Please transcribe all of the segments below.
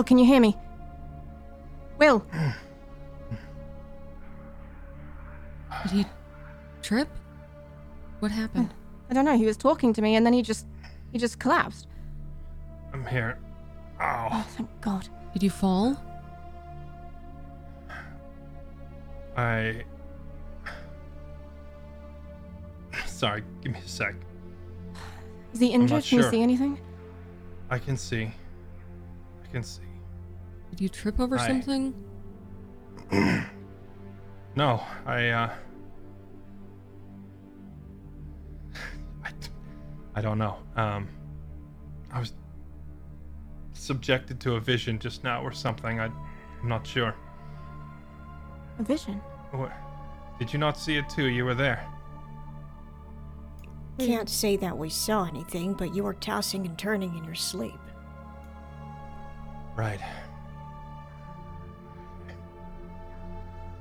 Will, can you hear me? Will! Did he trip? What happened? I don't know, he was talking to me and then he just. he just collapsed. I'm here. Oh, thank God. Did you fall? I. Sorry, give me a sec. Is he not injured? Can you see anything? I can see. I can see. Did you trip over I- something? No, I, uh. I, I don't know. Um. I was subjected to a vision just now or something. I, I'm not sure. A vision. What? Did you not see it too? You were there. Can't say that we saw anything, but you were tossing and turning in your sleep. Right.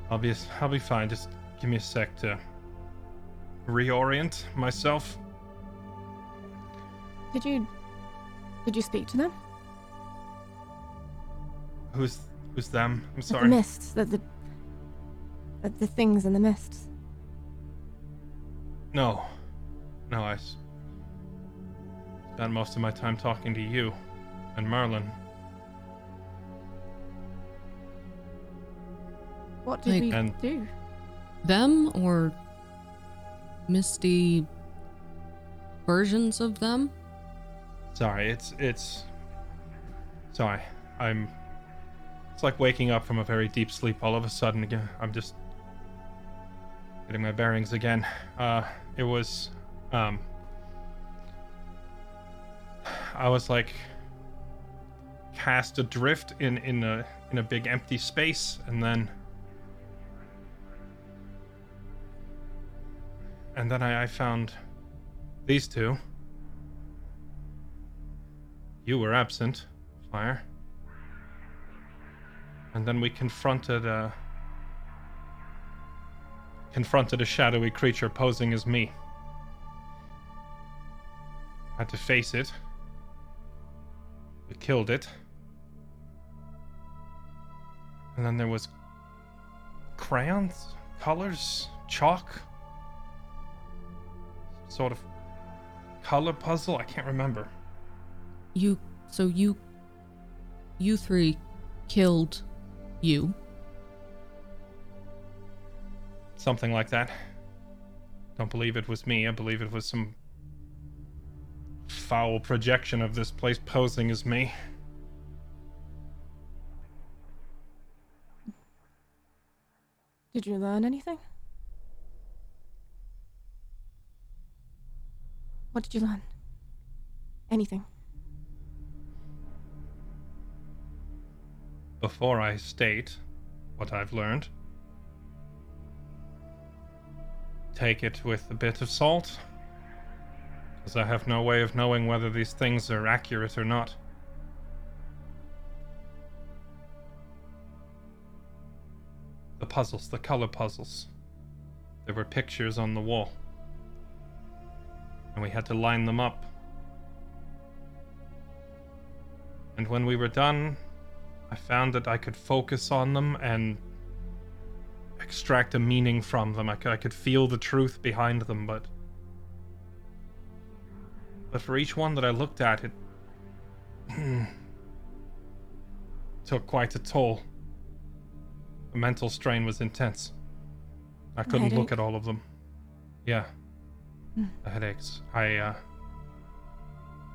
I'll be I'll be fine. Just give me a sec to reorient myself. Did you. did you speak to them? Who's who's them? I'm sorry. The mists, the. the, the, the things in the mists. No. No, I spent most of my time talking to you and Merlin. What did Like- we And- do? Them or misty versions of them? Sorry, it's it's sorry. I'm it's like waking up from a very deep sleep all of a sudden again. I'm just getting my bearings again. Uh it was um I was like cast adrift in in a in a big empty space and then and then I, I found these two. You were absent, Fire. And then we confronted a confronted a shadowy creature posing as me. Had to face it. We killed it. And then there was crayons, colors, chalk. Sort of color puzzle, I can't remember. You. So you. You three killed you. Something like that. Don't believe it was me. I believe it was some foul projection of this place posing as me. Did you learn anything? What did you learn? Anything? Before I state what I've learned, take it with a bit of salt, because I have no way of knowing whether these things are accurate or not. The puzzles, the color puzzles. There were pictures on the wall. And we had to line them up. And when we were done, I found that I could focus on them and extract a meaning from them. I could, I could feel the truth behind them, but. But for each one that I looked at, it. took quite a toll. The mental strain was intense. I couldn't look at all of them. Yeah. The headaches. I, uh.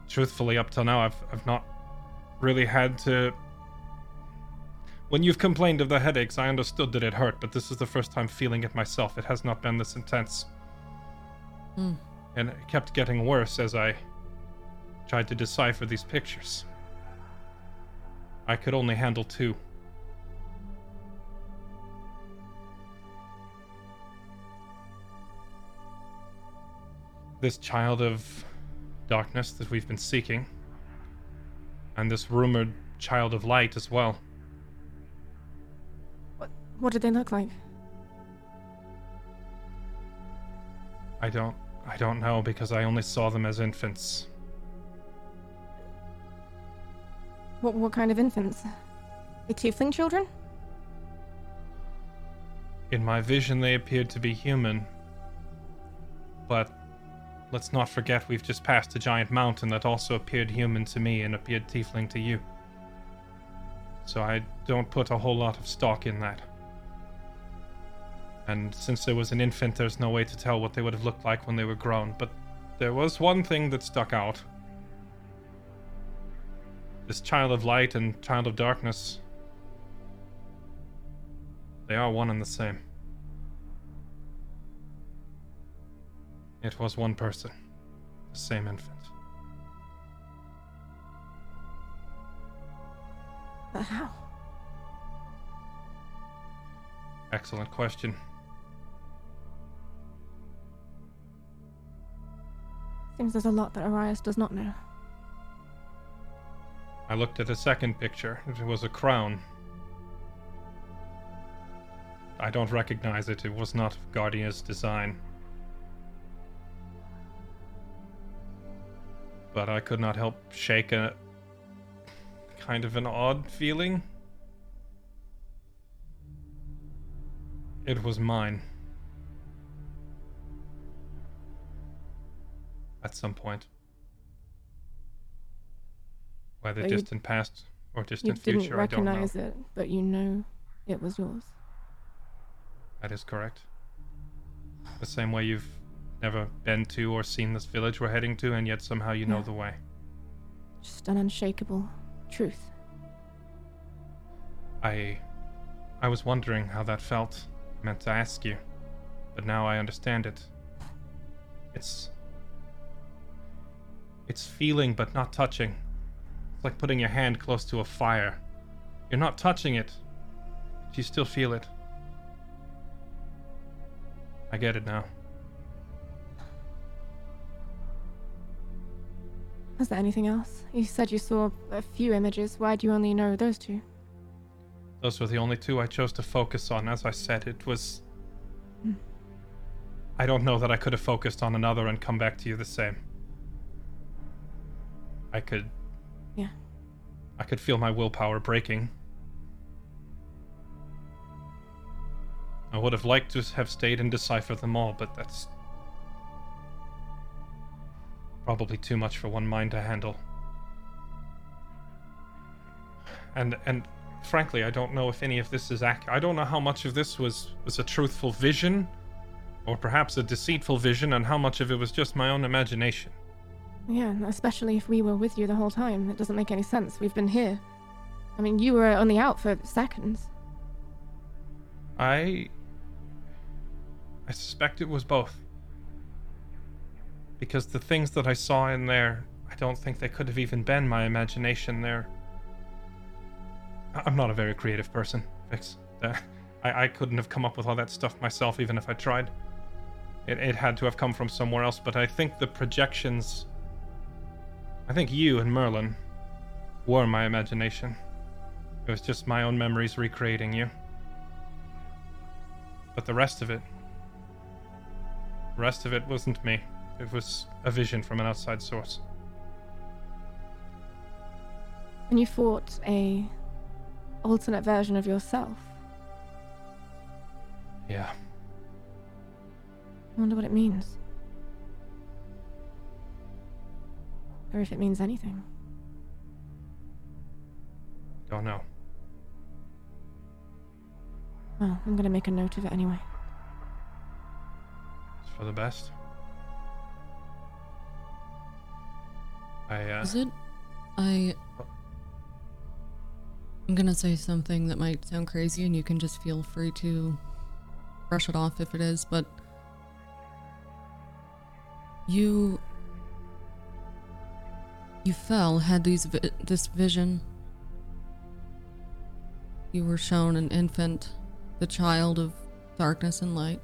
Truthfully, up till now, I've, I've not really had to when you've complained of the headaches, I understood that it hurt, but this is the first time feeling it myself. It has not been this intense. Hmm. And it kept getting worse as I tried to decipher these pictures. I could only handle two. This child of darkness that we've been seeking, and this rumored child of light as well. What what did they look like? I don't I don't know because I only saw them as infants. What, what kind of infants? The tiefling children? In my vision, they appeared to be human. But let's not forget we've just passed a giant mountain that also appeared human to me and appeared tiefling to you. So I don't put a whole lot of stock in that. And since there was an infant, there's no way to tell what they would have looked like when they were grown. But there was one thing that stuck out. This child of light and child of darkness. They are one and the same. It was one person, the same infant. But how? Excellent question. Seems there's a lot that Arias does not know. I looked at a second picture. It was a crown. I don't recognize it. It was not Guardia's design. But I could not help shake a kind of an odd feeling. It was mine. At some point. Whether But you- distant past or You distant didn't future, I don't know. recognize it, but you know it was yours. That is correct. The same way you've never been to or seen this village we're heading to, and yet somehow you know Yeah. the way. Just an unshakable truth. I. I was wondering how that felt. I meant to ask you. But now I understand it. It's. It's feeling but not touching. It's like putting your hand close to a fire. You're not touching it, but you still feel it. I get it now. Was there anything else? You said you saw a few images. Why do you only know those two? Those were the only two I chose to focus on. As I said, it was. Hmm. I don't know that I could have focused on another and come back to you the same. I could. Yeah. I could feel my willpower breaking. I would have liked to have stayed and deciphered them all, but that's. Probably too much for one mind to handle. And and frankly, I don't know if any of this is accurate. I don't know how much of this was was a truthful vision, or perhaps a deceitful vision, and how much of it was just my own imagination. Yeah, especially if we were with you the whole time. It doesn't make any sense. We've been here. I mean, you were only out for seconds. I I suspect it was both. Because the things that I saw in there, I don't think they could have even been my imagination. They're I- I'm not a very creative person, Vix. Uh, I, I couldn't have come up with all that stuff myself, even if I tried. It, it had to have come from somewhere else, but I think the projections. I think you and Merlin were my imagination. It was just my own memories recreating you. But the rest of it. The rest of it wasn't me. It was a vision from an outside source. And you fought a alternate version of yourself. Yeah. I wonder what it means. Or if it means anything. Don't know. Well, I'm gonna make a note of it anyway. It's for the best. I, uh. Is it? I. I'm gonna say something that might sound crazy, and you can just feel free to brush it off if it is, but. You. You fell, had these vi- this vision. You were shown an infant, the child of darkness and light,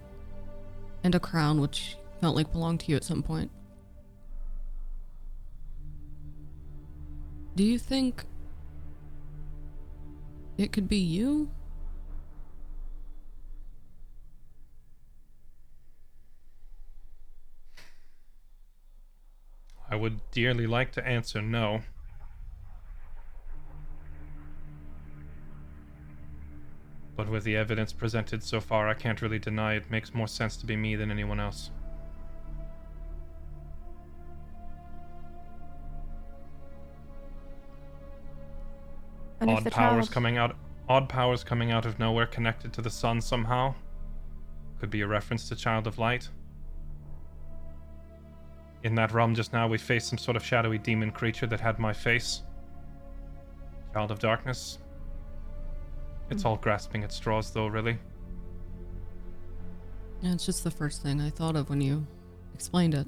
and a crown which felt like belonged to you at some point. Do you think it could be you? I would dearly like to answer no. But with the evidence presented so far, I can't really deny it makes more sense to be me than anyone else. And odd powers child, coming out odd powers coming out of nowhere connected to the sun somehow. Could be a reference to Child of Light. In that realm just now we faced some sort of shadowy demon creature that had my face. Child of Darkness. It's all grasping at straws though, really. Yeah, it's just the first thing I thought of when you explained it.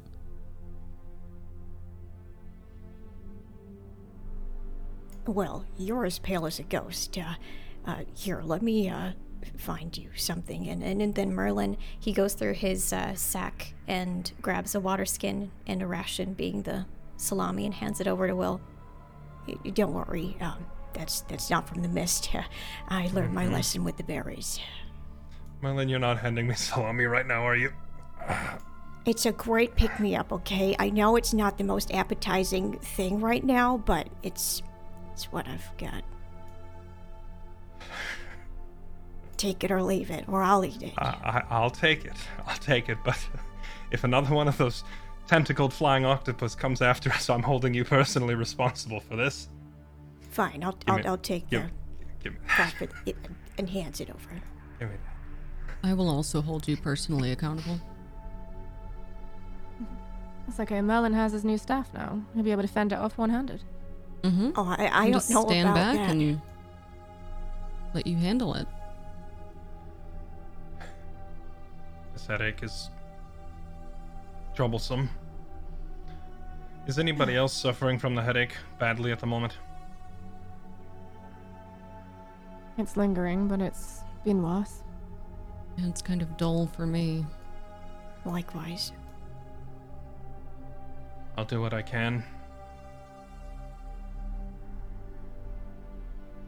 Well, you're as pale as a ghost. Uh, uh, here, let me uh, find you something. And, and, and then Merlin, he goes through his uh, sack and grabs a water skin and a ration, being the salami, and hands it over to Will. Don't worry, um, that's that's not from the mist. I learned my lesson with the berries. Merlin, you're not handing me salami right now, are you? It's a great pick me up, okay? I know it's not the most appetizing thing right now, but it's it's what I've got. Take it or leave it, or I'll eat it. I, I, I'll take it. I'll take it. But if another one of those tentacled flying octopus comes after us, I'm holding you personally responsible for this. Fine, I'll me- I'll, I'll take Give, the give, me- profit it, and hands it over. give me that. I will also hold you personally accountable. It's okay. Merlin has his new staff now. He'll be able to fend it off one-handed. Mm-hmm. Oh, I, I don't just know stand about back that. and you let you handle it. This headache is troublesome. Is anybody else suffering from the headache badly at the moment? It's lingering, but it's been worse. And it's kind of dull for me. Likewise. I'll do what I can.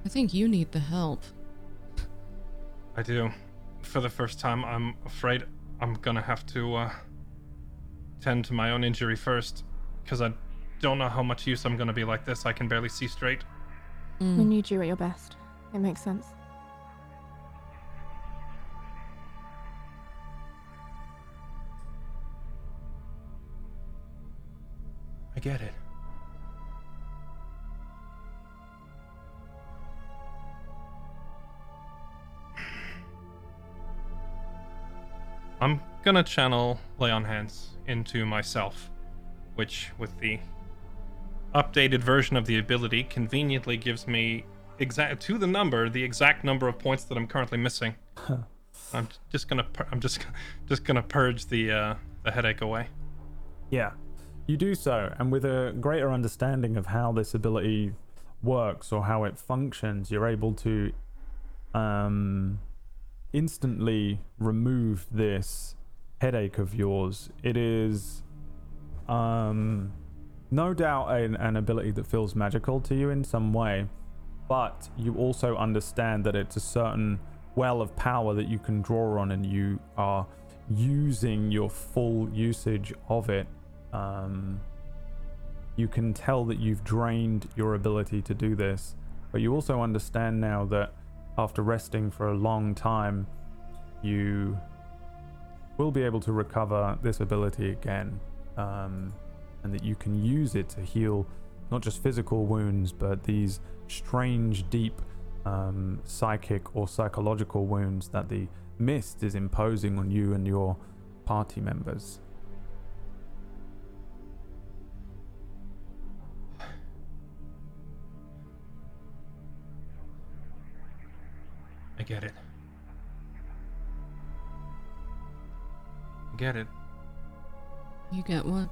I think you need the help. I do. For the first time, I'm afraid I'm gonna have to uh, tend to my own injury first, because I don't know how much use I'm gonna be like this. I can barely see straight. We Mm. need you at your best. It makes sense. I get it. I'm gonna channel Lay on Hands into myself, which, with the updated version of the ability, conveniently gives me exact to the number the exact number of points that I'm currently missing. I'm just gonna I'm just just gonna purge the uh, the headache away. Yeah, you do so, and with a greater understanding of how this ability works or how it functions, you're able to um, instantly remove this headache of yours. It is um, no doubt an, an ability that feels magical to you in some way, but you also understand that it's a certain well of power that you can draw on, and you are using your full usage of it. Um, you can tell that you've drained your ability to do this, but you also understand now that after resting for a long time, you will be able to recover this ability again, um, and that you can use it to heal not just physical wounds, but these strange, deep um, psychic or psychological wounds that the mist is imposing on you and your party members. Get it. I get it. You get what?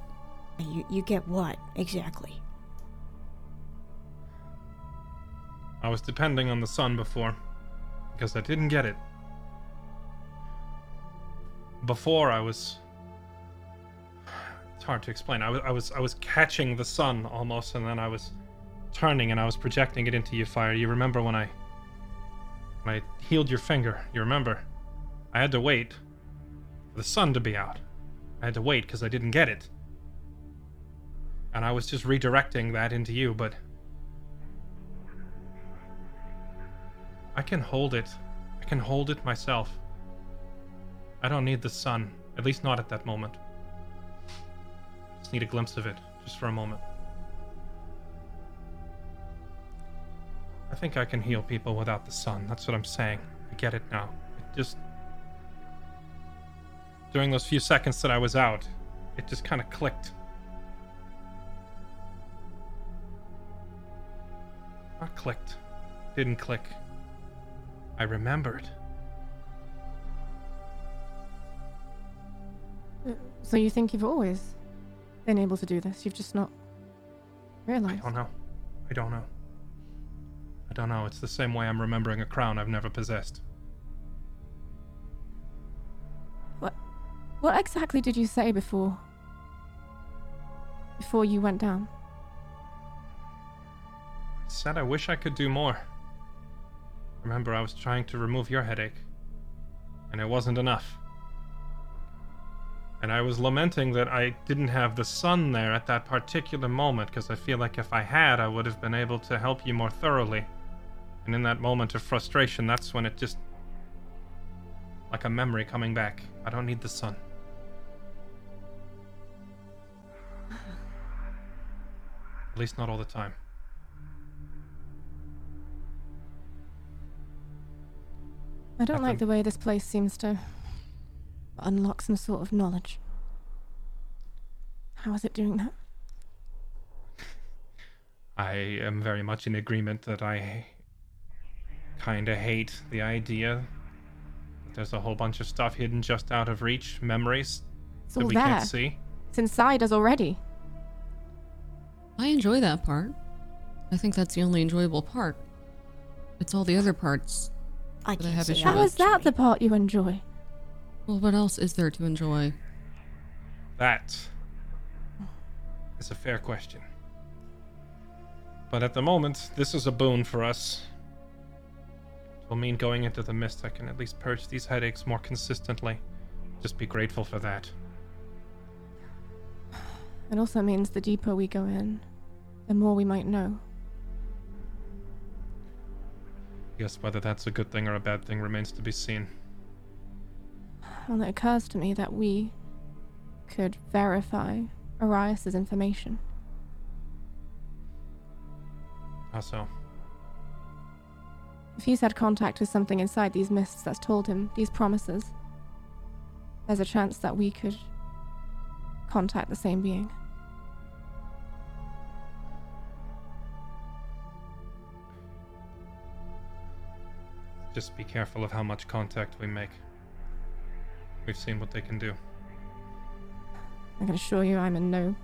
You you get what exactly? I was depending on the sun before, because I didn't get it. Before I was. It's hard to explain. I was, I was, I was catching the sun almost, and then I was turning and I was projecting it into you, fire. You remember when I, when I healed your finger? You remember? I had to wait for the sun to be out. I had to wait because I didn't get it, and I was just redirecting that into you, but. I can hold it. I can hold it myself. I don't need the sun, at least not at that moment. Just need a glimpse of it, just for a moment. I think I can heal people without the sun. That's what I'm saying. I get it now. It just. During those few seconds that I was out, it just kind of clicked. Not clicked. Didn't click. I remembered. So you think you've always been able to do this? You've just not realized? I don't know. I don't know. I don't know. It's the same way I'm remembering a crown I've never possessed. What what exactly did you say before? Before you went down? I said I wish I could do more. Remember, I was trying to remove your headache, and it wasn't enough. And I was lamenting that I didn't have the sun there at that particular moment, because I feel like if I had, I would have been able to help you more thoroughly. And in that moment of frustration, that's when it just. like a memory coming back. I don't need the sun. At least not all the time. I don't I like think- the way this place seems to unlock some sort of knowledge. How is it doing that? I am very much in agreement that I kinda hate the idea that there's a whole bunch of stuff hidden just out of reach, memories It's that all we there. can't see. It's inside us already. I enjoy that part. I think that's the only enjoyable part. It's all the other parts. I But I have say issue that, How with is that the part you enjoy? Well, what else is there to enjoy? That is a fair question. But at the moment, this is a boon for us. It will mean going into the mist, I can at least purge these headaches more consistently. Just be grateful for that. It also means the deeper we go in, the more we might know. Yes, whether that's a good thing or a bad thing remains to be seen. Well, it occurs to me that we could verify Arias's information. How so? If he's had contact with something inside these mists that's told him these promises, there's a chance that we could contact the same being. Just be careful of how much contact we make. We've seen what they can do. I can assure you I'm in no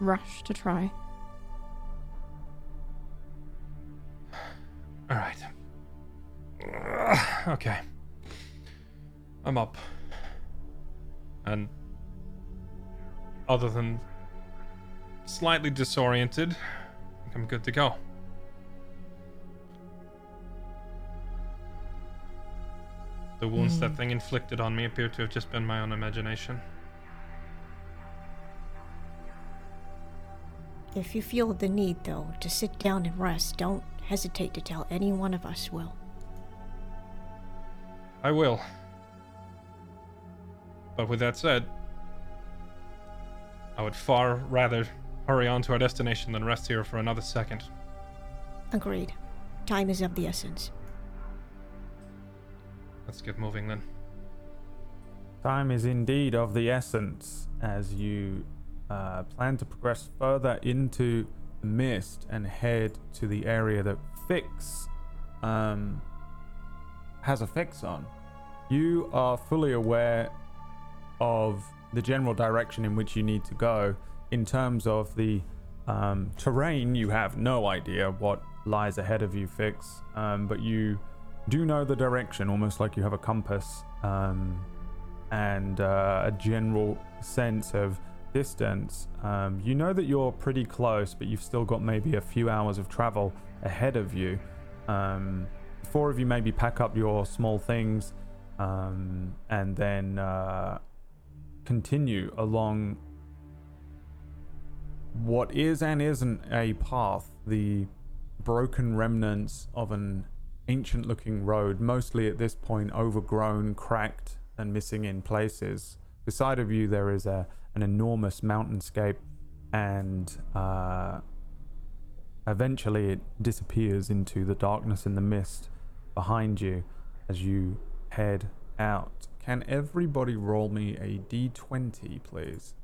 rush to try. All right. Okay. I'm up. And other than slightly disoriented, I think I'm good to go. The wounds that hmm. thing inflicted on me appear to have just been my own imagination. If you feel the need, though, to sit down and rest, don't hesitate to tell any one of us, Will. I will. But with that said, I would far rather hurry on to our destination than rest here for another second. Agreed. Time is of the essence. Let's get moving then. Time is indeed of the essence as you uh, plan to progress further into the mist and head to the area that Fix um, has fix on. You are fully aware of the general direction in which you need to go. In terms of the um, terrain, you have no idea what lies ahead of you, Fix, um, but you do know the direction, almost like you have a compass. Um, and uh, a general sense of distance. Um, you know that you're pretty close, but you've still got maybe a few hours of travel ahead of you. Um, four of you maybe pack up your small things um, and then uh, continue along what is and isn't a path, the broken remnants of an ancient looking road, mostly at this point overgrown, cracked, and missing in places. Beside of you, there is a, an enormous mountainscape, and uh, eventually it disappears into the darkness and the mist behind you as you head out. Can everybody roll me a d20, please?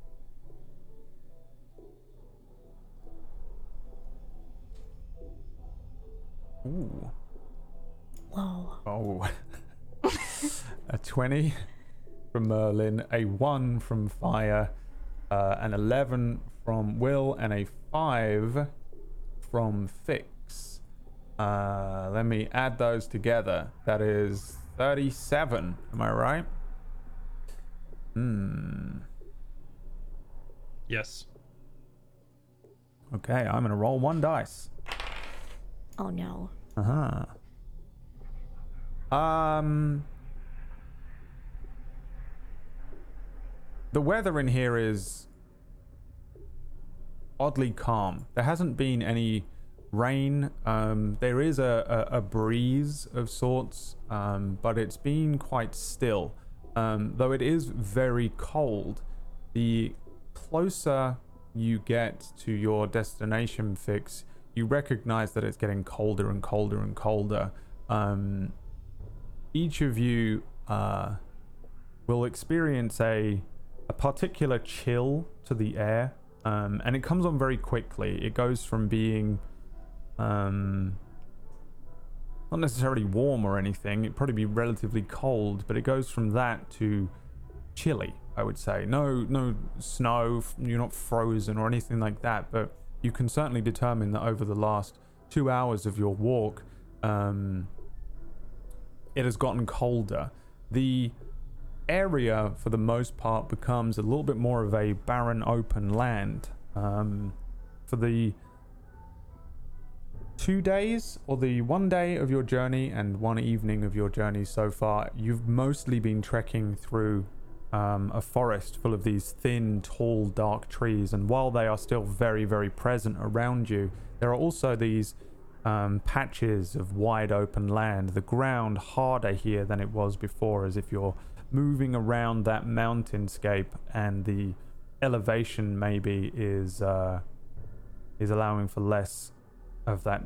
Ooh. Whoa. Oh. a 20 from Merlin, a 1 from Fire, uh, an 11 from Will, and a 5 from Fix. Uh, let me add those together. That is 37. Am I right? Hmm. Yes. Okay, I'm going to roll one dice. Oh no. Uh huh. Um. The weather in here is oddly calm. There hasn't been any rain. Um, there is a, a, a breeze of sorts, um, but it's been quite still. Um, though it is very cold. The closer you get to your destination fix, you recognize that it's getting colder and colder and colder. Um, each of you uh, will experience a a particular chill to the air, um, and it comes on very quickly. It goes from being um, not necessarily warm or anything. It'd probably be relatively cold, but it goes from that to chilly. I would say no, no snow. You're not frozen or anything like that, but you can certainly determine that over the last two hours of your walk, um, it has gotten colder. The area, for the most part, becomes a little bit more of a barren, open land. Um, for the two days or the one day of your journey and one evening of your journey so far, you've mostly been trekking through um, a forest full of these thin, tall, dark trees. And while they are still very, very present around you, there are also these um, patches of wide open land. The ground harder here than it was before, as if you're moving around that mountainscape, and the elevation maybe is uh, is allowing for less of that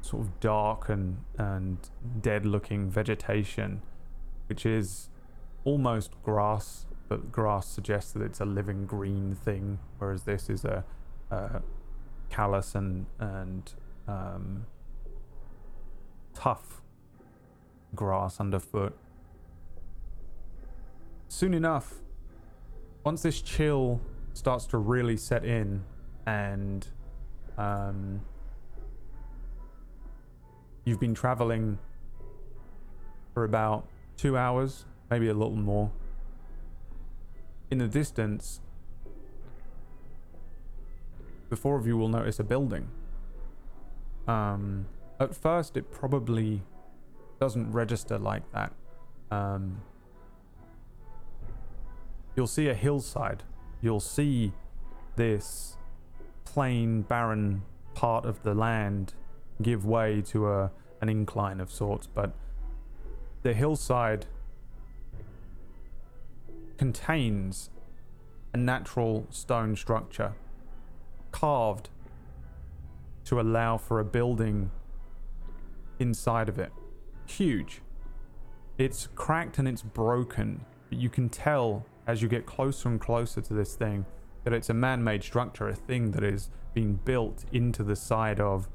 sort of dark and and dead looking vegetation, which is almost grass, but grass suggests that it's a living green thing, whereas this is a, a callous and and um, tough grass underfoot. Soon enough, once this chill starts to really set in, and um, you've been traveling for about two hours maybe a little more. In the distance, the four of you will notice a building. Um, at first, it probably doesn't register like that. Um, you'll see a hillside. You'll see this plain, barren part of the land give way to a an incline of sorts, but the hillside contains a natural stone structure carved to allow for a building inside of it. Huge. It's cracked and it's broken, but you can tell as you get closer and closer to this thing that it's a man made structure, a thing that is being built into the side of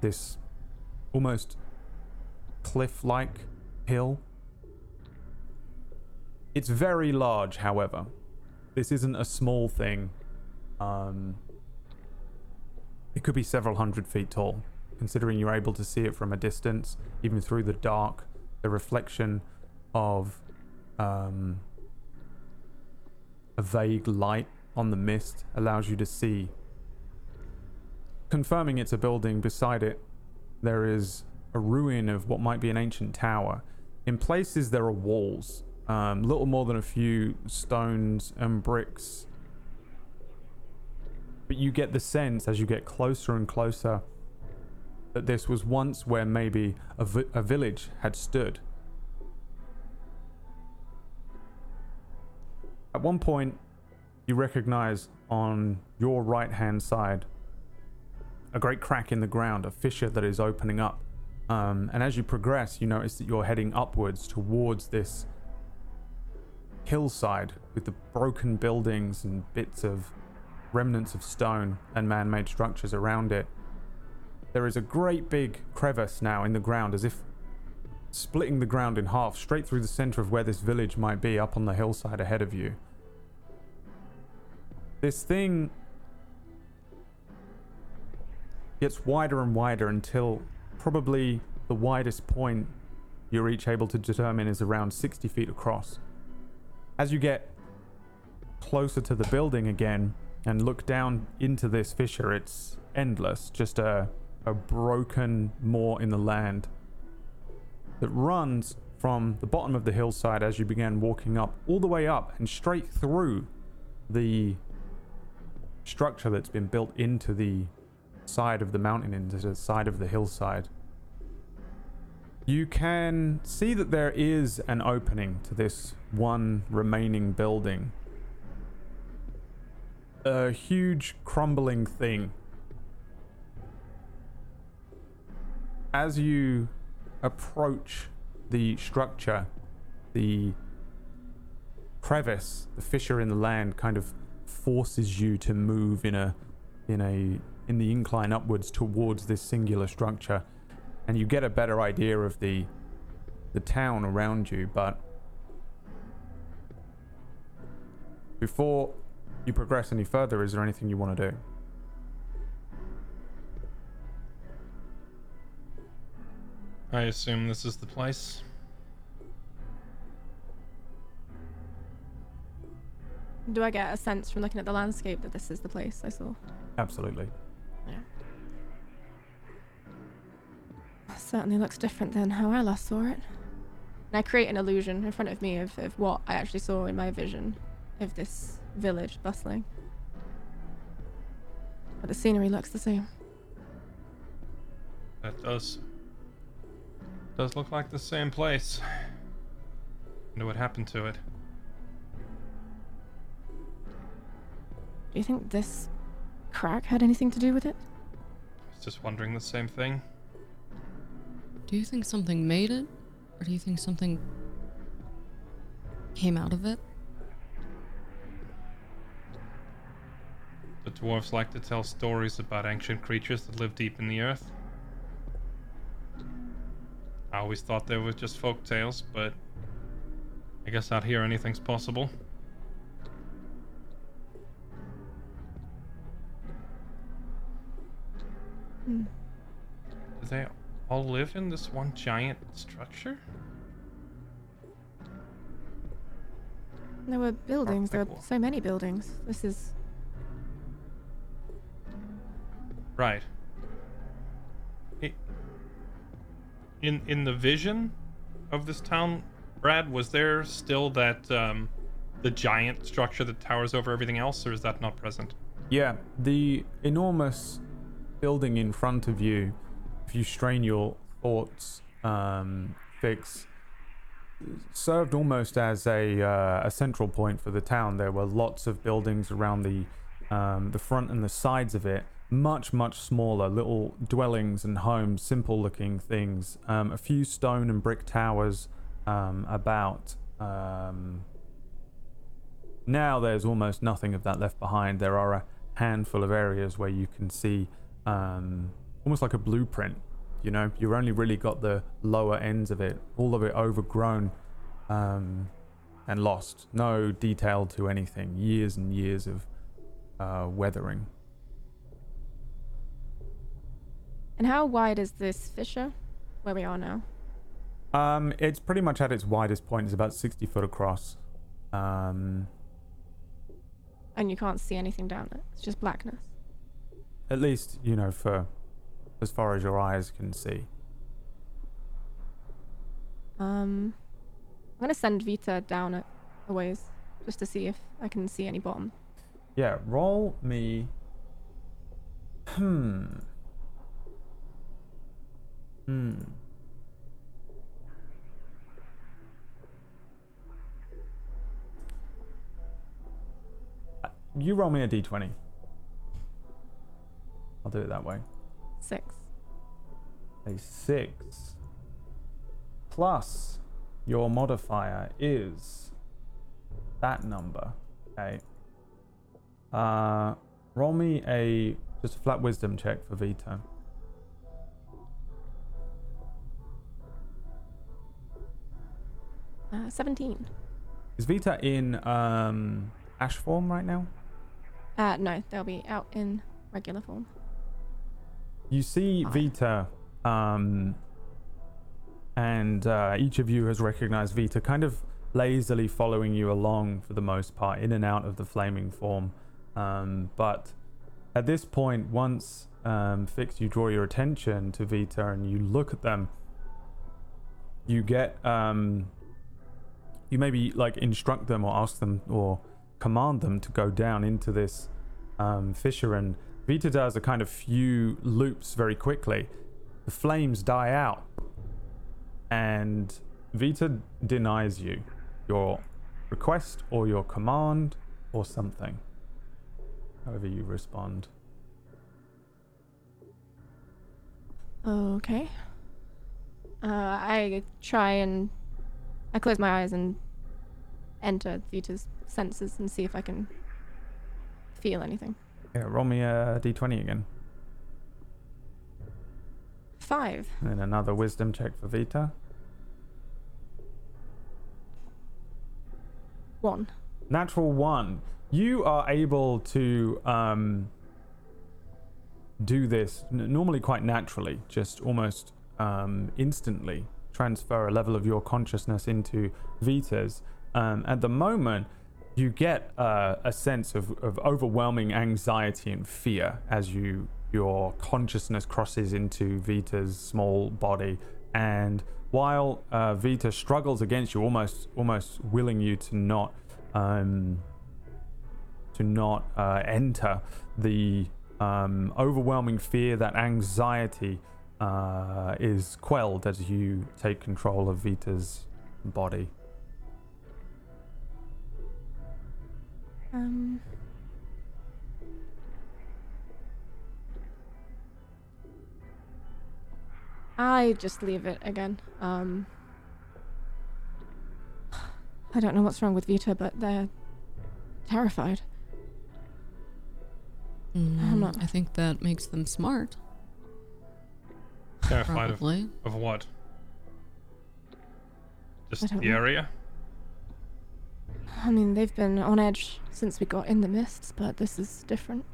this almost cliff like hill. It's very large, however. This isn't a small thing. Um, it could be several hundred feet tall, considering you're able to see it from a distance, even through the dark. The reflection of um, a vague light on the mist allows you to see. Confirming it's a building, beside it, there is a ruin of what might be an ancient tower. In places, there are walls um, little more than a few stones and bricks. But you get the sense as you get closer and closer that this was once where maybe a, vi- a village had stood. At one point, you recognize on your right hand side a great crack in the ground, a fissure that is opening up. Um, and as you progress, you notice that you're heading upwards towards this hillside with the broken buildings and bits of remnants of stone and man made structures around it. There is a great big crevice now in the ground, as if splitting the ground in half straight through the center of where this village might be up on the hillside ahead of you. This thing gets wider and wider until probably the widest point you're each able to determine is around 60 feet across. As you get closer to the building again and look down into this fissure, it's endless, just a, a broken moor in the land that runs from the bottom of the hillside as you began walking up, all the way up and straight through the structure that's been built into the side of the mountain, into the side of the hillside. You can see that there is an opening to this one remaining building. A huge crumbling thing. As you approach the structure, the crevice, the fissure in the land kind of forces you to move in a in a in the incline upwards towards this singular structure and you get a better idea of the the town around you but before you progress any further is there anything you want to do I assume this is the place. Do I get a sense from looking at the landscape that this is the place I saw? absolutely Yeah. That Certainly looks different than how I last saw it. And I create an illusion in front of me of, of what I actually saw in my vision of this village bustling. But the scenery looks the same. That does does look like the same place. Wonder what happened to it. Do you think this crack had anything to do with it? I was just wondering the same thing. Do you think something made it? Or do you think something came out of it? The dwarves like to tell stories about ancient creatures that live deep in the earth. I always thought they were just folk tales, but I guess out here anything's possible. Do they all live in this one giant structure? There were buildings. There were so many buildings. This is. Right. I- In in the vision of this town, Brad, was there still that um, the giant structure that towers over everything else, or is that not present? Yeah, the enormous building in front of you, if you strain your thoughts, um, fix, served almost as a uh, a central point for the town. There were lots of buildings around the um, the front and the sides of it, much much smaller, little dwellings and homes, simple looking things. Um, a few stone and brick towers um, about. Um, now there's almost nothing of that left behind. There are a handful of areas where you can see um, almost like a blueprint. You know, you've only really got the lower ends of it, all of it overgrown um, and lost. No detail to anything. Years and years of uh, weathering. And how wide is this fissure where we are now? Um, it's pretty much at its widest point. It's about 60 foot across. Um, And you can't see anything down it. It's just blackness. At least, you know, for as far as your eyes can see. Um, I'm gonna send Vita down it a ways just to see if I can see any bottom. Yeah, roll me. Hmm. Hmm. Uh, You roll me a d20. I'll do it that way. Six. A six plus your modifier is that number. Okay. Uh, roll me a just a flat wisdom check for Vita. Uh, 17. Is Vita in um, ash form right now? Uh, no, they'll be out in regular form. You see. Vita, um, and uh, each of you has recognized Vita kind of lazily following you along for the most part, in and out of the flaming form. Um, but at this point, once um, Fix, you draw your attention to Vita and you look at them, you get. Um, you maybe like instruct them or ask them or command them to go down into this um, fissure and Vita does a kind of few loops very quickly. The flames die out, and Vita denies you your request or your command or something. However, you respond. Okay. Uh, I try and I close my eyes and enter Vita's senses and see if I can feel anything. Yeah, roll me a d20 again. Five. And then another wisdom check for Vita. One. Natural one. You are able to um, do this n- normally quite naturally, just almost um, instantly transfer a level of your consciousness into Vita's. Um, at the moment, you get uh, a sense of, of overwhelming anxiety and fear as you your consciousness crosses into Vita's small body, and while uh, Vita struggles against you, almost almost willing you to not um, to not uh, enter the um, overwhelming fear, that anxiety uh, is quelled as you take control of Vita's body. Um. I just leave it again. Um. I don't know what's wrong with Vita, but they're terrified. Mm, not- I think that makes them smart. Terrified of, Probably. of what? Just the know. area? I mean, they've been on edge since we got in the mists, but this is different.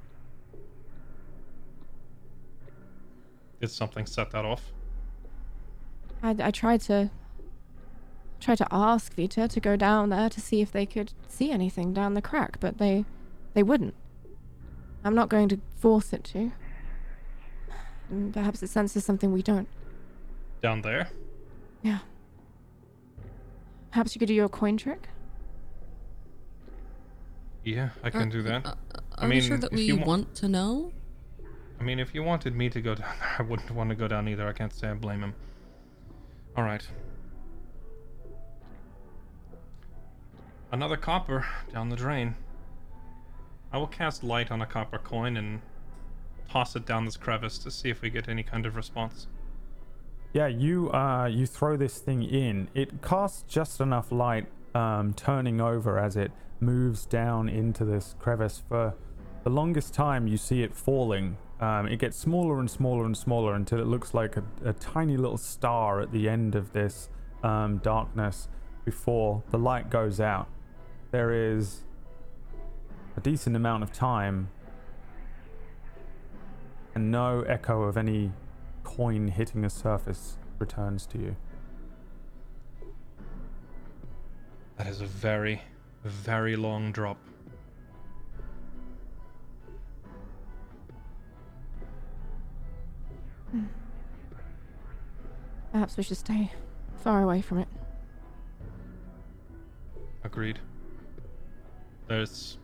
Did something set that off? I, I tried to try to ask Vita to go down there to see if they could see anything down the crack, but they they wouldn't. I'm not going to force it to. Mm, Perhaps it senses something we don't. Down there? Yeah. Perhaps you could do your coin trick. Yeah, I can do that. Uh, I are we sure that we wa- want to know? I mean, if you wanted me to go down there, I wouldn't want to go down either. I can't say I blame him. Alright. Another copper down the drain. I will cast light on a copper coin and toss it down this crevice to see if we get any kind of response. Yeah, you uh, you throw this thing in. It casts just enough light, um, turning over as it moves down into this crevice. For the longest time, you see it falling. Um, it gets smaller and smaller and smaller until it looks like a, a tiny little star at the end of this um, darkness before the light goes out. There is a decent amount of time and no echo of any coin hitting the surface returns to you. That is a very, very long drop. Perhaps we should stay far away from it. Agreed. There's.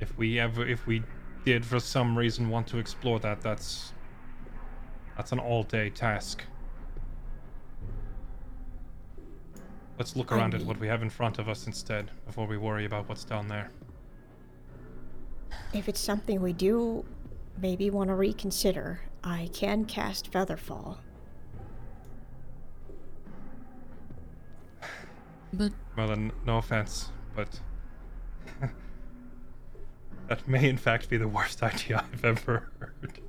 If we ever, if we did for some reason want to explore that, that's That's an all-day task. Let's look around at what we have in front of us instead, before we worry about what's down there. If it's something we do maybe want to reconsider, I can cast Featherfall. But Well, then, no offense, but that may in fact be the worst idea I've ever heard.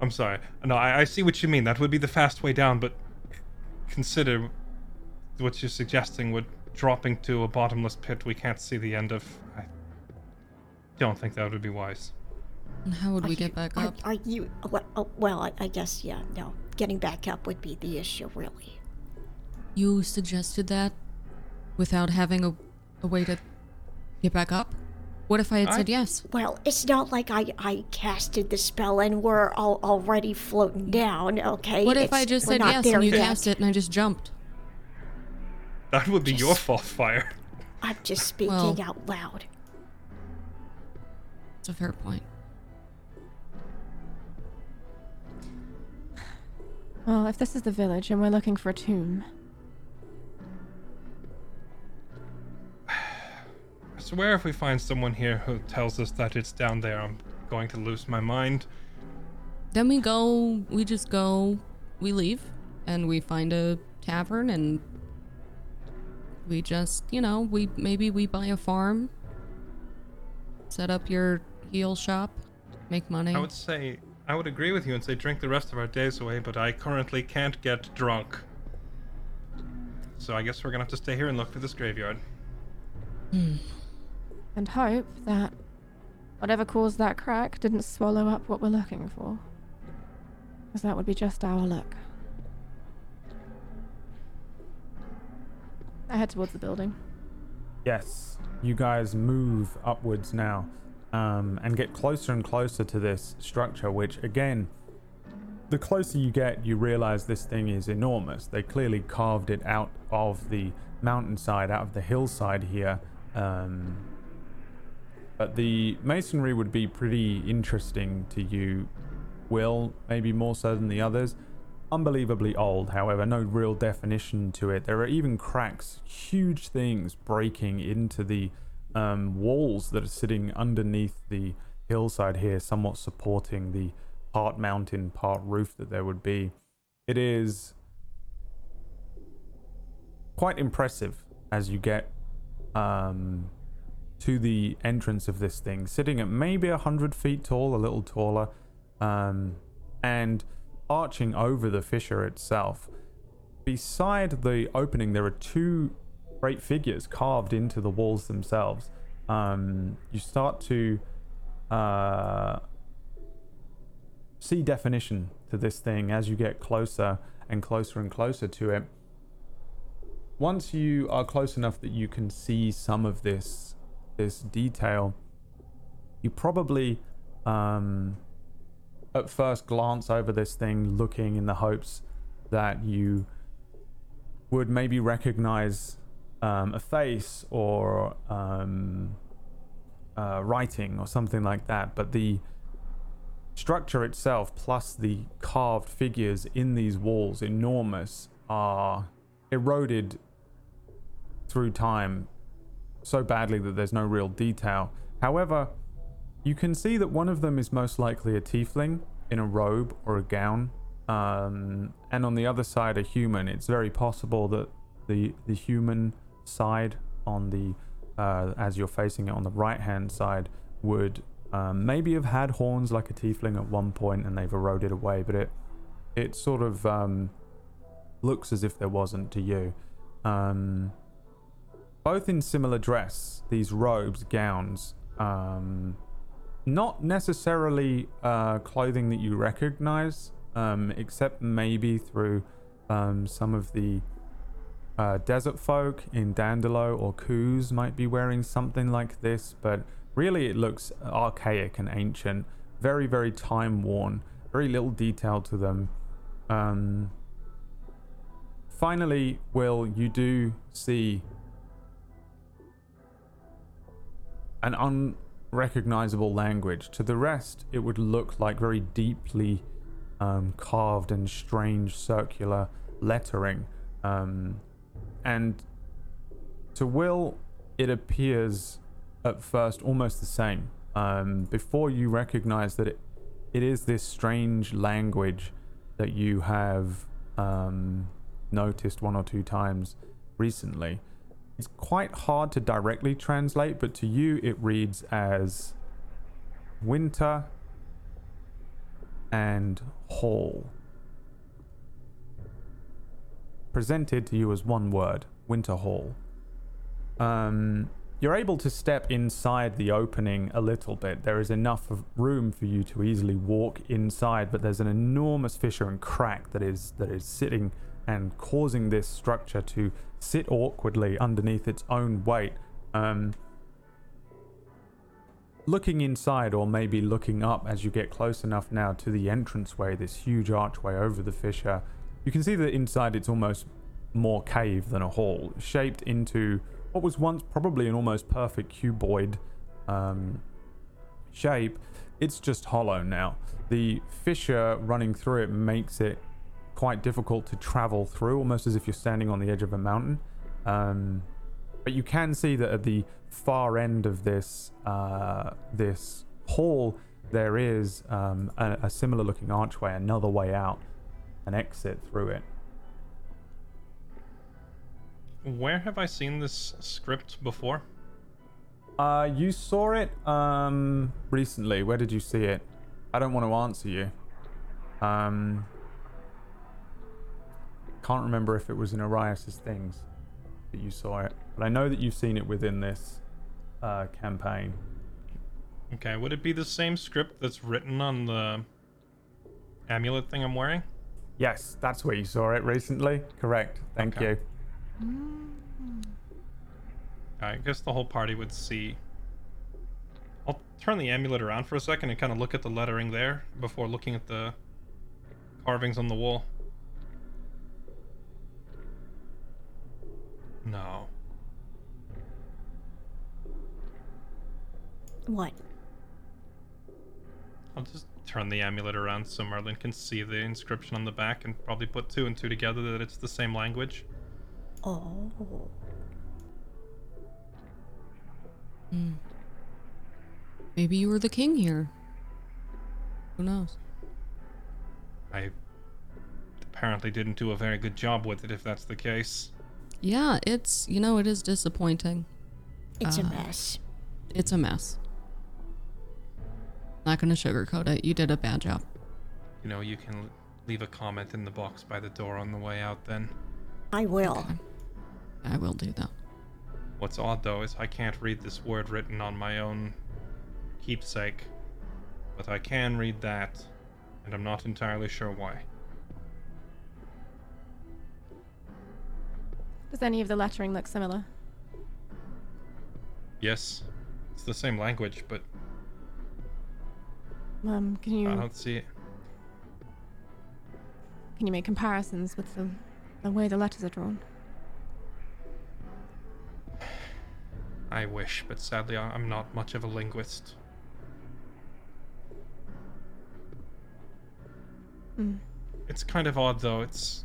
I'm sorry. No, I, I see what you mean. That would be the fast way down, but consider what you're suggesting would dropping to a bottomless pit we can't see the end of. I don't think that would be wise. how would Are we you- get back are, up? Are you. Well, oh, well I, I guess, yeah, no. Getting back up would be the issue, really. You suggested that without having a, a way to get back up? What if I had I- said yes? Well, it's not like I, I casted the spell and we're all already floating mm. down, okay? What if It's- I just said not yes there and you yet. cast it and I just jumped? That would be your Just- fault, Fire. I'm just speaking Well- out loud. It's a fair point. Well, if this is the village and we're looking for a tomb, I swear if we find someone here who tells us that it's down there, I'm going to lose my mind. Then we go, we just go, we leave, and we find a tavern, and we just, you know, we maybe we buy a farm, set up your heal shop, make money. I would say I would agree with you and say drink the rest of our days away, but I currently can't get drunk. So I guess we're gonna have to stay here and look for this graveyard. Hmm. and hope that whatever caused that crack didn't swallow up what we're looking for. Because that would be just our luck. I head towards the building. Yes, you guys move upwards now um, and get closer and closer to this structure, which again, the closer you get, you realize this thing is enormous. They clearly carved it out of the mountainside, out of the hillside here. Um, but the masonry would be pretty interesting to you, Will, maybe more so than the others unbelievably old, however, no real definition to it. There are even cracks, huge things breaking into the um, walls that are sitting underneath the hillside here, somewhat supporting the part mountain, part roof that there would be. It is quite impressive as you get um, to the entrance of this thing, sitting at maybe a hundred feet tall, a little taller, um, and arching over the fissure itself. Beside the opening, there are two great figures carved into the walls themselves. Um, you start to uh, see definition to this thing as you get closer and closer and closer to it. Once you are close enough that you can see some of this this detail, you probably um, at first glance over this thing, looking in the hopes that you would maybe recognize um, a face or um, uh, writing or something like that. But the structure itself, plus the carved figures in these walls, enormous, are eroded through time so badly that there's no real detail. However, you can see that one of them is most likely a tiefling in a robe or a gown, um, and on the other side a human. It's very possible that the the human side on the uh, as you're facing it on the right hand side would um, maybe have had horns like a tiefling at one point and they've eroded away, but it it sort of um, looks as if there wasn't to you. Um, both in similar dress, these robes, gowns, um, not necessarily uh, clothing that you recognize, um, except maybe through um, some of the uh, desert folk in Dandelo or Coos might be wearing something like this, but really it looks archaic and ancient, very, very time worn, very little detail to them. Um, finally, Will, you do see an unrecognizable language. To the rest, it would look like very deeply um, carved and strange circular lettering. Um, and to Will, it appears at first almost the same. Um, before you recognize that it, it is this strange language that you have um, noticed one or two times recently. It's quite hard to directly translate, but to you it reads as winter and hall. Presented to you as one word winter hall. Um, you're able to step inside the opening a little bit. There is enough room for you to easily walk inside, but there's an enormous fissure and crack that is that is sitting and causing this structure to sit awkwardly underneath its own weight. Um, looking inside, or maybe looking up as you get close enough now to the entranceway, this huge archway over the fissure, you can see that inside it's almost more cave than a hall, shaped into what was once probably an almost perfect cuboid um, shape. It's just hollow now. The fissure running through it makes it quite difficult to travel through, almost as if you're standing on the edge of a mountain. Um, but you can see that at the far end of this uh, this hall, there is um, a, a similar looking archway, another way out, an exit through it. Where have I seen this script before? Uh, you saw it um recently. Where did you see it? I don't want to answer you. Um, can't remember if it was in Arias's things that you saw it, but I know that you've seen it within this uh, campaign. Okay, would it be the same script that's written on the amulet thing I'm wearing? Yes, that's where you saw it recently. Correct. Thank Okay. you. I guess the whole party would see. I'll turn the amulet around for a second and kind of look at the lettering there before looking at the carvings on the wall. No. What? I'll just turn the amulet around so Merlin can see the inscription on the back and probably put two and two together that it's the same language. Oh. Hmm. Maybe you were the king here. Who knows? I apparently didn't do a very good job with it if that's the case. Yeah, it's, you know, it is disappointing. It's a Uh, mess. It's a mess. Not gonna sugarcoat it. You did a bad job. You know, you can leave a comment in the box by the door on the way out then. I will. Okay. I will do that. What's odd though is I can't read this word written on my own keepsake, but I can read that, and I'm not entirely sure why. Does any of the lettering look similar? Yes, it's the same language, but Um, can you I don't see it. can you make comparisons with the the way the letters are drawn? I wish, but sadly I'm not much of a linguist. Hmm. It's kind of odd though. It's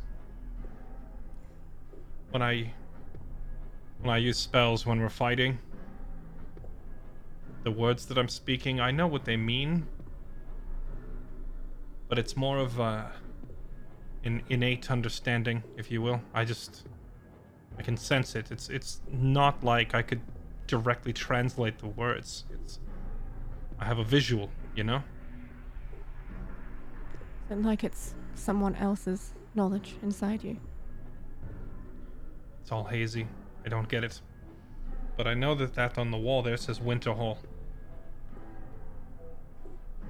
when I when I use spells when we're fighting. The words that I'm speaking, I know what they mean, but it's more of a an innate understanding, if you will. I just I can sense it. It's it's not like I could directly translate the words. It's I have a visual, you know? It like it's someone else's knowledge inside you? It's all hazy. I don't get it. But I know that that on the wall there says Winter Hall.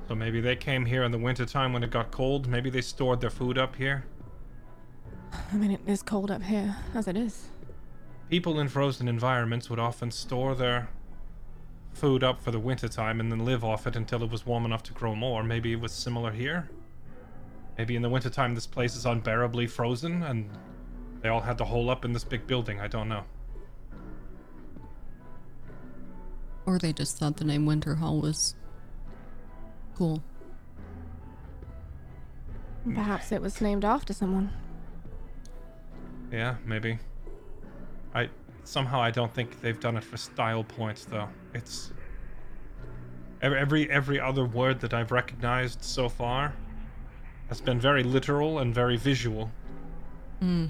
So maybe they came here in the winter time when it got cold. Maybe they stored their food up here. I mean, it is cold up here as it is. People in frozen environments would often store their food up for the winter time and then live off it until it was warm enough to grow more. Maybe it was similar here. Maybe in the wintertime this place is unbearably frozen and they all had to hole up in this big building. I don't know. Or they just thought the name Winter Hall was cool. Perhaps it was named after someone. Yeah, maybe. I somehow I don't think they've done it for style points though. It's every every, every other word that I've recognized so far has been very literal and very visual. Hmm.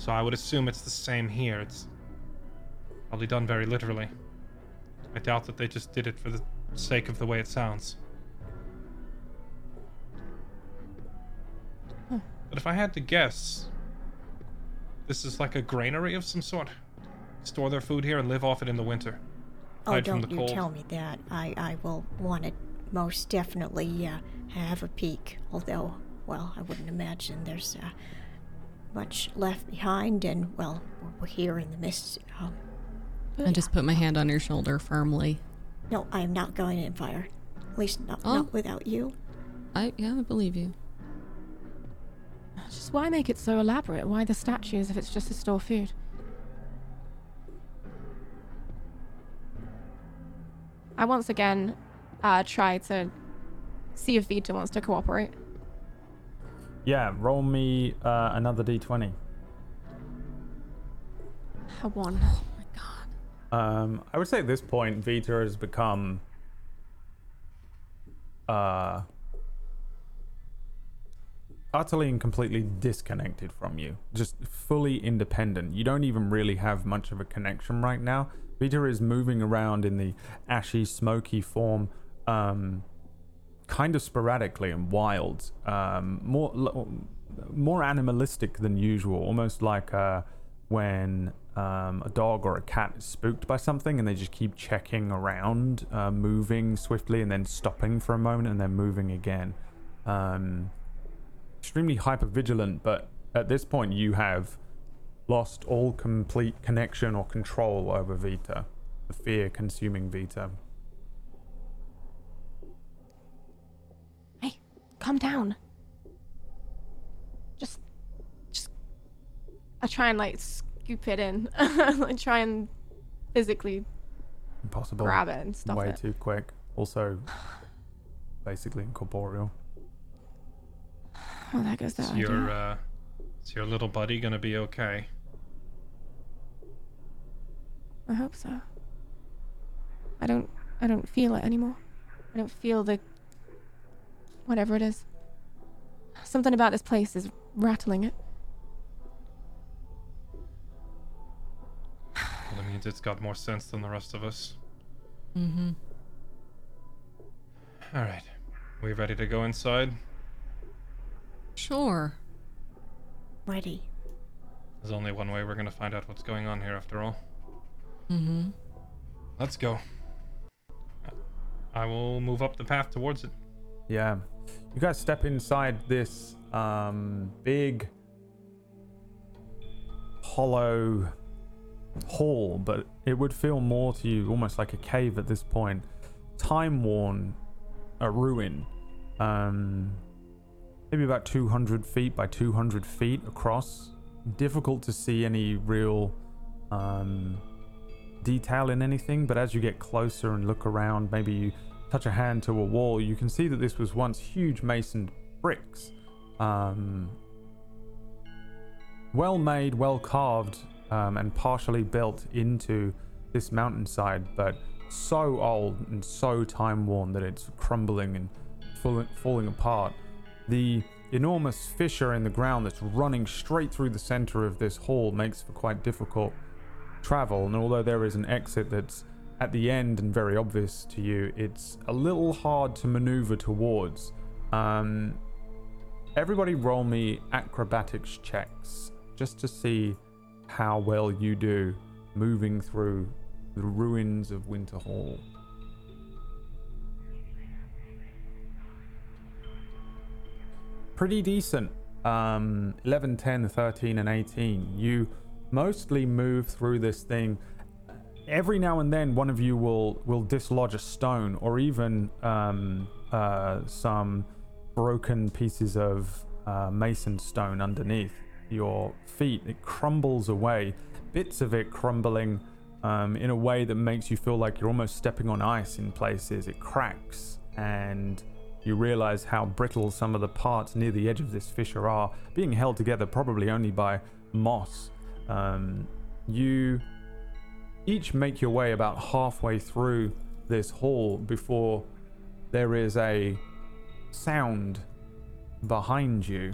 So I would assume it's the same here. It's probably done very literally. I doubt that they just did it for the sake of the way it sounds. But if I had to guess, this is like a granary of some sort. Store their food here and live off it in the winter. Oh, Hide don't you cold. tell me that. I, I will want to most definitely uh, have a peek. Although, well, I wouldn't imagine there's uh, much left behind, and, well, we're here in the midst. Um, I just put my hand on your shoulder firmly. no, I am not going in fire. At least not, Oh. not without you. I yeah, I believe you. Just why make it so elaborate? Why the statues if it's just to store food? I once again uh, try to see if Vita wants to cooperate. Yeah, roll me uh, another d20. A one. Oh my god. Um, I would say at this point, Vita has become uh, utterly and completely disconnected from you, just fully independent. You don't even really have much of a connection right now. Vita is moving around in the ashy, smoky form, um, kind of sporadically and wild, um, more more animalistic than usual, almost like uh, when um, a dog or a cat is spooked by something and they just keep checking around, uh, moving swiftly and then stopping for a moment and then moving again. Um, extremely hyper vigilant, but at this point you have lost all complete connection or control over Vita. The fear consuming Vita. Hey, calm down. Just, just. I try and like scoop it in. I try and physically Impossible. grab it and stop Way it. too quick. Also, basically incorporeal. Oh, that goes that Is idea. your uh, is your little buddy gonna be okay? I hope so. I don't. I don't feel it anymore. I don't feel the. Whatever it is. Something about this place is rattling it. Well, it means it's got more sense than the rest of us. Mm-hmm. All right, we ready to go inside? Sure. Ready. There's only one way we're gonna find out what's going on here, after all. Mm-hmm. Let's go. I will move up the path towards it. Yeah. You guys step inside this um, big, hollow hall, but it would feel more to you almost like a cave at this point. Time worn, a ruin. Um, maybe about 200 feet by 200 feet across. Difficult to see any real um, detail in anything, but as you get closer and look around, maybe you touch a hand to a wall, you can see that this was once huge masoned bricks. Um, well made, well carved, um, and partially built into this mountainside, but so old and so time worn that it's crumbling and fall- falling apart. The enormous fissure in the ground that's running straight through the center of this hall makes for quite difficult travel, and although there is an exit that's at the end and very obvious to you, it's a little hard to maneuver towards. Um, everybody, roll me acrobatics checks just to see how well you do moving through the ruins of Winter Hall. Pretty decent. Um, 11, 10, 13, and 18. You mostly move through this thing every now and then one of you will will dislodge a stone or even um, uh, some broken pieces of uh, mason stone underneath your feet. It crumbles away, bits of it crumbling um, in a way that makes you feel like you're almost stepping on ice in places. It cracks and you realize how brittle some of the parts near the edge of this fissure are, being held together probably only by moss. Um, you each make your way about halfway through this hall before there is a sound behind you.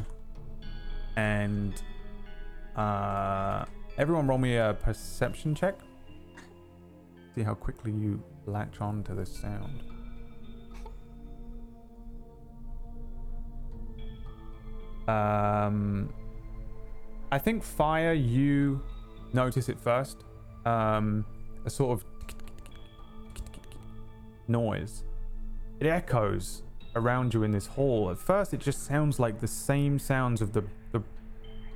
And uh, everyone roll me a perception check. See how quickly you latch on to this sound. Um, I think fire. You notice it first. Um, a sort of noise. It echoes around you in this hall. At first, it just sounds like the same sounds of the the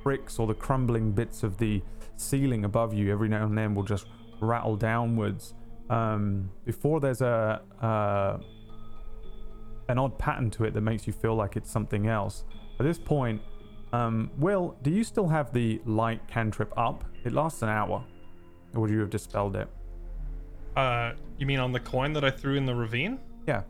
bricks or the crumbling bits of the ceiling above you. Every now and then, will just rattle downwards. Um, before there's a uh, an odd pattern to it that makes you feel like it's something else. At this point, um, Will, do you still have the light cantrip up? It lasts an hour. Or would you have dispelled it? Uh, you mean on the coin that I threw in the ravine? Yeah.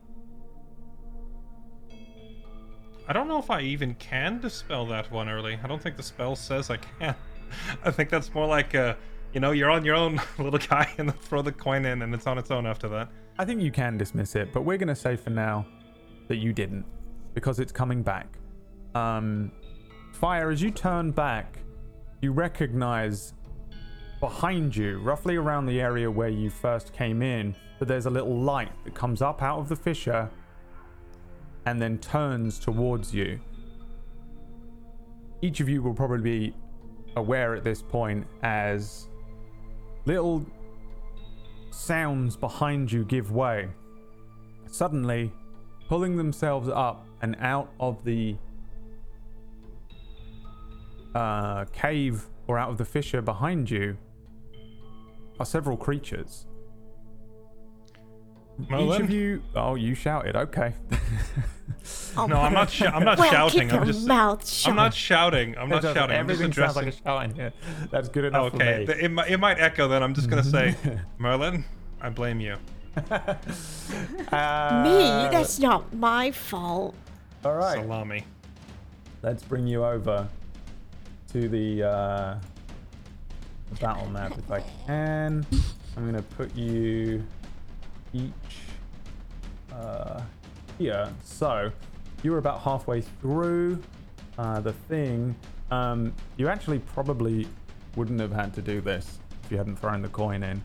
I don't know if I even can dispel that one early. I don't think the spell says I can. I think that's more like, uh, you know, you're on your own, little guy, and throw the coin in, and it's on its own after that. I think you can dismiss it, but we're going to say for now that you didn't because it's coming back. Um, Fire, as you turn back, you recognize behind you, roughly around the area where you first came in, that there's a little light that comes up out of the fissure and then turns towards you. Each of you will probably be aware at this point as little sounds behind you give way. Suddenly, pulling themselves up and out of the uh, cave or out of the fissure behind you are several creatures. Each of you. Oh, you shouted. Okay. Oh, No, I'm not. Sh- I'm not well, shouting. Keep I'm just. mouth shut. I'm not shouting. I'm not shouting. I'm just Everything sounds addressing. like a shout in here. That's good enough okay, for me. it, mi- it might echo. Then I'm just gonna say, Merlin, I blame you. Uh, Me? That's not my fault. all right. Salami. Let's bring you over to the, uh, the battle map if I can. I'm gonna put you each uh, here. So you were about halfway through uh, the thing. Um, you actually probably wouldn't have had to do this if you hadn't thrown the coin in.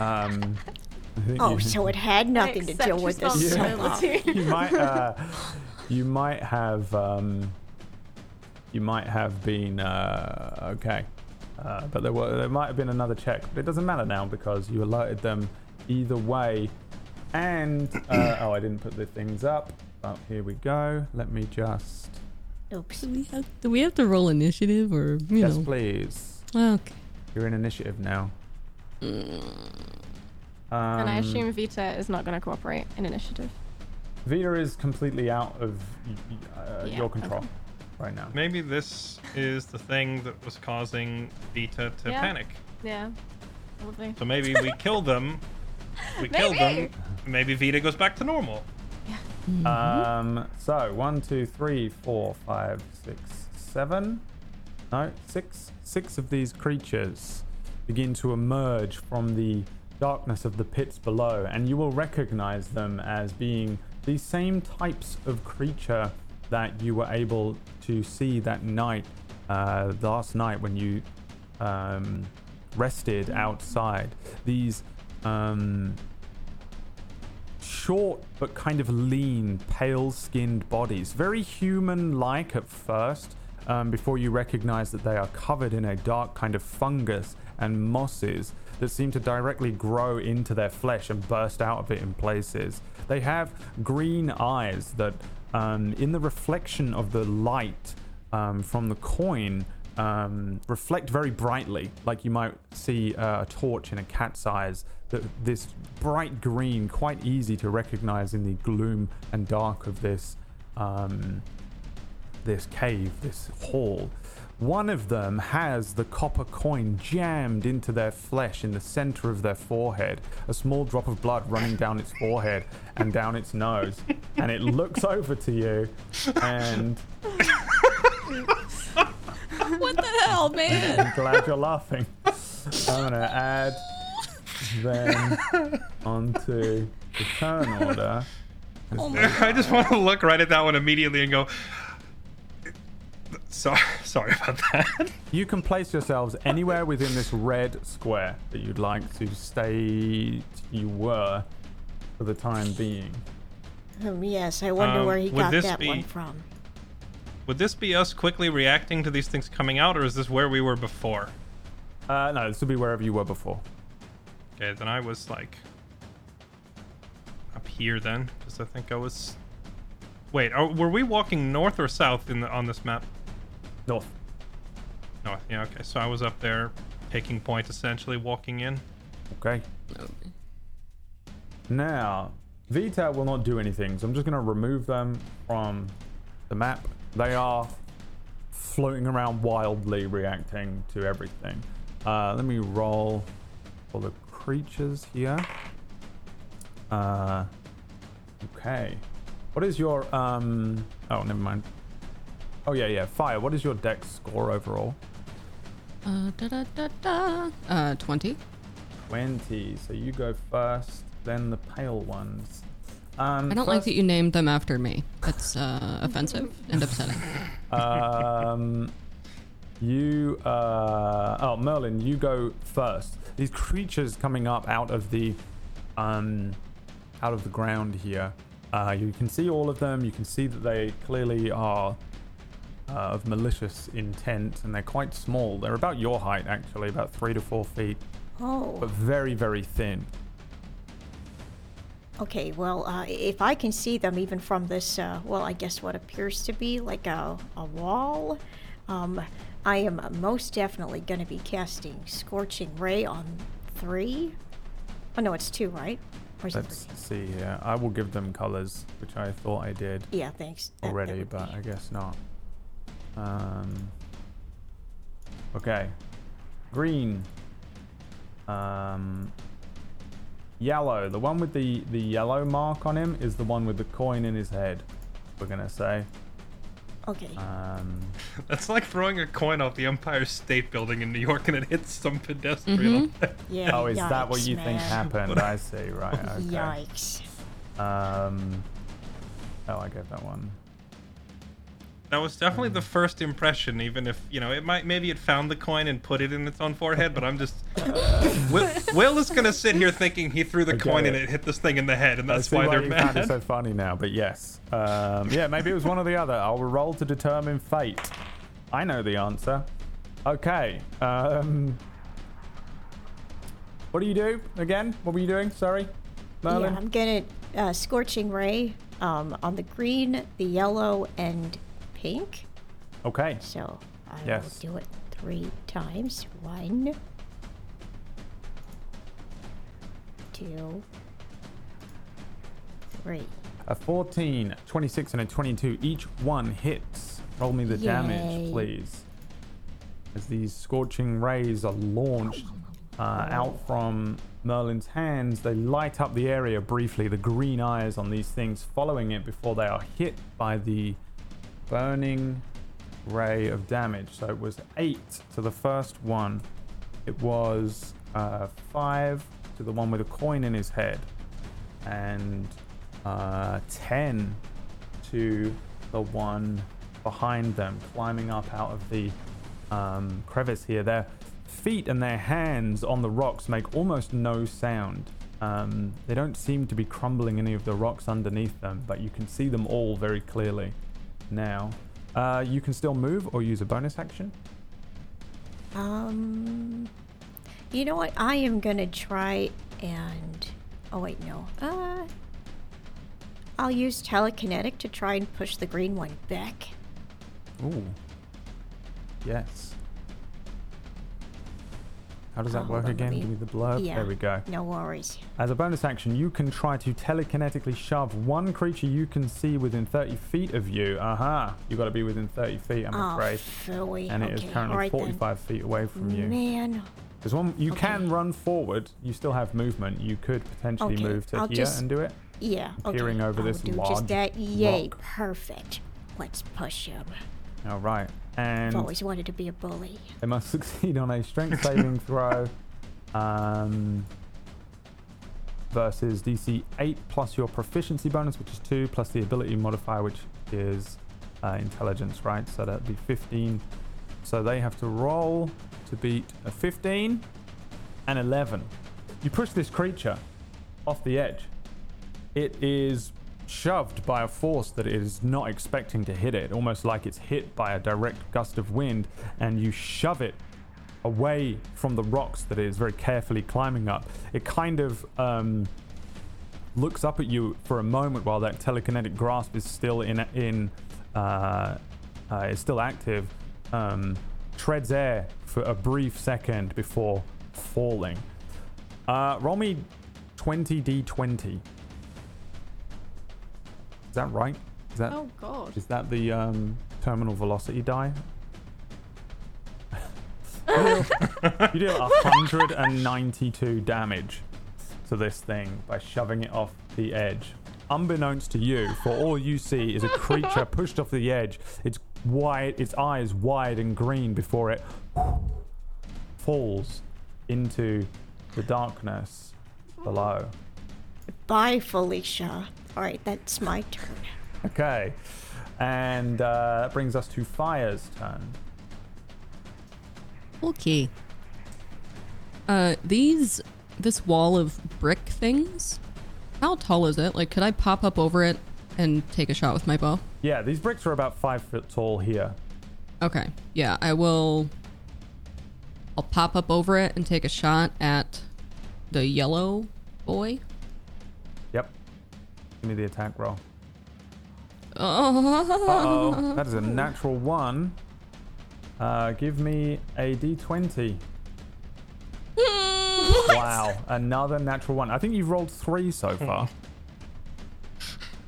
Um, Oh, you- so it had nothing to accept do with this. responsibility. you might uh, you might have um, you might have been uh, okay uh, but there were there might have been another check but it doesn't matter now because you alerted them either way and uh, oh I didn't put the things up but here we go let me just Oops. Do we have, do we have to roll initiative or you yes know? please Okay. you're in initiative now um, and I assume Vita is not going to cooperate in initiative. Vita is completely out of y- y- uh, Yeah, your control okay. Right now Maybe this is the thing that was causing Vita to Yeah. panic. Yeah, probably. So maybe we kill them. We kill them. Maybe. Maybe Vita goes back to normal. Um, so one, two, three, four, five, six, seven. No, six. Six of these creatures begin to emerge from the darkness of the pits below, and you will recognize them as being the same types of creature that you were able to see that night, uh, last night when you um, rested outside. These um, short but kind of lean, pale skinned bodies. Very human like at first, um, before you recognize that they are covered in a dark kind of fungus and mosses that seem to directly grow into their flesh and burst out of it in places. They have green eyes that, um, in the reflection of the light um, from the coin, um, reflect very brightly, like you might see uh, a torch in a cat's eyes. That this bright green, quite easy to recognize in the gloom and dark of this um, this cave, this hall. One of them has the copper coin jammed into their flesh in the center of their forehead, a small drop of blood running down its forehead and down its nose. And it looks over to you and What the hell, man? I'm glad you're laughing. I'm gonna add them onto the turn order. Oh I just want to look right at that one immediately and go. Sorry, sorry about that. You can place yourselves anywhere within this red square that you'd like to stay you were for the time being. Um, yes, I wonder Um, where he would got this that be- one from. Would this be us quickly reacting to these things coming out, or is this where we were before? Uh, no, this would be wherever you were before. Okay, then I was like up here then, because I think I was. Wait, are, were we walking north or south in the, on this map? North. North. Yeah. Okay, so I was up there, taking point essentially, walking in. Okay. Now, Vita will not do anything, so I'm just going to remove them from the map. They are floating around wildly, reacting to everything. Uh, let me roll for the creatures here. Uh, okay. What is your um? Oh, never mind. Oh yeah, yeah. Fire. What is your dex score overall? Uh, da da da da. Uh, 20. 20. So you go first, then the pale ones. Um, I don't like that you named them after me. That's uh, offensive and upsetting. um, you, uh, oh, Merlin, you go first. These creatures coming up out of the, um, out of the ground here. Uh, you can see all of them. You can see that they clearly are uh, of malicious intent, and they're quite small. They're about your height, actually, about three to four feet, Oh, but very, very thin. okay. Well, uh, if I can see them even from this, uh, well, I guess what appears to be like a, a wall, um, I am most definitely going to be casting Scorching Ray on three. Oh, no, it's two, right? Or is it Let's three? see here. I will give them colors, which I thought I did. Yeah, thanks. That- that already, would but be- I guess not. Um, okay. Green. Um, yellow. The one with the, the yellow mark on him is the one with the coin in his head, we're going to say. Okay. Um, That's like throwing a coin off the Empire State Building in New York and it hits some pedestrian. yeah. oh, is that what yikes, you think happened? I see, right. Okay. Yikes. Um, oh, I get that one. That was definitely the first impression, even if you know it might maybe it found the coin and put it in its own forehead. But I'm just Will, Will is gonna sit here thinking he threw the I get coin and it. it hit this thing in the head, and I that's see why why they're you found it so funny now, but yes. Um, yeah, maybe it was one or the other. I'll roll to determine fate. I know the answer. Okay. Um, what do you do again? What were you doing? Sorry, Merlin. Yeah, I'm gonna uh, scorching ray um, on the green, the yellow, and pink. Okay. So I Yes. will do it three times. One, two, three. A 14, 26, and a 22. Each one hits. Roll me the damage, please. As these scorching rays are launched uh, out from Merlin's hands, they light up the area briefly, the green eyes on these things following it before they are hit by the burning ray of damage. So it was 8 to the first one, it was uh, 5 to the one with a coin in his head, and uh, 10 to the one behind them, climbing up out of the um, crevice here. Their feet and their hands on the rocks make almost no sound. Um, they don't seem to be crumbling any of the rocks underneath them, but you can see them all very clearly now. Uh, you can still move or use a bonus action. Um, you know what? I am gonna try and. Oh wait, no. Uh, I'll use telekinetic to try and push the green one back. Ooh. Yes. How does Oh, that hold work again? me- Give me the blurb. Yeah. There we go. No worries. As a bonus action, you can try to telekinetically shove one creature you can see within 30 feet of you. Aha! You've got to be within 30 feet, I'm oh, afraid. phooey. And it is okay. currently then. 45 feet away from you. Man. There's one. You can run forward. You still have movement. You could potentially Okay, move to I'll here just- and do it. Yeah. Okay. peering over I'll this do large just that. Yay. rock. Perfect. Let's push him. All right. I've always wanted to be a bully. they must succeed on a strength saving throw. Um, versus DC 8 plus your proficiency bonus, which is 2, plus the ability modifier, which is uh, intelligence, right? So that'd be 15. So they have to roll to beat a 15 and 11. You push this creature off the edge. It is shoved by a force that it is not expecting to hit it, almost like it's hit by a direct gust of wind, and you shove it away from the rocks that it is very carefully climbing up. It kind of um, looks up at you for a moment while that telekinetic grasp is still in in uh, uh, is still active. Um, treads air for a brief second before falling. Uh, roll me 20d20. Is that right? Is that Oh god. is that the um, terminal velocity die? you deal, you 192 damage to this thing by shoving it off the edge. Unbeknownst to you, for all you see is a creature pushed off the edge. Its wide, its eyes wide and green before it falls into the darkness below. Bye, Felicia. Alright, that's my turn. Okay, and uh, that brings us to Fire's turn. Okay. Uh, these, this wall of brick things, how tall is it? Like, could I pop up over it and take a shot with my bow? Yeah, these bricks are about five foot tall here. Okay. Yeah, I will. I'll pop up over it and take a shot at the yellow boy. Yep. Give me the attack roll. Oh. Uh-oh. that is a natural one. Uh, give me a d20. Wow, another natural one. I think you've rolled three so far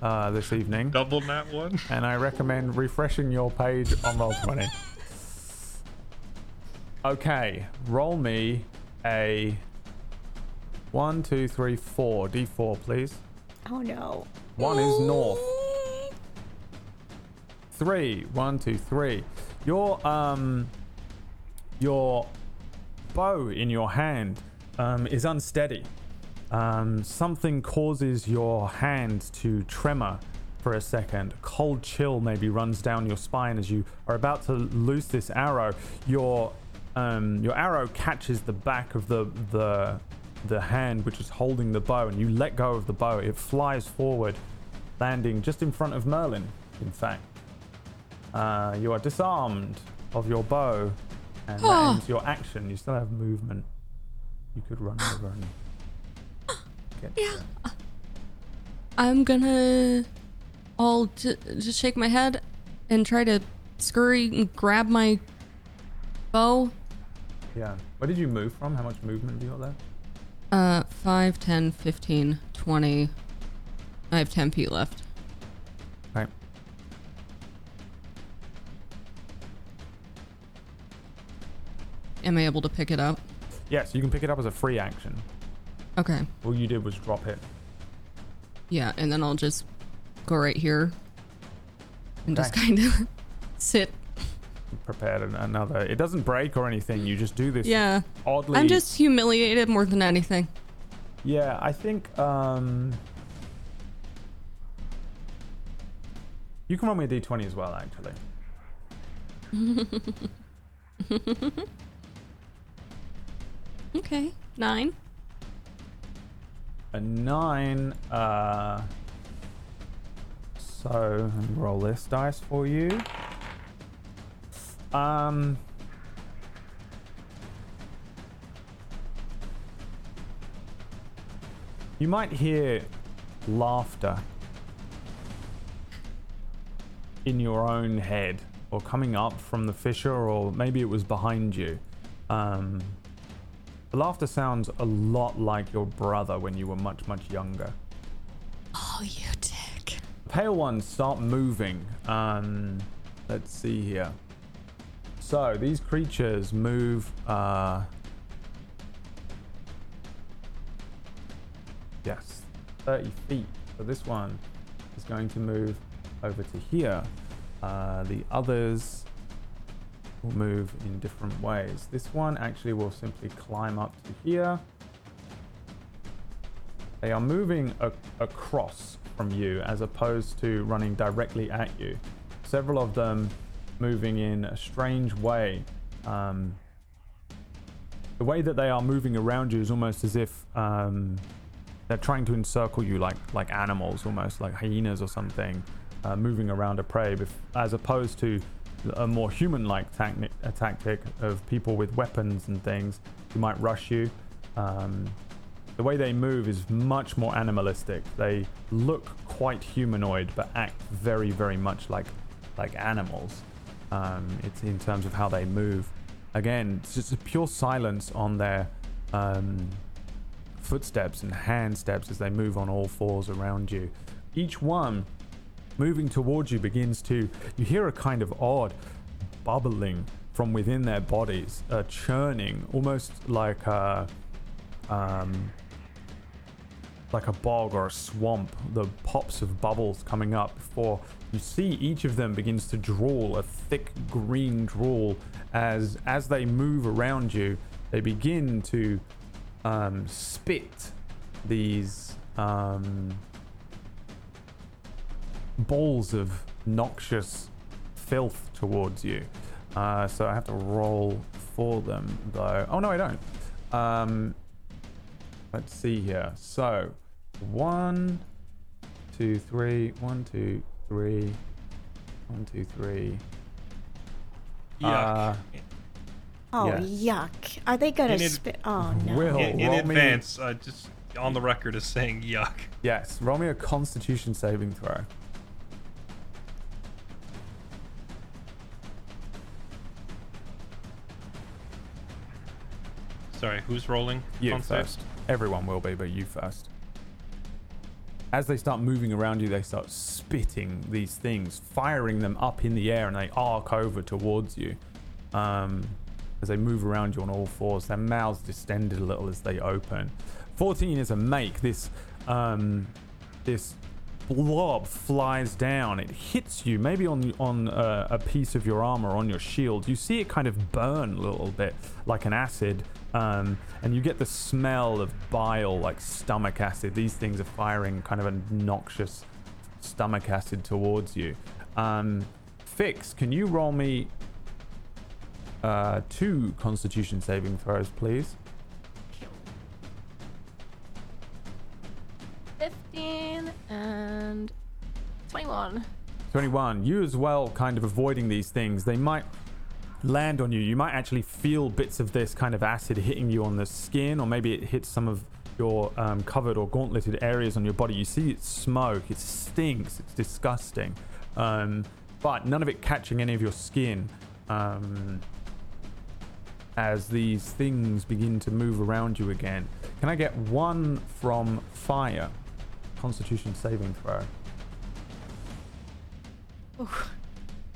uh, this evening, Double nat one. and I recommend refreshing your page on Roll20. Okay, roll me a one, two, three, four. D4, please. Oh no. One is north. Three. One, two, three. Your um your bow in your hand um, is unsteady. Um, something causes your hand to tremor for a second. A cold chill maybe runs down your spine as you are about to loose this arrow. Your um, your arrow catches the back of the the the hand which is holding the bow, and you let go of the bow. It flies forward, landing just in front of Merlin. In fact, uh, you are disarmed of your bow, and that Ah. ends your action. You still have movement. You could run over and get. Yeah. I'm gonna. I'll j- just shake my head and try to scurry and grab my bow. Yeah. Where did you move from? How much movement have you got there? Uh, 5, 10, 15, 20. I have 10 feet left. Okay. Am I able to pick it up? Yes, you can pick it up as a free action. Okay. All you did was drop it. Yeah, and then I'll just go right here and just Okay. kind of sit. Prepared an- another. It doesn't break or anything. You just do this Yeah. oddly. I'm just humiliated more than anything. Yeah, I think um You can roll me a d20 as well, actually. Okay. Nine. A nine. Uh, so let me roll this dice for you. Um. You might hear laughter in your own head, or coming up from the fissure, or maybe it was behind you. Um, The laughter sounds a lot like your brother when you were much, much younger. Oh, you dick. pale ones start moving. Um, let's see here. So these creatures move. Uh, yes, 30 feet. So this one is going to move over to here. Uh, the others will move in different ways. This one actually will simply climb up to here. They are moving across from you as opposed to running directly at you. Several of them moving in a strange way. Um, the way that they are moving around you is almost as if um, they're trying to encircle you like like animals, almost like hyenas or something, uh, moving around a prey, as opposed to a more human-like a tactic of people with weapons and things who might rush you. Um, the way they move is much more animalistic. They look quite humanoid, but act very, very much like like animals. Um, it's in terms of how they move. Again, it's just a pure silence on their um, footsteps and hand steps as they move on all fours around you. Each one moving towards you begins to. You hear a kind of odd bubbling from within their bodies, a churning, almost like a. Um, like a bog or a swamp, the pops of bubbles coming up before you see each of them begins to drool a thick green drawl, as as they move around you they begin to um, spit these um, balls of noxious filth towards you. Uh, so I have to roll for them though. Oh no I don't. Um, Let's see here. So, one, two, three, one, two, three, one, two, three. Yuck. Uh, Oh, Yes. yuck. Are they gonna spit? Oh, no. Will. in in roll me- advance, uh, just on the record as saying yuck. Yes, roll me a Constitution saving throw. Sorry, who's rolling? You first. Everyone will be, but you first. As they start moving around you, they start spitting these things, firing them up in the air, and they arc over towards you. Um, as they move around you on all fours, their mouths distended a little as they open. 14 is a make. This, um, this blob flies down. It hits you, maybe on on uh, a piece of your armor, on your shield. You see it kind of burn a little bit, like an acid, um, and you get the smell of bile, like stomach acid. These things are firing kind of a noxious stomach acid towards you. Um, Fix, can you roll me uh, two Constitution saving throws, please? 15 and 21. 21. You as well, kind of avoiding these things. They might land on you. You might actually feel bits of this kind of acid hitting you on the skin, or maybe it hits some of your um, covered or gauntleted areas on your body. You see it smoke, it stinks, it's disgusting. Um, but none of it catching any of your skin. Um, as these things begin to move around you again. Can I get one from fire? Constitution saving throw.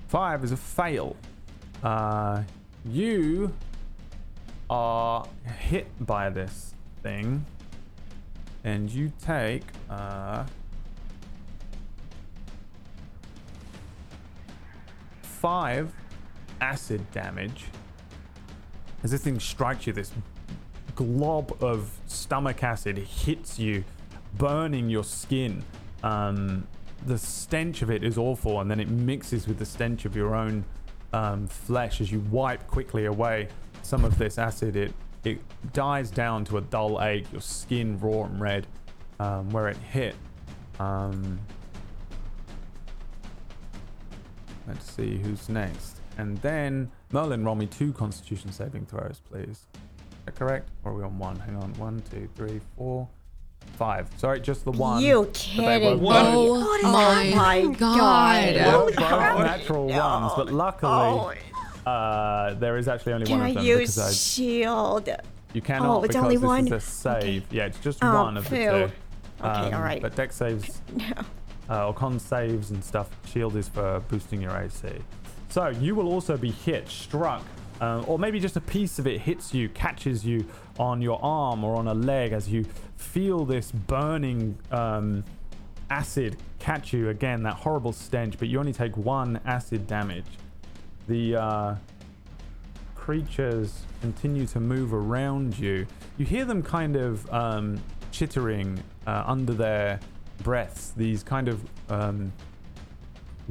Five is a fail. Uh, you are hit by this thing, and you take uh, five acid damage as this thing strikes you. This glob of stomach acid hits you, burning your skin. Um, the stench of it is awful, and then it mixes with the stench of your own um, flesh as you wipe quickly away some of this acid. It it dies down to a dull ache. Your skin raw and red um, where it hit. Um, let's see who's next, and then Merlin, roll me two Constitution saving throws, please. Is that correct? Or are we on one? Hang on. One, two, three, four, five. Sorry, just the one. You But they were kidding me? What? Oh my. My god. God. They were Oh, no. natural ones, but luckily Oh, uh, there is actually only can one I of them use because shield? You cannot Oh, it's because only this one? is a save. Yeah, it's just Oh, one of the phew. two. Okay, Um, alright. But dex saves No. uh, or con saves and stuff. Shield is for boosting your AC. So you will also be hit, struck, uh, or maybe just a piece of it hits you, catches you on your arm or on a leg as you feel this burning um, acid catch you. Again, that horrible stench, but you only take one acid damage. The uh, creatures continue to move around you. You hear them kind of um, chittering uh, under their breaths, these kind of um,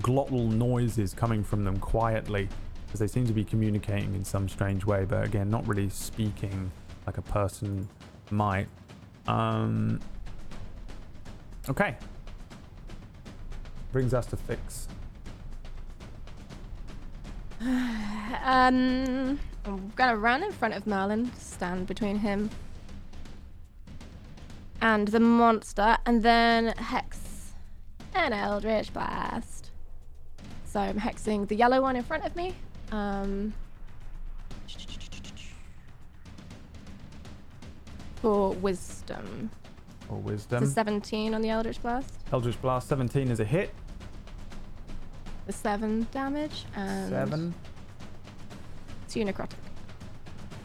glottal noises coming from them quietly as they seem to be communicating in some strange way, but again, not really speaking like a person might. Um, okay. Brings us to fix. Um, I'm gonna run in front of Merlin, stand between him and the monster, and then hex an Eldritch Blast. So I'm hexing the yellow one in front of me. Um, for wisdom. Or It's wisdom. a 17 on the Eldritch Blast. Eldritch Blast 17 is a hit. The 7 damage and 7. 2 necrotic.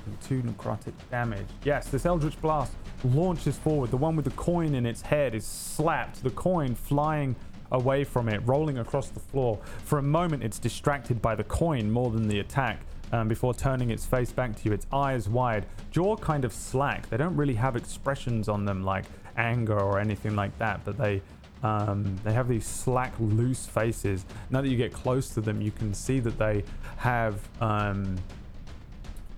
and two necrotic damage. Yes, this Eldritch Blast launches forward. The one with the coin in its head is slapped, the coin flying away from it, rolling across the floor. For a moment, it's distracted by the coin more than the attack. Um, before turning its face back to you, its eyes wide, jaw kind of slack. They don't really have expressions on them like anger or anything like that, but they um, they have these slack, loose faces. Now that you get close to them, you can see that they have um,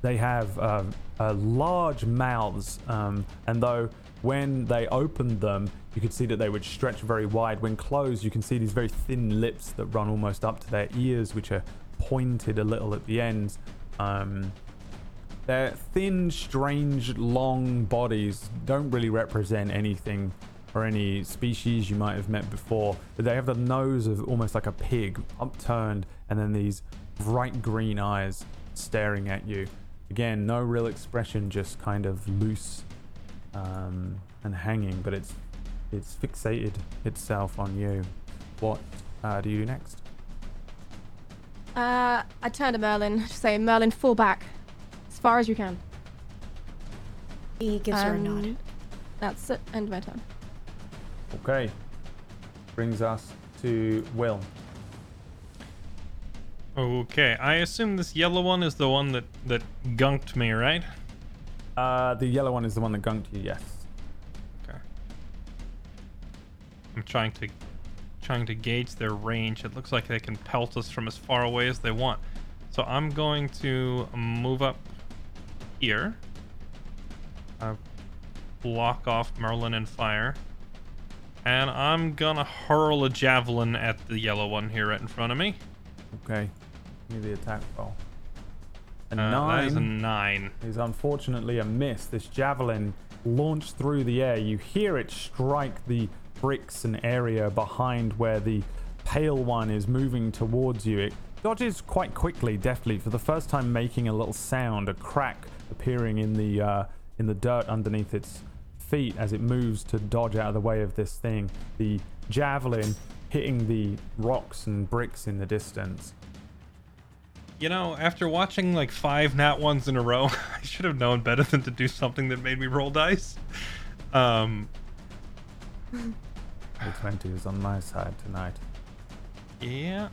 they have uh, uh, large mouths, um, and though when they opened them, you could see that they would stretch very wide. When closed, you can see these very thin lips that run almost up to their ears, which are pointed a little at the ends. Um, their thin, strange, long bodies don't really represent anything or any species you might have met before, but they have the nose of almost like a pig, upturned, and then these bright green eyes staring at you. Again, no real expression, just kind of loose um, and hanging, but it's it's fixated itself on you. What uh, do you do next? Uh, I turn to Merlin, just say, Merlin, fall back. As far as you can. He gives her a nod. That's it. End my turn. Okay, brings us to Will. Okay, I assume this yellow one is the one that that gunked me, right? Uh, the yellow one is the one that gunked you. Yes. Okay. I'm trying to trying to gauge their range. It looks like they can pelt us from as far away as they want. So I'm going to move up here. Uh, block off Merlin and fire. And I'm gonna hurl a javelin at the yellow one here right in front of me. Okay. Give me the attack roll. A Uh, nine. That is a nine. is unfortunately a miss. This javelin launched through the air. You hear it strike the bricks and area behind where the pale one is moving towards you. It dodges quite quickly, deftly, for the first time making a little sound, a crack appearing in the uh, in the dirt underneath its feet as it moves to dodge out of the way of this thing. The javelin hitting the rocks and bricks in the distance. You know, after watching like five nat ones in a row, I should have known better than to do something that made me roll dice. Um, The 20 is on my side tonight. yeah.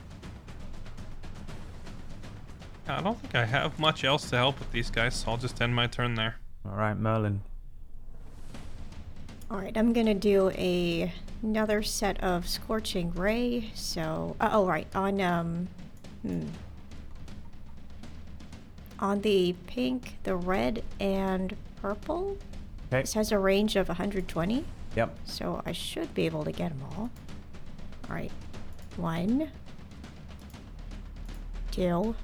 I don't think I have much else to help with these guys, so I'll just end my turn there. All right, Merlin. All right, I'm gonna do a another set of scorching ray. So, uh, oh right, on um, hmm. on the pink, the red, and purple. Okay. This has a range of 120, Yep. so I should be able to get them all. All right, one, two,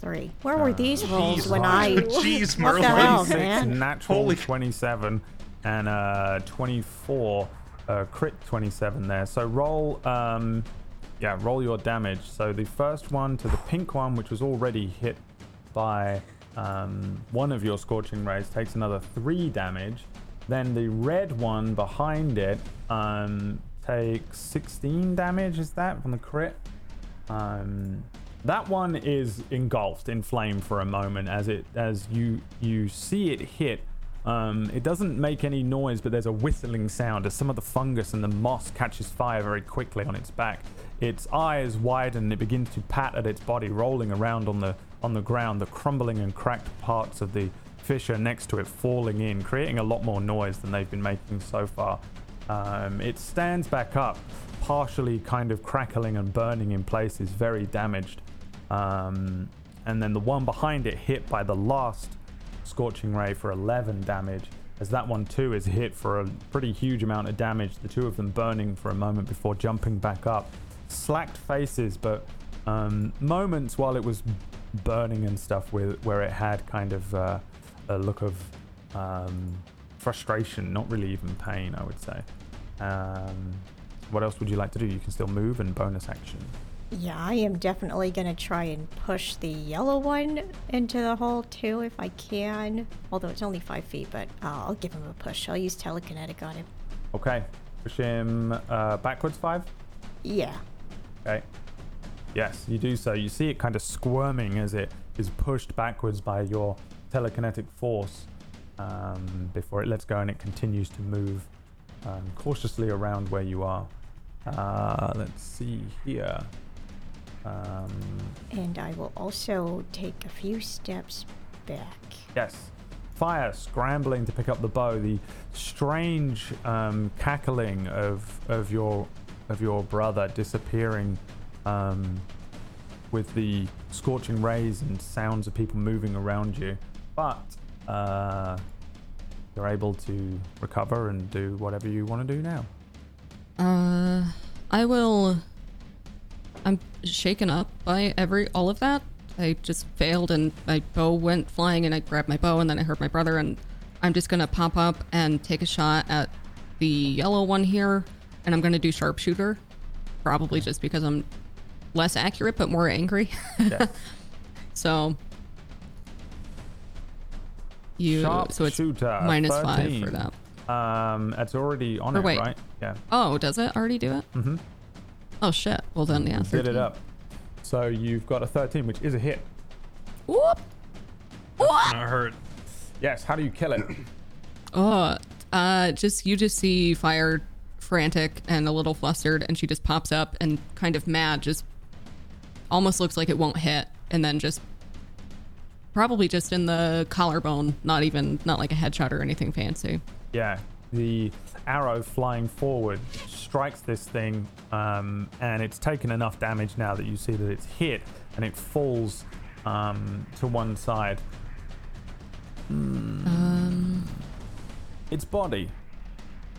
three. Where were these rolls Jeez, when I? Jeez, what the hell, 26 man? natural Holy- 27 and uh 24 uh crit 27 there so roll um yeah roll your damage so the first one to the pink one which was already hit by um, one of your scorching rays takes another three damage. Then the red one behind it um, takes 16 damage. Is that from the crit? Um, that one is engulfed in flame for a moment as it as you you see it hit. Um, it doesn't make any noise, but there's a whistling sound as some of the fungus and the moss catches fire very quickly on its back. Its eyes widen it begins to pat at its body, rolling around on the on the ground. The crumbling and cracked parts of the fissure next to it falling in, creating a lot more noise than they've been making so far. Um, it stands back up, partially kind of crackling and burning in places, very damaged. Um, and then the one behind it hit by the last scorching ray for 11 damage. As that one too is hit for a pretty huge amount of damage, the two of them burning for a moment before jumping back up. Slacked faces, but um, moments while it was burning and stuff with where it had kind of uh, a look of um, frustration, not really even pain, I would say. Um, what else would you like to do? You can still move and bonus action. Yeah, I am definitely gonna try and push the yellow one into the hole too if I can. Although it's only five feet, but uh, I'll give him a push. I'll use telekinetic on him. Okay, push him uh, backwards five. Yeah. Okay. Yes, you do so. You see it kind of squirming as it is pushed backwards by your telekinetic force um, before it lets go and it continues to move um, cautiously around where you are. Uh, let's see here. Um, And I will also take a few steps back. Yes. Fire scrambling to pick up the bow. The strange um, cackling of of your of your brother disappearing um, with the scorching rays and sounds of people moving around you. But uh, you're able to recover and do whatever you want to do now. Uh, I will. I'm shaken up by every all of that. I just failed, and my bow went flying, and I grabbed my bow, and then I heard my brother, and I'm just gonna pop up and take a shot at the yellow one here, and I'm gonna do sharpshooter, probably just because I'm less accurate but more angry. Yes. so you Sharp so it's shooter, minus five 13. for that. Um, it's already on Or it, wait. right? Yeah. Oh, does it already do it? Mm-hmm. Oh shit. Well then, yeah. Did it up. So you've got a 13, which is a hit. Whoop. Not hurt. Yes. How do you kill it? Oh, uh, just you just see fire frantic and a little flustered, and she just pops up and kind of mad, just almost looks like it won't hit, and then just probably just in the collarbone, not even not like a headshot or anything fancy. Yeah, the arrow flying forward strikes this thing, um, and it's taken enough damage now that you see that it's hit and it falls um, to one side. Um, Its body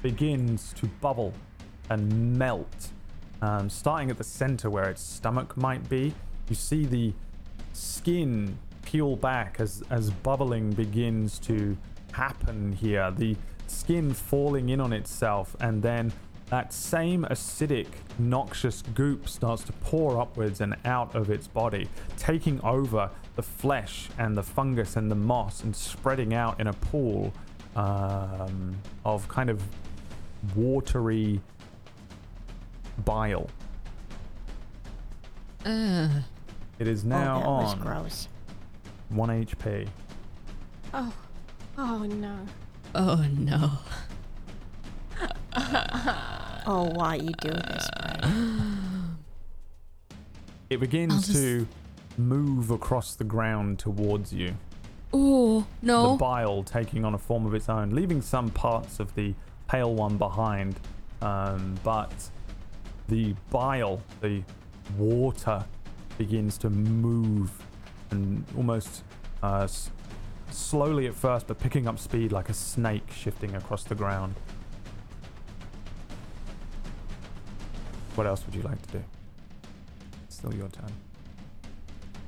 begins to bubble and melt, um, starting at the center where its stomach might be. You see the skin peel back as, as bubbling begins to happen here. The skin falling in on itself, and then that same acidic, noxious goop starts to pour upwards and out of its body, taking over the flesh and the fungus and the moss and spreading out in a pool um, of kind of watery bile. It is now oh, that was on gross. 1 HP. Oh, oh no. oh no. Oh, why you do this, Brad? It begins just- to move across the ground towards you. Oh no. The bile taking on a form of its own, leaving some parts of the pale one behind. Um, but the bile, the water, begins to move and almost uh, s- slowly at first, but picking up speed like a snake shifting across the ground. What else would you like to do? Still your turn.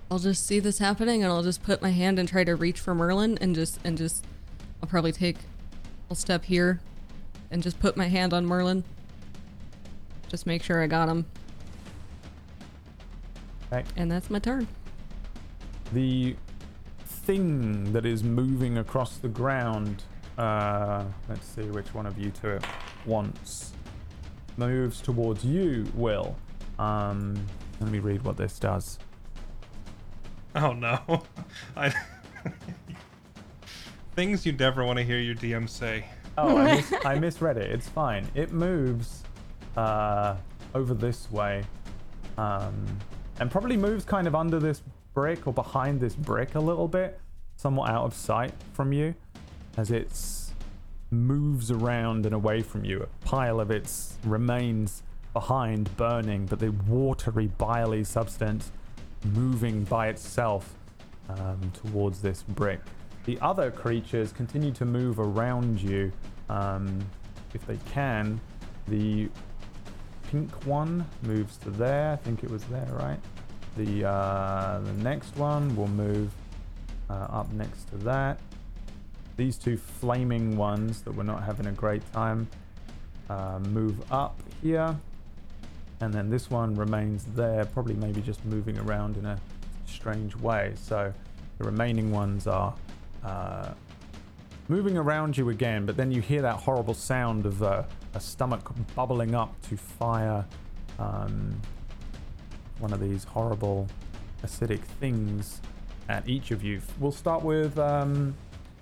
I'll just see this happening and I'll just put my hand and try to reach for Merlin and just and just I'll probably take a step here and just put my hand on Merlin. Just make sure I got him. Okay. And that's my turn. The thing that is moving across the ground. Uh, let's see which one of you two it wants. Moves towards you, Will. Um, let me read what this does. Oh no. I Things you never want to hear your DM say. Oh, I, mis- I misread it. It's fine. It moves uh, over this way, um, and probably moves kind of under this brick or behind this brick a little bit, somewhat out of sight from you, as it moves around and away from you. A pile of its remains behind, burning, but the watery, biley substance moving by itself um, towards this brick. The other creatures continue to move around you um, if they can. The pink one moves to there. I think it was there, right? The uh, the next one will move uh, up next to that. These two flaming ones that we're not having a great time uh, move up here, and then this one remains there, probably maybe just moving around in a strange way. So the remaining ones are uh, moving around you again, but then you hear that horrible sound of uh, a stomach bubbling up to fire um, one of these horrible acidic things at each of you. We'll start with, um,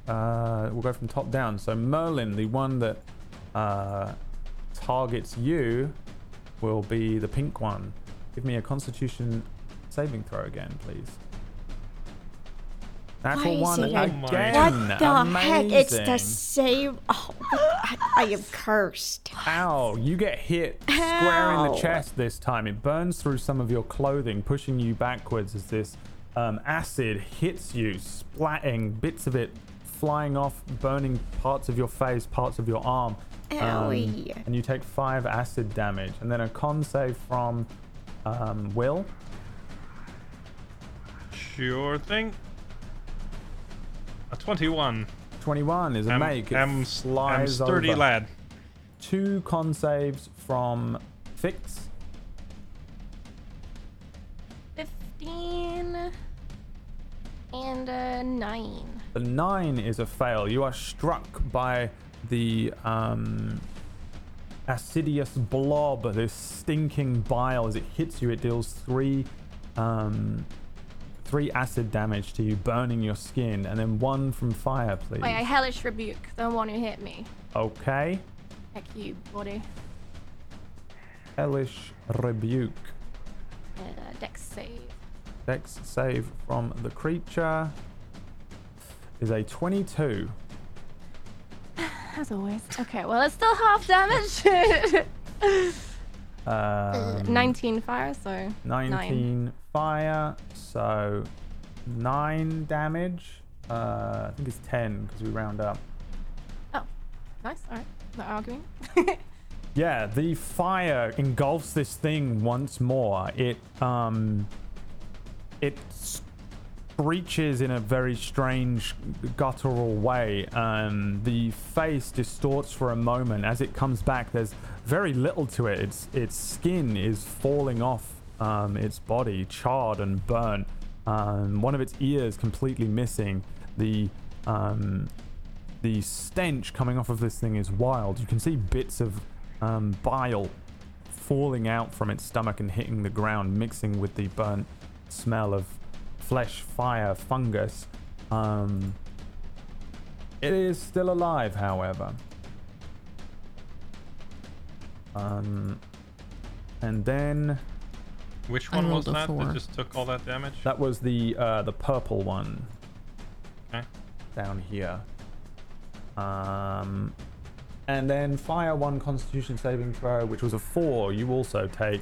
uh, we'll go from top down. So, Merlin, the one that uh, targets you, will be the pink one. Give me a constitution saving throw again, please. Natural Why one it- Oh again. What the heck? It's the Amazing. same. Oh, I, I am cursed. Ow, you get hit square in the chest this time. It burns through some of your clothing, pushing you backwards as this um, acid hits you, splatting bits of it flying off, burning parts of your face, parts of your arm. Um, and you take five acid damage. And then a con save from um, Will. Sure thing. A 21. 21 is a I'm, make. It I'm, I'm sturdy over. lad. Two con saves from Fix. 15 and a 9. The nine is a fail. You are struck by the um, acidious blob, this stinking bile. As it hits you, it deals three, um, three acid damage to you, burning your skin, and then one from fire, please. Wait, I hellish rebuke the one who hit me. Okay. Heck you, buddy. Hellish rebuke. Uh, dex save. Dex save from the creature is a 22. As always. Okay, well, it's still half damage. Um, 19 fire, so 19 fire, so 9 damage. Uh, I think it's 10 because we round up. Oh, nice. All right, not arguing. Yeah, the fire engulfs this thing once more. It um it breaches in a very strange guttural way. Um the face distorts for a moment as it comes back. There's very little to it. Its its skin is falling off um its body, charred and burnt. Um one of its ears completely missing. The um the stench coming off of this thing is wild. You can see bits of um, bile falling out from its stomach and hitting the ground, mixing with the burnt smell of flesh, fire, fungus. Um, it is still alive, however. Um, and then Which one was that four. that just took all that damage? that was the uh, the purple one Okay. down here. Um, and then fire one Constitution saving throw, which was a four. You also take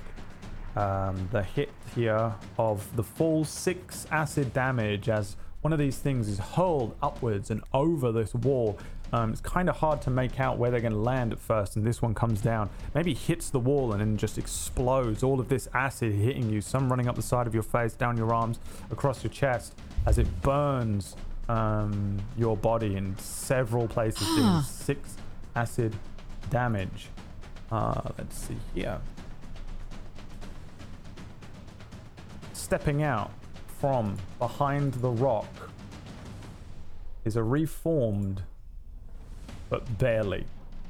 um, the hit here of the full six acid damage as one of these things is hurled upwards and over this wall. Um, it's kind of hard to make out where they're going to land at first, and this one comes down, maybe hits the wall and then just explodes. All of this acid hitting you, some running up the side of your face, down your arms, across your chest, as it burns um, your body in several places, doing six acid damage. Uh, let's see here. Stepping out from behind the rock is a reformed, but barely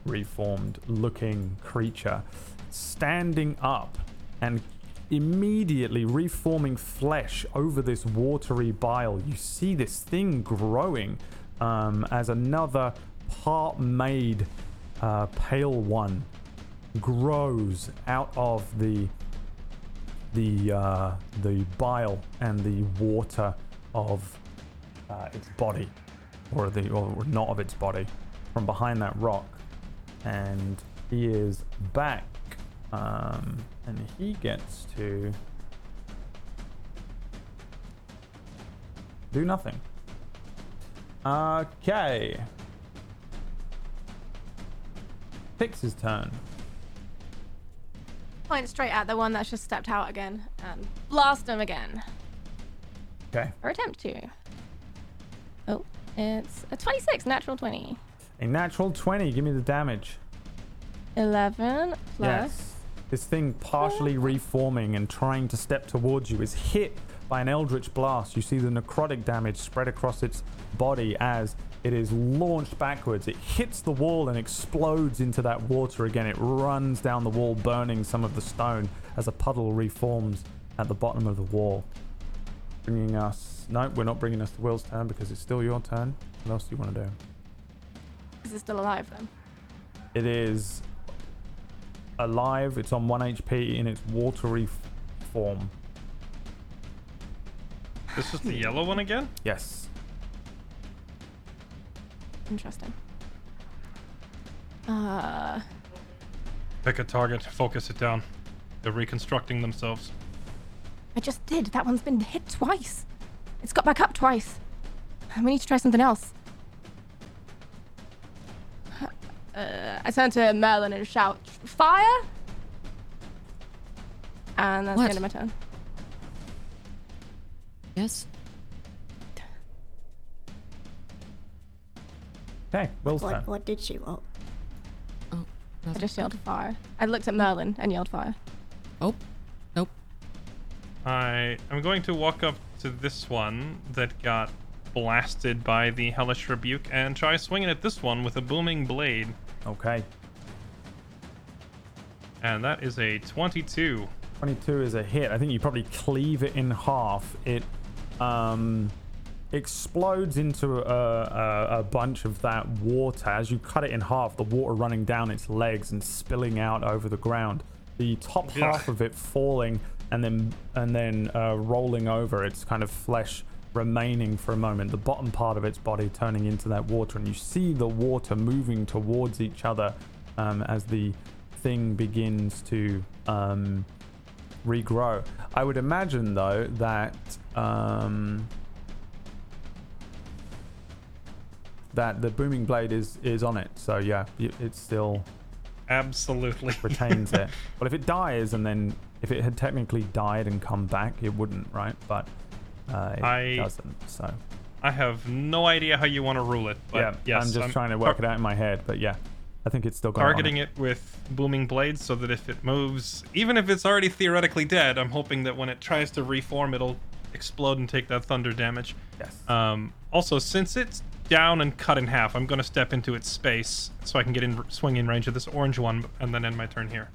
reformed looking creature standing up and immediately reforming flesh over this watery bile. You see this thing growing um, as another part made uh, pale one grows out of the the uh, the bile and the water of uh, its body, or the or not of its body, from behind that rock, and he is back, um, and he gets to do nothing. Okay. Fix's turn. Point straight at the one that's just stepped out again and blast him again. Okay. Or attempt to. Oh, it's a 26, natural 20. A natural 20. Give me the damage. 11 plus. Yes. This thing partially reforming and trying to step towards you is hit by an eldritch blast. You see the necrotic damage spread across its body as it is launched backwards. It hits the wall and explodes into that water again. It runs down the wall, burning some of the stone as a puddle reforms at the bottom of the wall. Bringing us. No, we're not bringing us to Will's turn because it's still your turn. What else do you want to do? Is it still alive then? It is alive. It's on 1 HP in its watery f- form. This is the yellow one again? Yes. Interesting. Uh, Pick a target, focus it down. They're reconstructing themselves. I just did. That one's been hit twice. It's got back up twice. We need to try something else. Uh, I turn to Merlin and shout, Fire! And that's What? the end of my turn. Yes. Okay, Will's turn. What, what did she? Oh, Oh. I just yelled fire. I looked at Merlin and yelled fire. Oh. Nope. I am going to walk up to this one that got blasted by the hellish rebuke and try swinging at this one with a booming blade. Okay. And that is a 22. 22 is a hit. I think you probably cleave it in half. It um, explodes into a, a, a bunch of that water. As you cut it in half, the water running down its legs and spilling out over the ground. The top Yeah. half of it falling and then and then uh, rolling over. Its kind of flesh remaining for a moment. The bottom part of its body turning into that water, and you see the water moving towards each other um, as the thing begins to um, regrow. I would imagine though that um, that the booming blade is is on it. So yeah, it still Absolutely. retains it. Well, if it dies and then if it had technically died and come back, it wouldn't, right? But I- doesn't. So I have no idea how you want to rule it, but yeah, yes, I'm just trying to work it out in my head. But yeah, I think it's still got targeting it. it with booming blades so that if it moves, even if it's already theoretically dead, I'm hoping that when it tries to reform, it'll explode and take that thunder damage. Yes. Um, also, since it's down and cut in half, I'm going to step into its space so I can get in swing in range of this orange one and then end my turn here.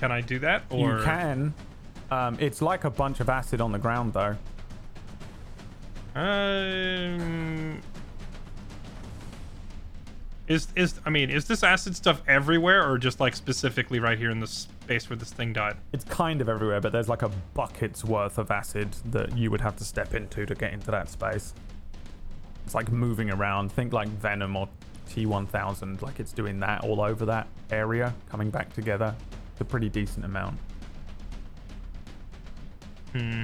Can I do that? Or You can. Um, it's like a bunch of acid on the ground, though. Um, is is I mean, is this acid stuff everywhere or just like specifically right here in the space where this thing died? It's kind of everywhere, but there's like a bucket's worth of acid that you would have to step into to get into that space. It's like moving around. Think like Venom or T1000, like it's doing that all over that area, coming back together. It's a pretty decent amount. Hmm.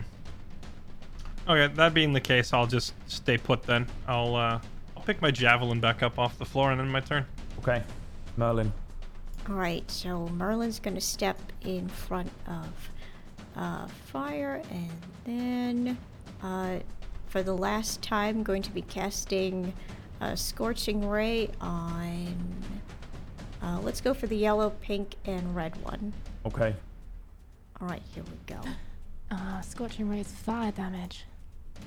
Okay, that being the case, I'll just stay put then. I'll uh, I'll pick my javelin back up off the floor and then my turn. Okay, Merlin. all right. So Merlin's gonna step in front of uh, fire, and then uh, for the last time, going to be casting a scorching ray on. Uh, let's go for the yellow, pink, and red one. Okay. All right, here we go. Uh, scorching rays fire damage. I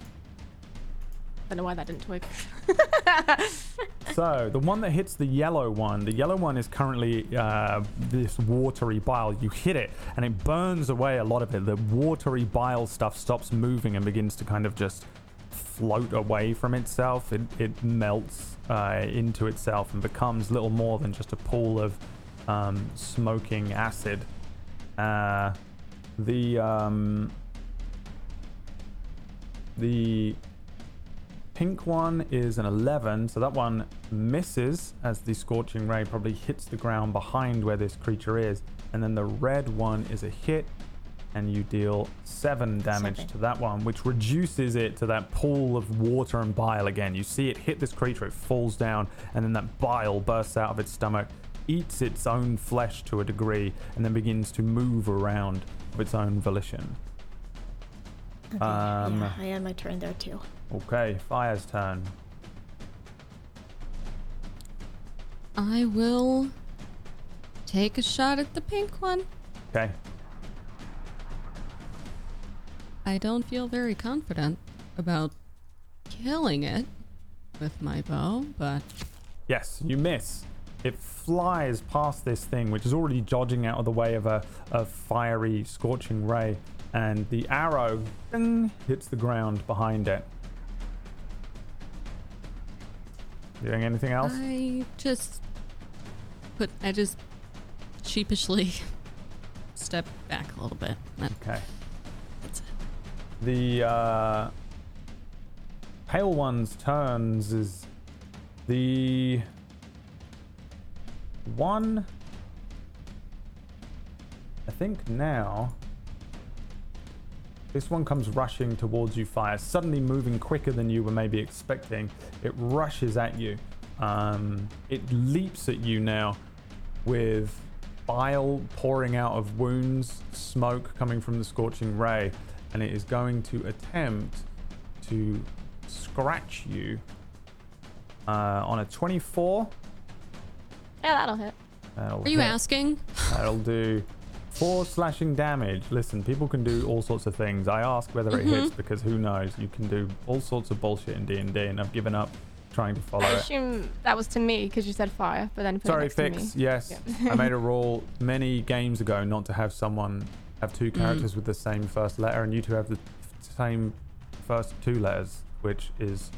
don't know why that didn't work. So the one that hits the yellow one, the yellow one is currently uh, this watery bile. You hit it, and it burns away a lot of it. The watery bile stuff stops moving and begins to kind of just float away from itself. It, it melts uh, into itself and becomes little more than just a pool of um, smoking acid. Uh, the um, the pink one is an 11, so that one misses as the scorching ray probably hits the ground behind where this creature is. And then the red one is a hit, and you deal 7 damage Seven. to that one, which reduces it to that pool of water and bile again. You see it hit this creature, it falls down, and then that bile bursts out of its stomach, eats its own flesh to a degree, and then begins to move around of its own volition. Okay, Um, yeah, I had my turn there too. Okay, Fire's turn. I will take a shot at the pink one. Okay. I don't feel very confident about killing it with my bow, but Yes, you miss. It flies past this thing, which is already dodging out of the way of a, a fiery, scorching ray, and the arrow ding, hits the ground behind it. Doing anything else? I just put I just sheepishly step back a little bit. That- Okay. That's it. The uh, pale one's turns is the one. I think now. This one comes rushing towards you, Fire, suddenly moving quicker than you were maybe expecting. It rushes at you. Um, it leaps at you now with bile pouring out of wounds, smoke coming from the scorching ray, and it is going to attempt to scratch you uh, on a 24. Yeah, that'll hit. That'll Are you hit. asking? That'll do four slashing damage. Listen, people can do all sorts of things. I ask whether it Mm-hmm. hits because who knows? You can do all sorts of bullshit in D and D, and I've given up trying to follow I it. assume that was to me because you said fire, but then put it Sorry, next to Fix. me. Yes, Yeah. I made a rule many games ago not to have someone have two characters with the same first letter, and you two have the same first two letters, which is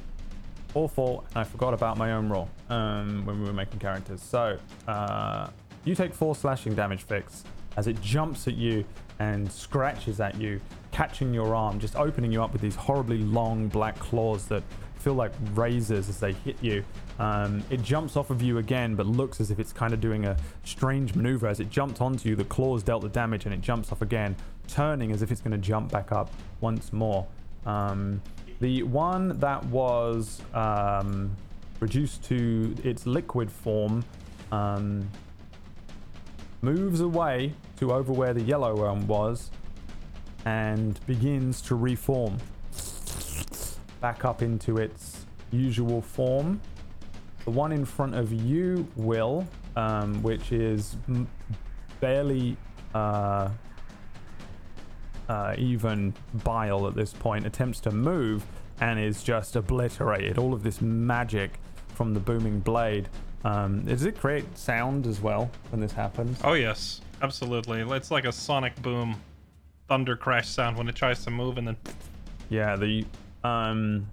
awful. And I forgot about my own rule um, when we were making characters. So uh, you take four slashing damage, Fix, as it jumps at you and scratches at you, catching your arm, just opening you up with these horribly long black claws that feel like razors as they hit you. Um, it jumps off of you again, but looks as if it's kind of doing a strange maneuver. As it jumped onto you, the claws dealt the damage, and it jumps off again, turning as if it's going to jump back up once more. Um, the one that was um, reduced to its liquid form um, moves away to over where the yellow one was and begins to reform back up into its usual form. The one in front of you, Will, um, which is barely uh, uh, even bile at this point, attempts to move and is just obliterated. All of this magic from the booming blade. Um, does it create sound as well when this happens? Oh yes, absolutely. It's like a sonic boom, thunder crash sound when it tries to move, and then Yeah, the um,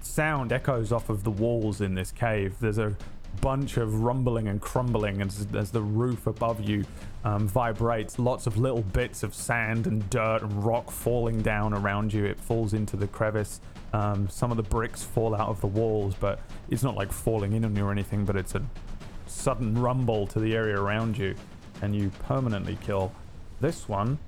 sound echoes off of the walls in this cave. There's a bunch of rumbling and crumbling as, as the roof above you um, vibrates. Lots of little bits of sand and dirt and rock falling down around you. It falls into the crevice. Um, some of the bricks fall out of the walls, but it's not like falling in on you or anything, but it's a sudden rumble to the area around you, and you permanently kill this one.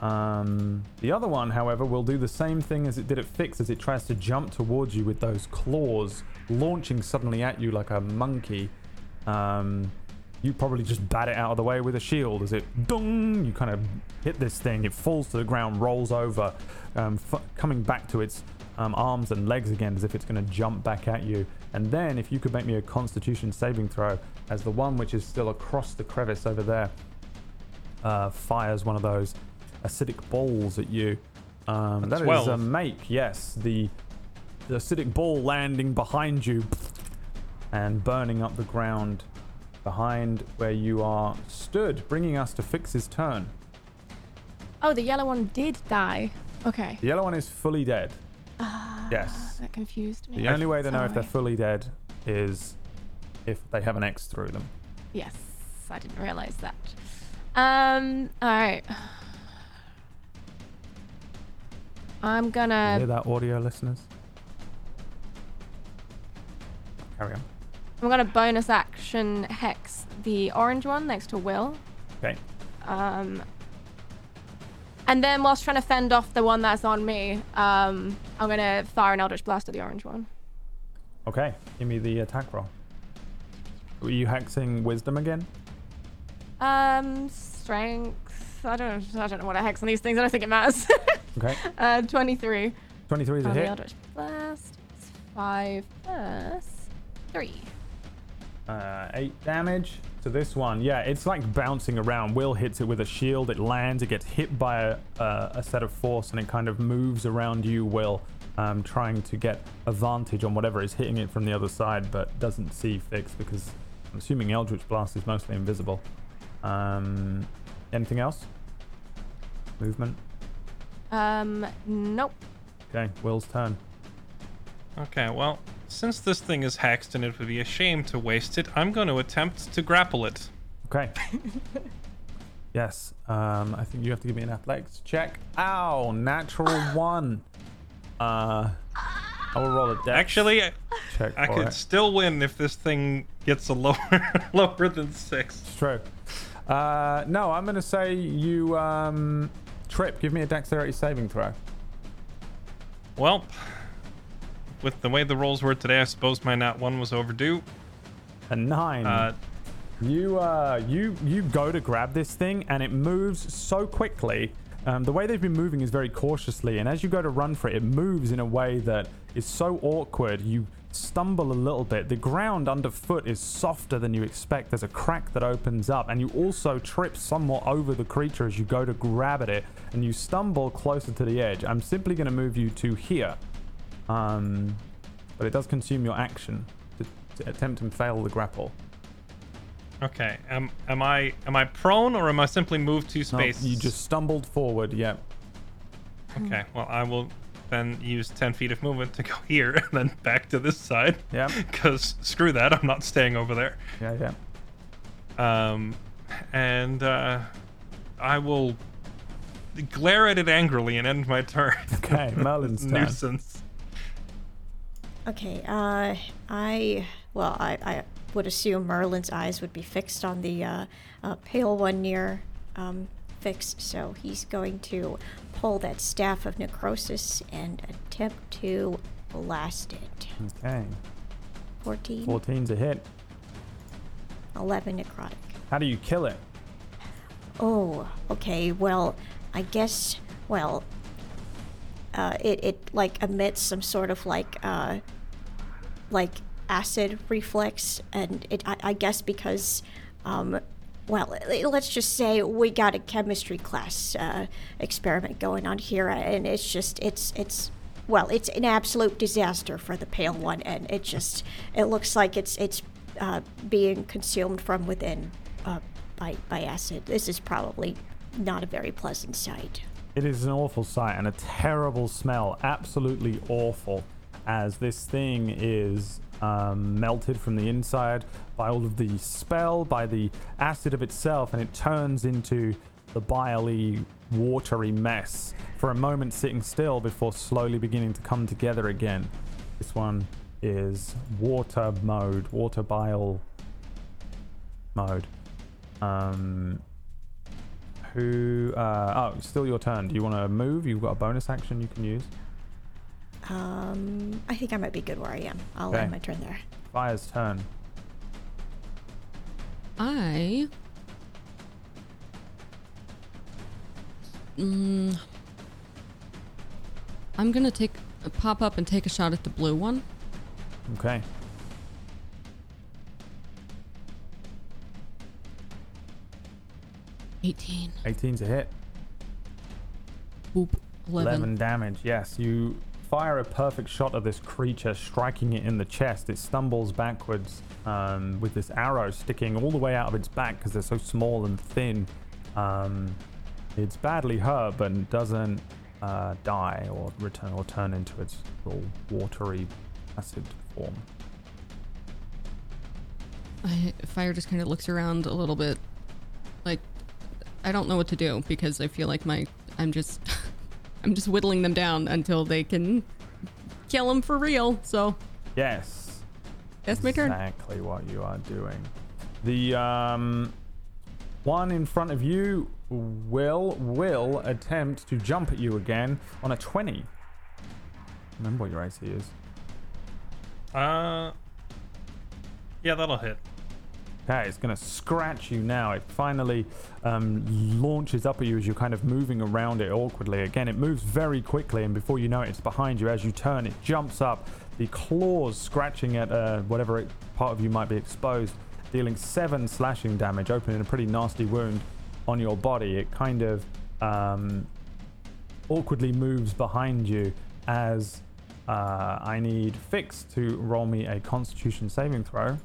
Um, the other one, however, will do the same thing as it did at Fix as it tries to jump towards you with those claws, launching suddenly at you like a monkey. Um, you probably just bat it out of the way with a shield as it dung. You kind of hit this thing. It falls to the ground, rolls over, um, f- coming back to its um, arms and legs again as if it's going to jump back at you. And then, if you could make me a Constitution saving throw, as the one which is still across the crevice over there uh, fires one of those acidic balls at you. Um, that is a make. Yes, the the acidic ball landing behind you and burning up the ground behind where you are stood, bringing us to Fix's turn. Oh, the yellow one did die. Okay. The yellow one is fully dead. yes. That confused me. The only way to know if they're fully dead is if they have an X through them. Yes, I didn't realize that. Um, alright. I'm gonna hear that, audio listeners? Carry on. I'm gonna bonus action hex the orange one next to Will. Okay. Um, and then whilst trying to fend off the one that's on me, um, I'm gonna fire an Eldritch Blast at the orange one. Okay. Give me the attack roll. Were you hexing wisdom again? Um, strength. I don't. I don't know what I hex on these things. I don't think it matters. Okay. uh, 23. 23 is a hit. Eldritch Blast. It's five plus three. Uh, eight damage to this one. Yeah, it's like bouncing around. Will hits it with a shield. It lands. It gets hit by a, uh, a set of force, and it kind of moves around you, Will, um, trying to get advantage on whatever is hitting it from the other side, but doesn't see Fix because I'm assuming Eldritch Blast is mostly invisible. Um, anything else? Movement. Um, nope. Okay, Will's turn. Okay, well, since this thing is hexed and it would be a shame to waste it, I'm going to attempt to grapple it. Okay. yes. Um, I think you have to give me an athletics check. Ow! Natural one. Uh, I will roll a dex Actually, I, check I for could it. still win if this thing gets a lower lower than six. It's true. Uh, no, I'm gonna say you um, trip. Give me a dexterity saving throw. Well, with the way the rolls were today, I suppose my nat one was overdue. A nine. Uh, You uh you you go to grab this thing and it moves so quickly. Um, the way they've been moving is very cautiously, and as you go to run for it, it moves in a way that is so awkward. You stumble a little bit. The ground underfoot is softer than you expect. There's a crack that opens up, and you also trip somewhat over the creature as you go to grab at it, and you stumble closer to the edge. I'm simply going to move you to here, um, but it does consume your action to, to attempt and fail the grapple. okay, am am I am I prone or am I simply moved two No, you just stumbled forward. Yep. Okay, well I will then use ten feet of movement to go here and then back to this side. Yep. Because screw that, I'm not staying over there. Yeah, yeah. Um, and uh, I will glare at it angrily and end my turn. Okay, Merlin's turn. Nuisance. Okay, uh, I, well, I, I would assume Merlin's eyes would be fixed on the uh, uh, pale one near um, Fix, so he's going to pull that Staff of Necrosis and attempt to blast it. Okay. 14, 14's a hit. 11 necrotic. How do you kill it? Oh, okay. Well, I guess. Well, uh, it it like emits some sort of like uh, like acid reflux, and it I, I guess because um, well, let's just say we got a chemistry class uh, experiment going on here, and it's just it's it's well, it's an absolute disaster for the pale one, and it just it looks like it's it's uh, being consumed from within uh, by by acid. This is probably not a very pleasant sight. It is an awful sight and a terrible smell. Absolutely awful. As this thing is um, melted from the inside by all of the spell, by the acid of itself, and it turns into the biley, watery mess. For a moment, sitting still before slowly beginning to come together again. This one is water mode, water bile mode. Um, who? Uh, oh, still your turn. Do you want to move? You've got a bonus action you can use. Um, I think I might be good where I am. I'll Okay. end my turn there. Fire's turn. I. Mm, I'm gonna take a pop up and take a shot at the blue one. Okay. Eighteen. 18's a hit. Boop. 11. 11 damage. Yes, you fire a perfect shot at this creature, striking it in the chest. It stumbles backwards um, with this arrow sticking all the way out of its back because they're so small and thin. Um, it's badly hurt, but doesn't uh, die or return or turn into its little watery acid form. I, Fire just kind of looks around a little bit, like I don't know what to do because I feel like my I'm just I'm just whittling them down until they can kill them for real. So Yes. that's my turn. Exactly what you are doing. The um, one in front of you will will attempt to jump at you again on a 20. Remember what your AC is. Uh, yeah, that'll hit. Okay, it's going to scratch you now. It finally um, launches up at you as you're kind of moving around it awkwardly. Again, it moves very quickly, and before you know it, it's behind you. As you turn, it jumps up, the claws scratching at uh, whatever it, part of you might be exposed, dealing seven slashing damage, opening a pretty nasty wound on your body. It kind of um, awkwardly moves behind you as uh, I need Fix to roll me a Constitution saving throw.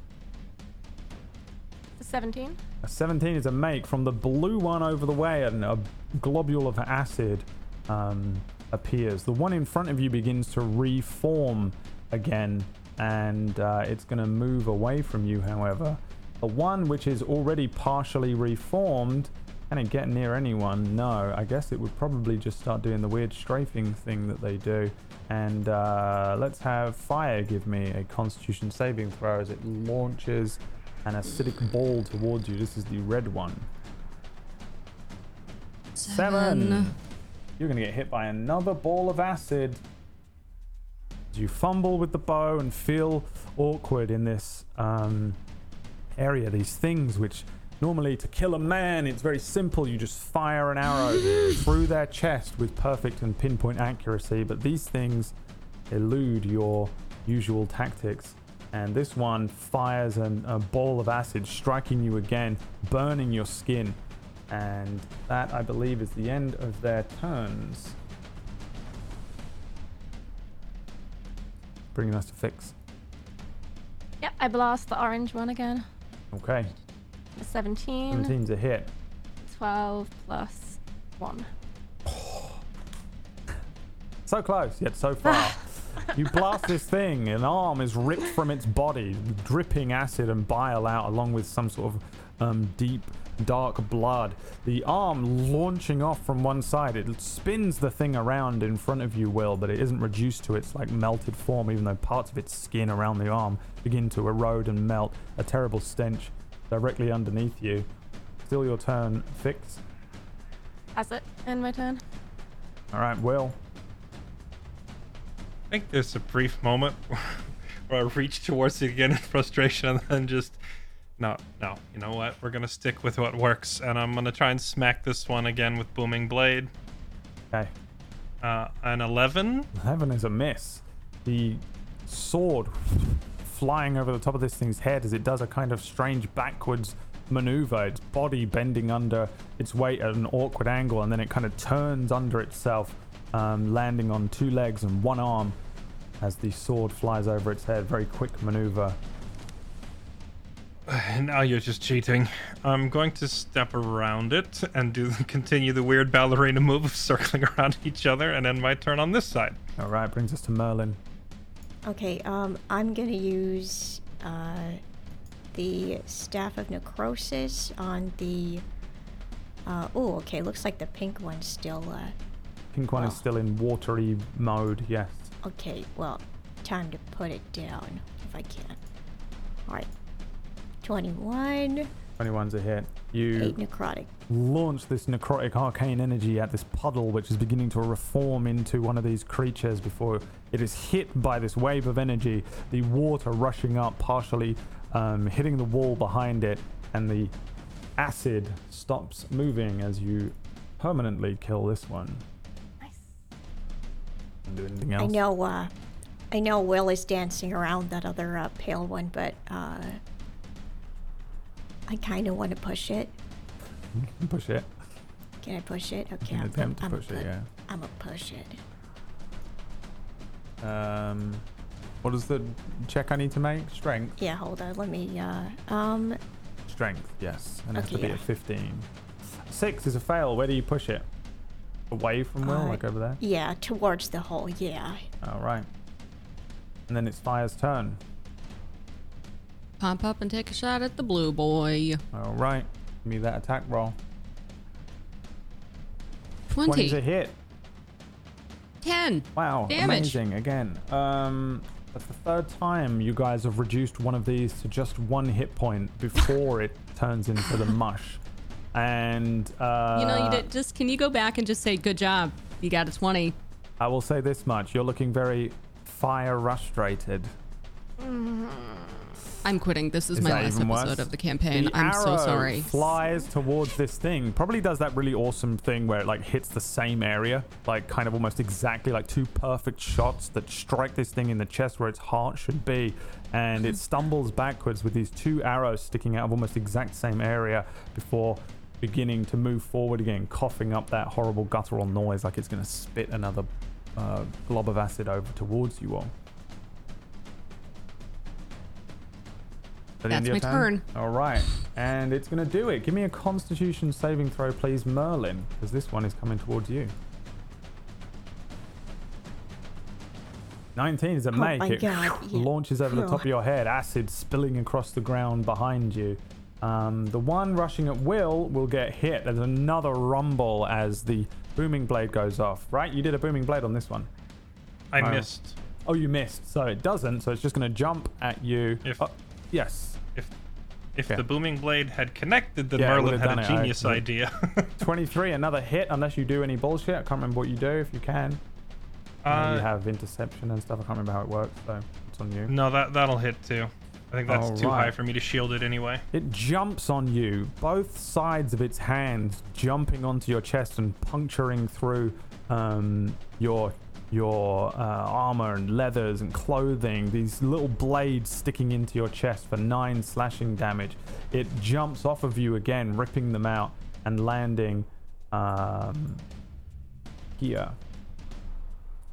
The 17. A 17 is a make from the blue one over the way, and a globule of acid um, appears. The one in front of you begins to reform again, and uh, it's going to move away from you, however. The one which is already partially reformed, can it get near anyone? No. I guess it would probably just start doing the weird strafing thing that they do. And uh, let's have Fire give me a Constitution saving throw as it launches an acidic ball towards you. This is the red one. Seven. You're going to get hit by another ball of acid. You fumble with the bow and feel awkward in this um, area, these things which normally to kill a man, it's very simple. You just fire an arrow through their chest with perfect and pinpoint accuracy. But these things elude your usual tactics. And this one fires an, a ball of acid, striking you again, burning your skin. And that, I believe, is the end of their turns. Bringing us to Fix. Yep, I blast the orange one again. Okay. The 17. 17's a hit. 12 plus 1. So close, yet so far. you blast this thing, an arm is ripped from its body, dripping acid and bile out, along with some sort of um, deep, dark blood. The arm launching off from one side, it spins the thing around in front of you, Will, but it isn't reduced to its like melted form, even though parts of its skin around the arm begin to erode and melt. A terrible stench directly underneath you. Still your turn, Fix. Has it? End my turn. All right, Will. I think there's a brief moment where I reach towards it again in frustration and then just no, no. You know what? We're gonna stick with what works, and I'm gonna try and smack this one again with booming blade. Okay. Uh, an 11. 11 is a miss. The sword flying over the top of this thing's head as it does a kind of strange backwards maneuver, its body bending under its weight at an awkward angle, and then it kind of turns under itself, um, landing on two legs and one arm as the sword flies over its head. Very quick maneuver. Now you're just cheating. I'm going to step around it and do continue the weird ballerina move of circling around each other, and end my turn on this side. All right, brings us to Merlin. Okay, um, I'm gonna use uh, the Staff of Necrosis on the. Uh, oh, okay. Looks like the pink one's still. Uh, Pink one is Oh. still in watery mode, yes. okay, well, time to put it down if I can. All right, 21, 21's a hit. You 8 necrotic. launch this necrotic arcane energy at this puddle, which is beginning to reform into one of these creatures before it is hit by this wave of energy. The water rushing up, partially um, hitting the wall behind it, and the acid stops moving as you permanently kill this one. Do anything else? I know, uh, I know Will is dancing around that other uh, pale one, but uh, I kind of want to push it. Push it. Can I push it? Okay, I'm, attempt to I'm push it, yeah. I'm gonna push it. Um, what is the check I need to make? Strength. Yeah, hold on. Let me. Uh, um, Strength. Yes, and it has to Okay, be yeah. a 15. Six is a fail. Where do you push it? Away from Will, Uh, like over there. yeah, towards the hole. Yeah. All right. And then it's Fire's turn. Pump up and take a shot at the blue boy. All right. Give me that attack roll. 20. 20's a hit. 10. Wow, Damage. amazing again. Um, that's the third time you guys have reduced one of these to just one hit point before it turns into the mush. And uh, You know, you did, just can you go back and just say good job? You got a 20. I will say this much: you're looking very fire frustrated. I'm quitting. This is, Is my last episode worse? of the campaign. The I'm so sorry. Flies towards this thing. Probably does that really awesome thing where it like hits the same area, like kind of almost exactly like two perfect shots that strike this thing in the chest where its heart should be, and it stumbles backwards with these two arrows sticking out of almost exact same area before beginning to move forward again, coughing up that horrible guttural noise like it's going to spit another uh, glob of acid over towards you all. That That's my turn. All right, and it's going to do it. Give me a Constitution saving throw, please, Merlin, because this one is coming towards you. 19 is a Oh make. my it God, yeah. launches over the top of your head, acid spilling across the ground behind you. Um, the one rushing at Will will get hit. There's another rumble as the booming blade goes off. Right? You did a booming blade on this one. I Wow. missed. Oh, you missed. So it doesn't. So it's just going to jump at you. If- Oh, yes. If if Okay. the booming blade had connected, then Yeah, Merlin had a it, genius yeah. idea. 23, another hit, unless you do any bullshit. I can't remember what you do if you can. I know you uh, have interception and stuff. I can't remember how it works, so it's on you. no, that that'll hit too. I think that's too high for me to shield it anyway. It jumps on you, both sides of its hands jumping onto your chest and puncturing through um, your your uh, armor and leathers and clothing. These little blades sticking into your chest for nine slashing damage. It jumps off of you again, ripping them out and landing um, here.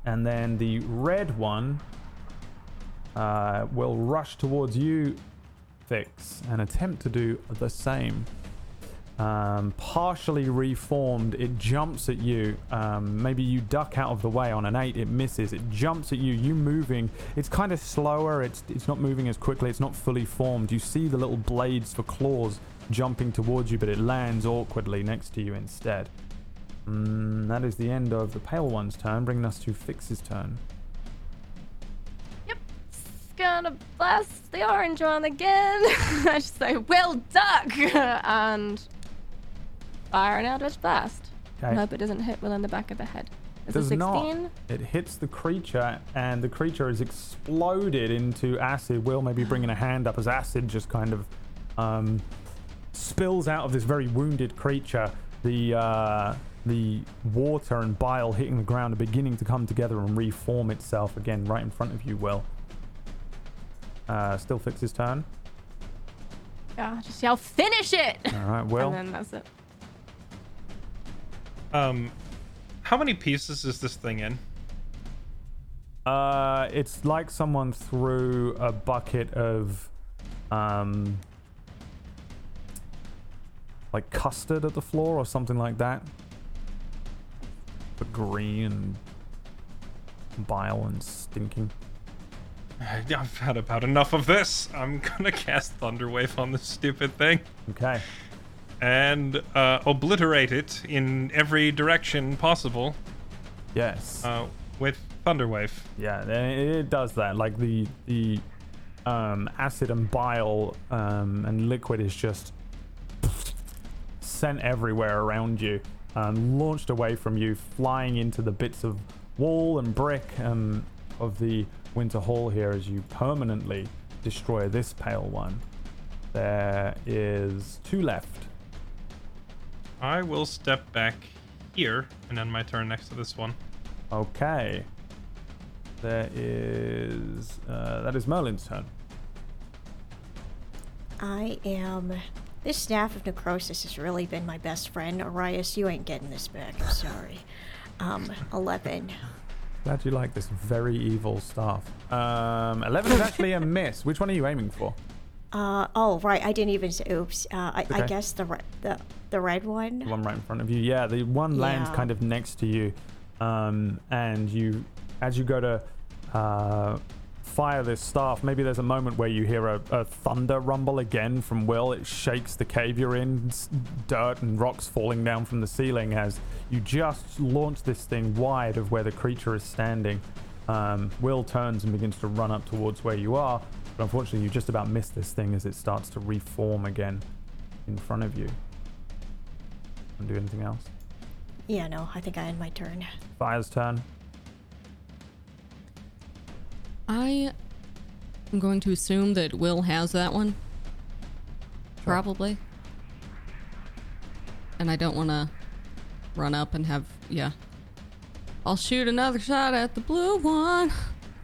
And then the red one uh, will rush towards you, Fix, and attempt to do the same. Um, partially reformed, it jumps at you. Um, maybe you duck out of the way on an eight, it misses. It jumps at you. You moving. It's kind of slower. It's it's not moving as quickly. It's not fully formed. You see the little blades for claws jumping towards you, but it lands awkwardly next to you instead. Mm, that is the end of the pale one's turn, bringing us to Fix's turn. Gonna blast the orange one again. I just say, "Will duck," and fire an eldritch blast. Okay. Hope it doesn't hit Will in the back of the head. Is Does it not. 16? It hits the creature, and the creature is exploded into acid. Will maybe bringing a hand up as acid just kind of um, spills out of this very wounded creature. The uh, the water and bile hitting the ground are beginning to come together and reform itself again right in front of you. Will uh, still Fix his turn. Yeah, just yell, "Finish it!" All right, Will. and then that's it. Um, how many pieces is this thing in? Uh, it's like someone threw a bucket of, um, like custard at the floor or something like that. But green and bile and stinking. I've had about enough of this. I'm gonna cast Thunderwave on this stupid thing Okay. and uh, obliterate it in every direction possible Yes. uh, with Thunderwave. Yeah, it, it does that. Like the the um, acid and bile um, and liquid is just sent everywhere around you, um, launched away from you, flying into the bits of wall and brick um, of the Winter Hall here as you permanently destroy this pale one. There is two left. I will step back here and end my turn next to this one. Okay. There is uh, that is Merlin's turn. I am. This staff of necrosis has really been my best friend. Arias, you ain't getting this back. I'm sorry. Um, 11. Glad you like this very evil staff. Um, 11 is actually a miss. Which one are you aiming for? Uh oh, right. I didn't even say. Oops. Uh, I, I guess the re- the the red one. The one. one right in front of you. Yeah, the one lands kind of next to you. Um, and you, as you go to uh, fire this staff, maybe there's a moment where you hear a, a thunder rumble again from Will. It shakes the cave you're in, dirt and rocks falling down from the ceiling as you just launch this thing wide of where the creature is standing. Um, Will turns and begins to run up towards where you are, but unfortunately, you just about miss this thing as it starts to reform again in front of you. And do anything else? Yeah, no. I think I end my turn. Fire's turn. I am going to assume that Will has that one. Probably. And I don't want to run up and have. Yeah. I'll shoot another shot at the blue one.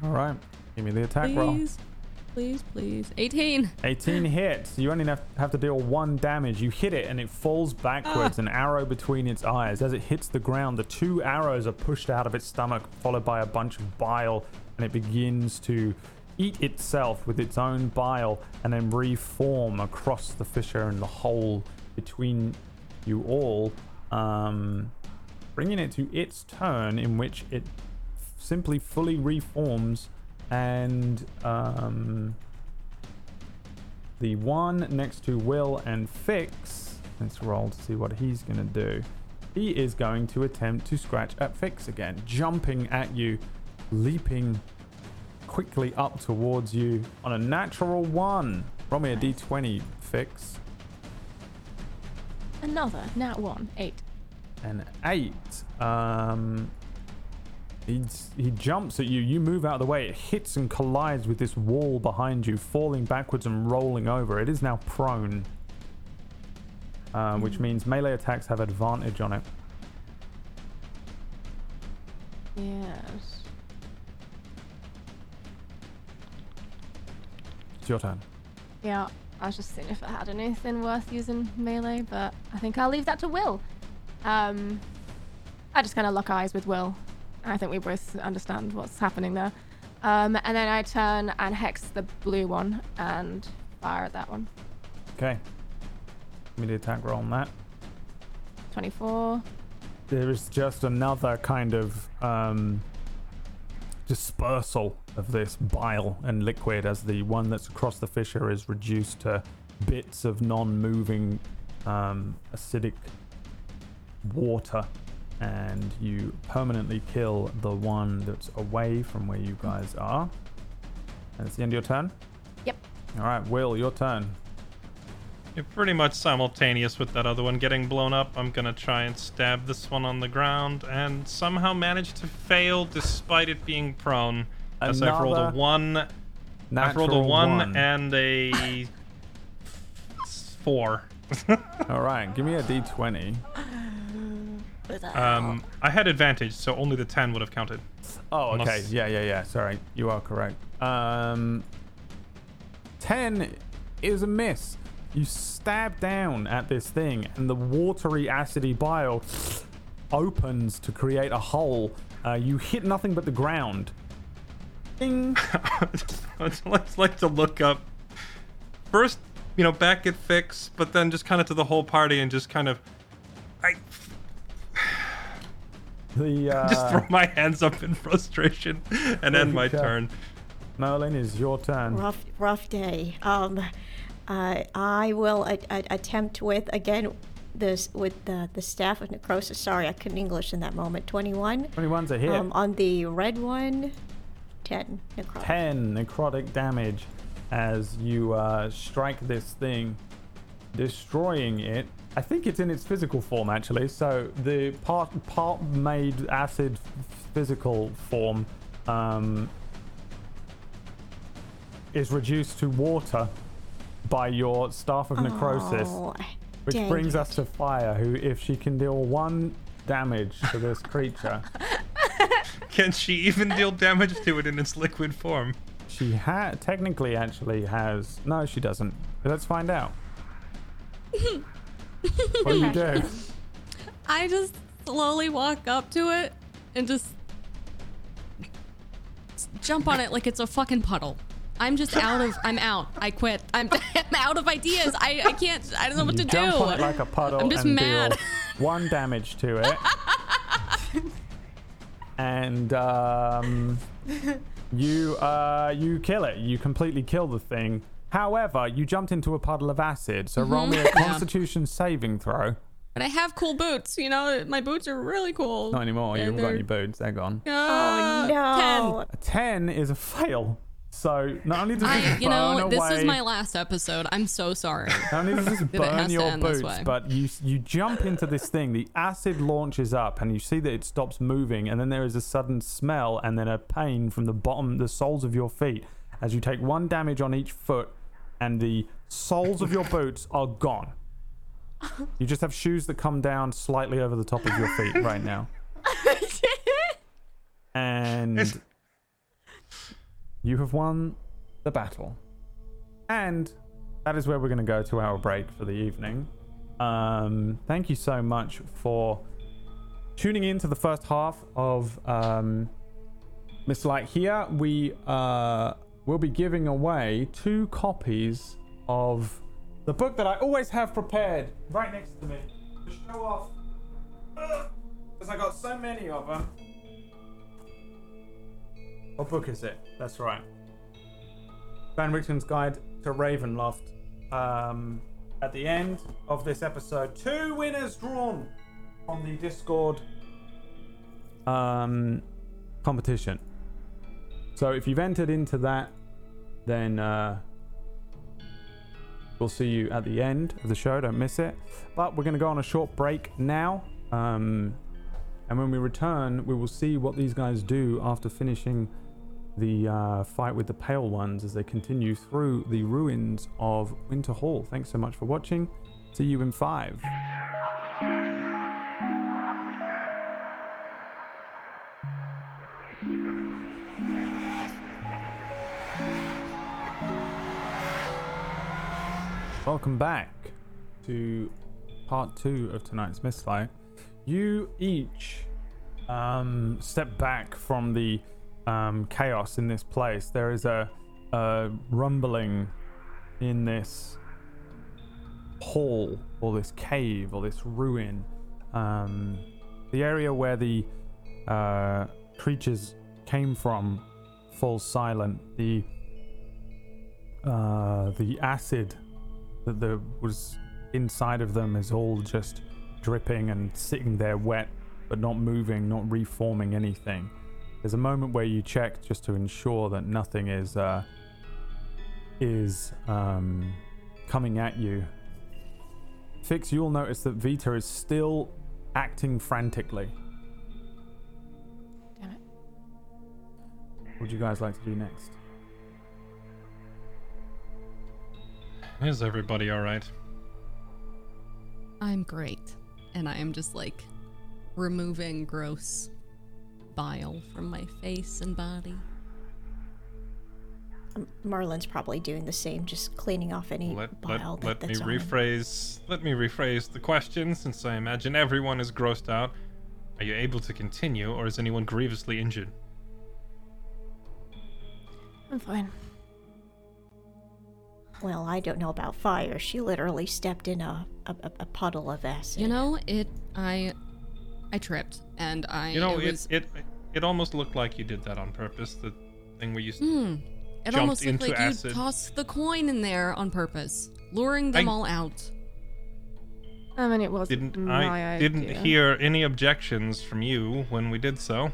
All right. Give me the attack roll. Please. Please, please. 18. 18 hits. You only have have to deal one damage. You hit it and it falls backwards, ah. an arrow between its eyes. As it hits the ground, the two arrows are pushed out of its stomach, followed by a bunch of bile, and it begins to eat itself with its own bile and then reform across the fissure and the hole between you all, um, bringing it to its turn, in which it simply fully reforms and um, the one next to Will and Fix. Let's roll to see what he's going to do. He is going to attempt to scratch at Fix again, jumping at you, leaping quickly up towards you on a natural one. Roll me a d20, Fix. Another nat one, eight. An eight. Um, he's, he jumps at you. You move out of the way. It hits and collides with this wall behind you, falling backwards and rolling over. It is now prone, uh, which means melee attacks have advantage on it. Yes. It's your turn. Yeah, I was just seeing if I had anything worth using melee, but I think I'll leave that to Will. Um, I just kind of lock eyes with Will. I think we both understand what's happening there. Um, and then I turn and hex the blue one and fire at that one. Okay. Give me the attack roll on that. 24. there is just another kind of um, dispersal of this bile and liquid as the one that's across the fissure is reduced to bits of non-moving um, acidic water and you permanently kill the one that's away from where you guys are and it's the end of your turn Yep. all right will your turn You're pretty much simultaneous with that other one getting blown up. I'm gonna try and stab this one on the ground and somehow manage to fail despite it being prone. I've rolled a one, I've rolled a natural one, and a four. all right give me a d20 um, I had advantage, so only the ten would have counted. Oh, okay. Unless- Yeah, yeah, yeah. Sorry, you are correct. Um, ten is a miss. You stab down at this thing, and the watery, acidy bile opens to create a hole. Uh, you hit nothing but the ground. Ding. I'd like, like to look up first, you know, back at Fix, but then just kind of to the whole party and just kind of, I The just uh, throw my hands up in frustration and end my Okay. turn. Merlin is your turn. Rough, rough day. Um, uh, I will a- a- attempt with again this with the the staff of necrosis. Sorry, I couldn't English in that moment. Twenty-one. 21's a hit. Um, on the red one, ten necrotic. 10 necrotic damage as you uh, strike this thing, destroying it. I think it's in its physical form actually. So the part part made acid physical form um, is reduced to water by your staff of necrosis, Oh, which brings it. us to fire. Who, if she can deal one damage to this creature, Can she even deal damage to it in its liquid form? She ha- technically actually has. No, she doesn't. Let's find out. what do you do? I just slowly walk up to it and just just jump on it like it's a fucking puddle. I'm just out of. I'm out. I quit. I'm, I'm out of ideas. I, I can't. I don't know what you to jump do. on it like a puddle I'm just and mad. deal one damage to it. and um, you uh, you kill it. You completely kill the thing. However, you jumped into a puddle of acid, so roll me a Mm-hmm. Yeah. Constitution saving throw. But I have cool boots. You know, my boots are really cool. Not anymore. You haven't got they're- any boots. They're gone. Uh, no. A ten is a fail. So not only does 10. this I, you burn know, this is my last episode. I'm so sorry. Not only does this it burn your boots, but you you jump into this thing. The acid launches up, and you see that it stops moving, and then there is a sudden smell, and then a pain from the bottom, the soles of your feet, as you take one damage on each foot, and the soles of your boots are gone. You just have shoes that come down slightly over the top of your feet right now, and It's- you have won the battle. And that is where we're going to go to our break for the evening. Um, thank you so much for tuning in to the first half of um, Mistlight. Here we uh, will be giving away two copies of the book that I always have prepared right next to me to show off. Because I got so many of them. What book is it? That's right. Van Richten's Guide to Ravenloft. Um, at the end of this episode, two winners drawn on the Discord um, competition. So if you've entered into that, then uh, we'll see you at the end of the show. Don't miss it. But we're going to go on a short break now. Um, and when we return, we will see what these guys do after finishing the uh, fight with the Pale Ones as they continue through the ruins of Winter Hall. Thanks so much for watching. See you in five. Welcome back to part two of tonight's Mistlight. You each um, step back from the um, chaos in this place. There is a, a rumbling in this hall or this cave or this ruin. Um, the area where the uh, creatures came from falls silent. The uh, the acid that there was inside of them is all just dripping and sitting there wet, but not moving, not reforming anything. There's a moment where you check just to ensure that nothing is uh, is um, coming at you. Fix, you'll notice that Vita is still acting frantically. Damn it. What would you guys like to do next? Is everybody all right? I'm great. And I am just like removing gross bile from my face and body. Um, Marlin's probably doing the same, just cleaning off any Let, bile let, that, let me that's on him. rephrase. Let me rephrase the question, since I imagine everyone is grossed out. Are you able to continue, or is anyone grievously injured? I'm fine. Well, I don't know about fire. She literally stepped in a, a, a- a puddle of acid. You know, it I I tripped and I You know, it it, was it it almost looked like you did that on purpose. The thing where you. s- hmm, it jumped almost looked into like acid. you tossed the coin in there on purpose, luring them I- all out. I mean, it was Didn't my I didn't hear any objections from you when we did so?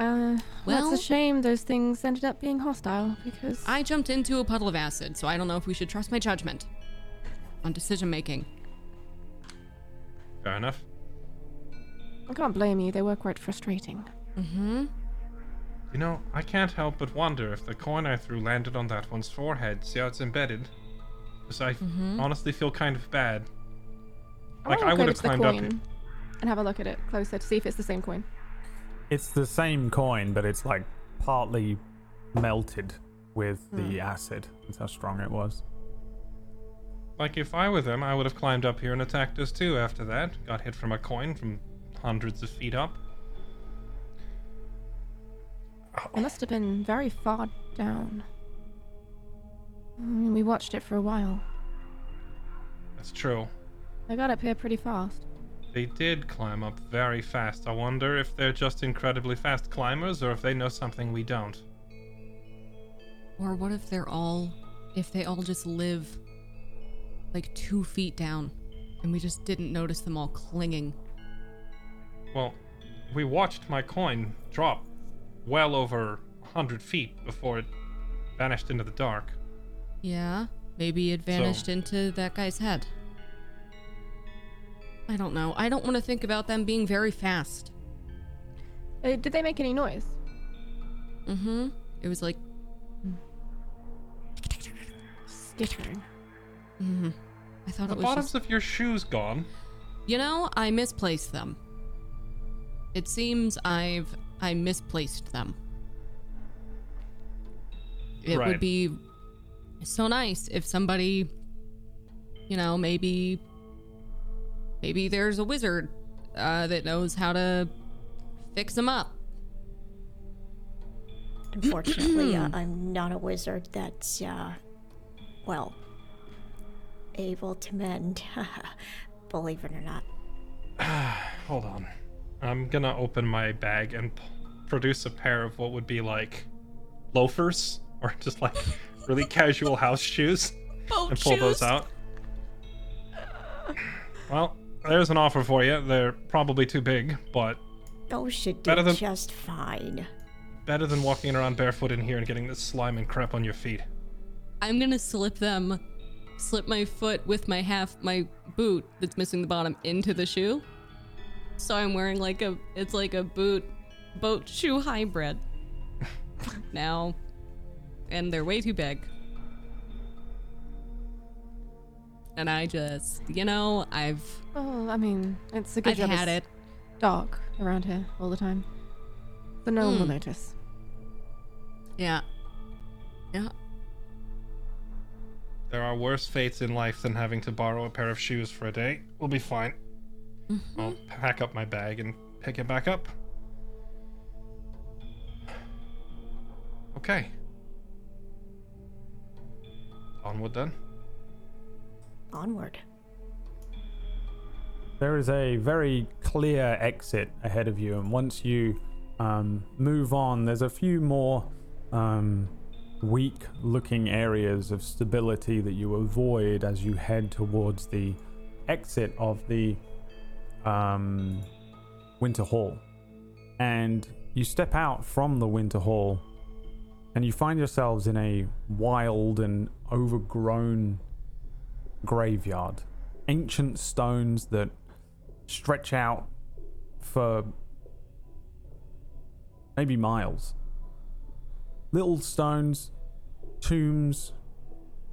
Uh, well, Well- it's a shame those things ended up being hostile because I jumped into a puddle of acid, so I don't know if we should trust my judgment on decision making. Fair enough. I can't blame you. They were quite frustrating. Mm-hmm. You know, I can't help but wonder if the coin I threw landed on that one's forehead. See how it's embedded? Because I f- Mhm. honestly feel kind of bad. Like, wanna I would have climbed up coin and have a look at it closer to see if it's the same coin. It's the same coin, but it's like partly melted with the acid. That's how strong it was. Like, if I were them, I would have climbed up here and attacked us too after that. Got hit from a coin from hundreds of feet up. It must have been very far down. I mean, we watched it for a while. That's true. They got up here pretty fast. They did climb up very fast. I wonder if they're just incredibly fast climbers or if they know something we don't. Or what if they're all, if they all just live like two feet down and we just didn't notice them all clinging? Well, we watched my coin drop well over 100 feet before it vanished into the dark. Yeah, maybe it vanished into that guy's head. I don't know. I don't want to think about them being very fast. Uh, did they make any noise? Mm hmm. It was like, Skittering. Mm, I thought The it was bottoms just. of your shoes gone. You know, I misplaced them. It seems I've I misplaced them. It Right. would be so nice if somebody, you know, maybe maybe there's a wizard uh, that knows how to fix them up. Unfortunately, uh, I'm not a wizard that's, uh, well, able to mend. Believe it or not. Hold on. I'm gonna open my bag and p- produce a pair of what would be like loafers or just like really casual house shoes Boat and pull those out. Well, there's an offer for you. They're probably too big, but Those should do Better than- just fine. better than walking around barefoot in here and getting this slime and crap on your feet. I'm gonna slip them, slip my foot with my half my boot that's missing the bottom into the shoe. So I'm wearing like a it's like a boot boat shoe hybrid now, and they're way too big. And I just, you know, I've Oh, I mean, it's a good I've job had it's it. dark around here all the time. So no one will Hmm. notice. Yeah, yeah. There are worse fates in life than having to borrow a pair of shoes for a day. We'll be fine. I'll pack up my bag and pick it back up. Okay. Onward then. Onward. There is a very clear exit ahead of you, and once you um, move on, there's a few more um, weak looking areas of stability that you avoid as you head towards the exit of the um, Winter Hall. And you step out from the Winter Hall, and you find yourselves in a wild and overgrown graveyard. Ancient stones that stretch out for maybe miles. Little stones, tombs,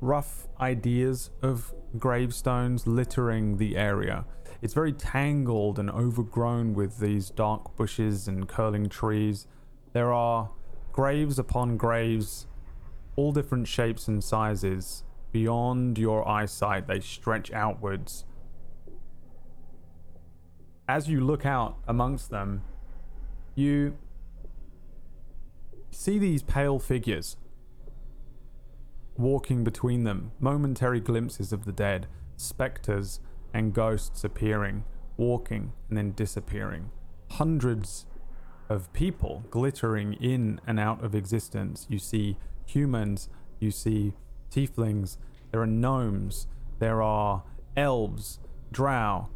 rough ideas of gravestones littering the area. It's very tangled and overgrown with these dark bushes and curling trees. There are graves upon graves, all different shapes and sizes. Beyond your eyesight, they stretch outwards. As you look out amongst them, you see these pale figures walking between them, momentary glimpses of the dead, specters and ghosts appearing, walking and then disappearing. Hundreds of people glittering in and out of existence. You see humans, you see tieflings, there are gnomes, there are elves, drow,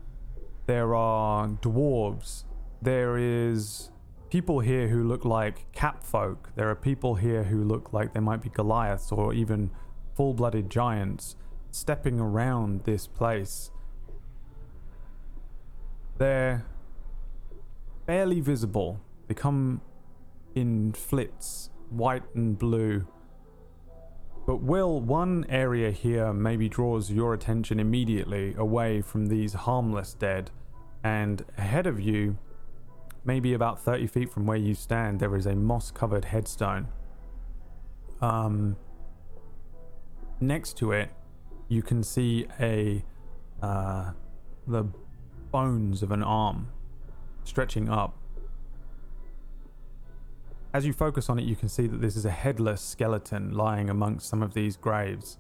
there are dwarves, there is people here who look like cat folk, there are people here who look like they might be Goliaths or even full blooded giants stepping around this place. They're barely visible. They come in flits, white and blue. But Will, one area here maybe draws your attention immediately away from these harmless dead, and ahead of you, maybe about 30 feet from where you stand, there is a moss covered headstone. Um, next to it, you can see a uh, the bones of an arm stretching up. As you focus on it, you can see that this is a headless skeleton lying amongst some of these graves.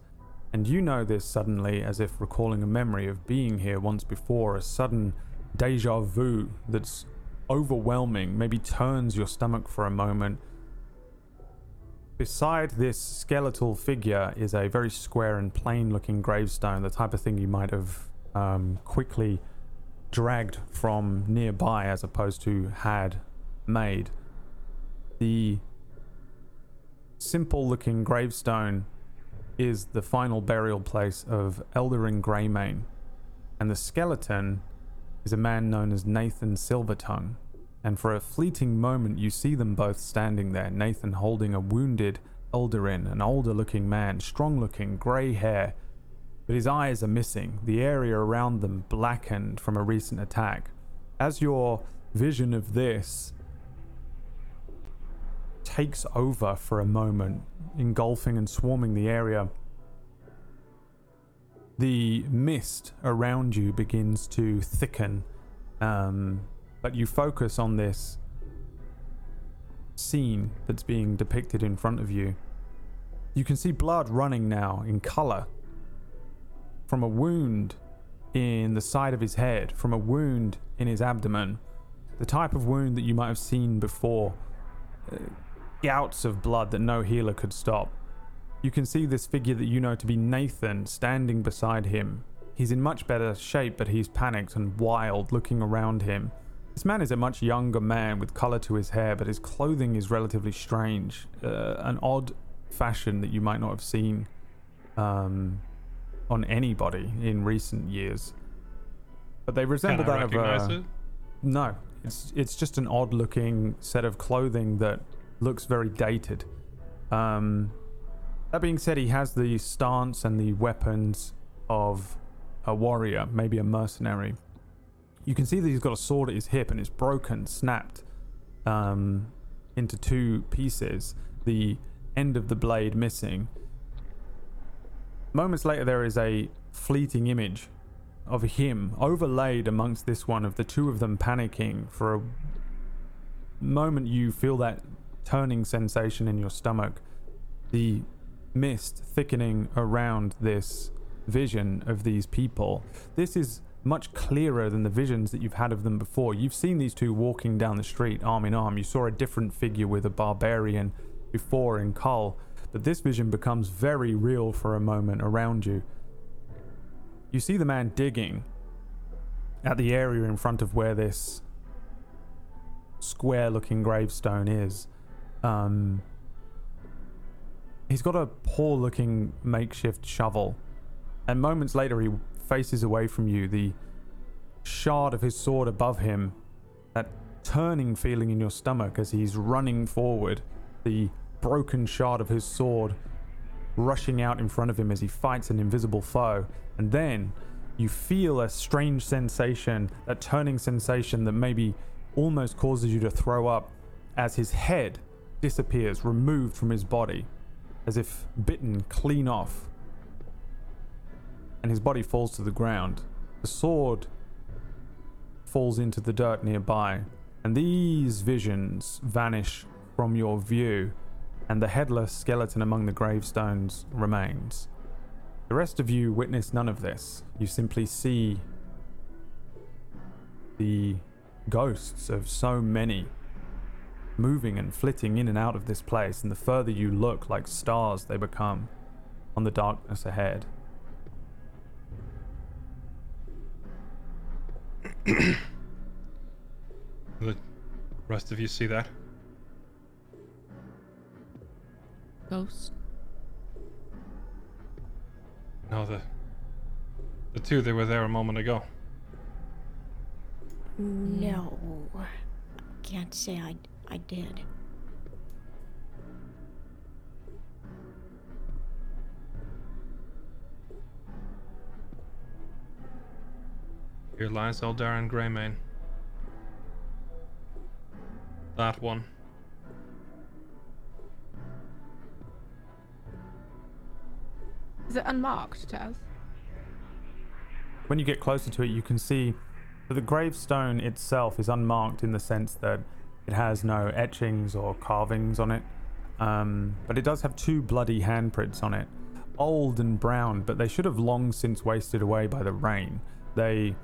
And you know this suddenly as if recalling a memory of being here once before, a sudden deja vu that's overwhelming, maybe turns your stomach for a moment. Beside this skeletal figure is a very square and plain looking gravestone, the type of thing you might have um, quickly dragged from nearby as opposed to had made. The simple looking gravestone is the final burial place of Eldarin Greymane, and the skeleton is a man known as Nathan Silvertongue. And for a fleeting moment, you see them both standing there, Nathan holding a wounded Eldarin, an older looking man, strong looking, grey hair, but his eyes are missing, the area around them blackened from a recent attack. As your vision of this takes over for a moment, engulfing and swarming the area, the mist around you begins to thicken. Um, but you focus on this scene that's being depicted in front of you. You can see blood running now in color from a wound in the side of his head, from a wound in his abdomen. The type of wound that you might have seen before. Uh, gouts of blood that no healer could stop. You can see this figure that you know to be Nathan standing beside him. He's in much better shape, but he's panicked and wild, looking around him. This man is a much younger man with colour to his hair, but his clothing is relatively strange. Uh, an odd fashion that you might not have seen um, on anybody in recent years. But they resemble that of a. it? No, it's it's just an odd looking set of clothing that looks very dated. Um, that being said, he has the stance and the weapons of a warrior, maybe a mercenary. You can see that he's got a sword at his hip and it's broken, snapped um, into two pieces, the end of the blade missing. Moments later, there is a fleeting image of him overlaid amongst this one of the two of them panicking. For a moment, you feel that turning sensation in your stomach, the mist thickening around this vision of these people. This is much clearer than the visions that you've had of them before. You've seen these two walking down the street arm in arm. You saw a different figure with a barbarian before in Kull, but this vision becomes very real for a moment around you. You see the man digging at the area in front of where this square looking gravestone is. Um, he's got a poor looking makeshift shovel, and moments later he faces away from you, the shard of his sword above him, that turning feeling in your stomach as he's running forward, the broken shard of his sword rushing out in front of him as he fights an invisible foe. And then you feel a strange sensation, that turning sensation that maybe almost causes you to throw up as his head disappears, removed from his body, as if bitten clean off. And his body falls to the ground. The sword falls into the dirt nearby, and these visions vanish from your view, and the headless skeleton among the gravestones remains. The rest of you witness none of this. You simply see the ghosts of so many moving and flitting in and out of this place, and the further you look, like stars they become on the darkness ahead. The rest of you see that? Ghost. No, the the two that were there a moment ago. No. Can't say I, I did. Here lies Eldarin Greymane. That one. Is it unmarked, Taz? When you get closer to it, you can see that the gravestone itself is unmarked in the sense that it has no etchings or carvings on it. Um, but it does have two bloody handprints on it. Old and brown, but they should have long since wasted away by the rain. They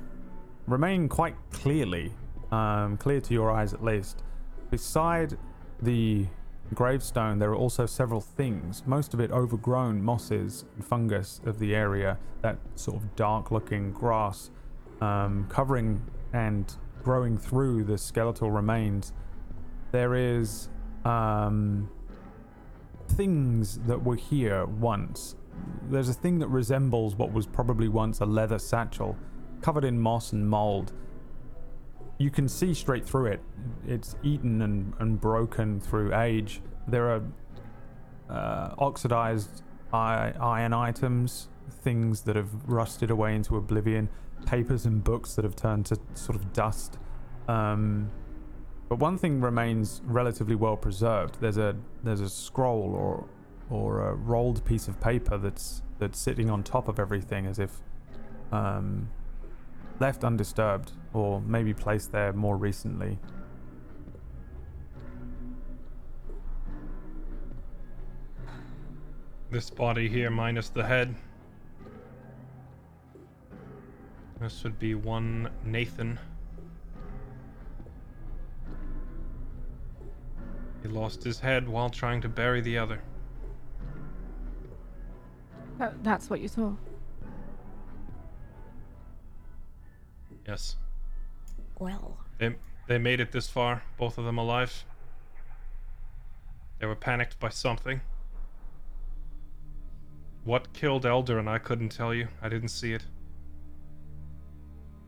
remain quite clearly, um, clear to your eyes at least. Beside the gravestone, there are also several things, most of it overgrown mosses and fungus of the area, that sort of dark looking grass um, covering and growing through the skeletal remains. There is um, things that were here once. There's a thing that resembles what was probably once a leather satchel, covered in moss and mold. You can see straight through it. It's eaten and, and broken through age. There are uh, oxidized iron items, things that have rusted away into oblivion, papers and books that have turned to sort of dust. Um, but one thing remains relatively well preserved. There's a there's a scroll or or a rolled piece of paper that's that's sitting on top of everything as if um, left undisturbed or maybe placed there more recently. This body here minus the head. This would be one Nathan. He lost his head while trying to bury the other. That, that's what you saw. Yes. Well, They, they made it this far, both of them alive. They were panicked by something. What killed Eldarin I couldn't tell you. I didn't see it.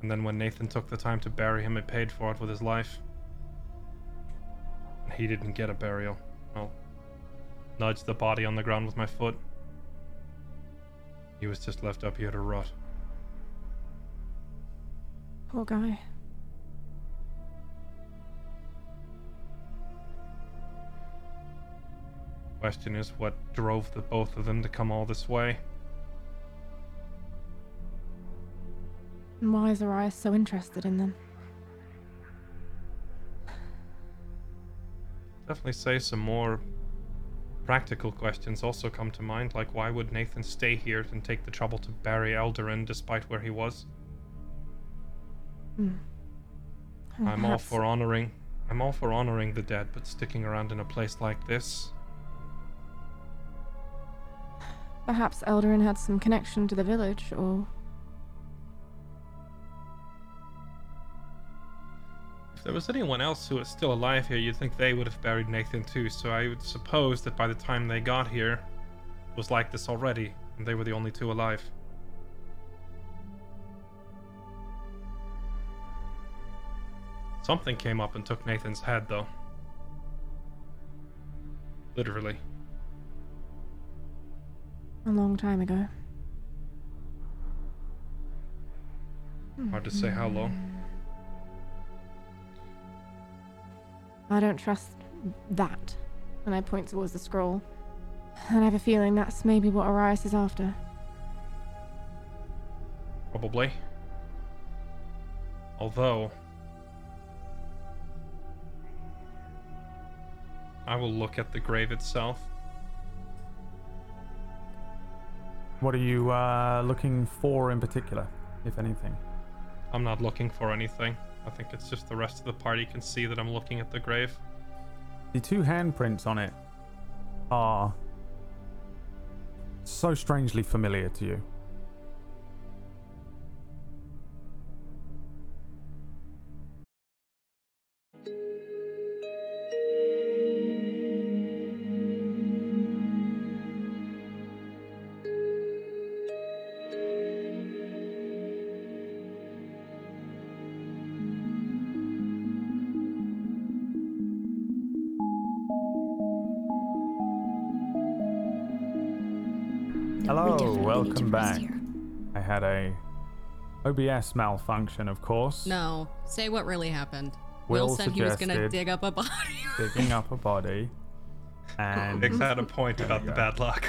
And then when Nathan took the time to bury him, it paid for it with his life. He didn't get a burial. I'll nudge the body on the ground with my foot. He was just left up here to rot. Poor guy. Question is, what drove the both of them to come all this way? And why is Arias so interested in them? Definitely say some more practical questions also come to mind, like why would Nathan stay here and take the trouble to bury Eldarin despite where he was? Hmm. I'm all for honoring I'm all for honoring the dead, but sticking around in a place like this, Perhaps Eldarin had some connection to the village, or there was anyone else who was still alive here, you'd think they would have buried Nathan too, so I would suppose that by the time they got here, it was like this already, and they were the only two alive. Something came up and took Nathan's head, though. Literally. a long time ago. Hard to say how long. I don't trust that. And I point towards the scroll. And I have a feeling that's maybe what Arias is after. Probably. Although. I will look at the grave itself. What are you uh, looking for in particular, if anything? I'm not looking for anything. I think it's just the rest of the party can see that I'm looking at the grave. The two handprints on it are so strangely familiar to you. OBS malfunction, of course. No, say what really happened. Will Will, said he was gonna suggested- dig up a body. Digging up a body. And, Nick's had a point about the bad luck.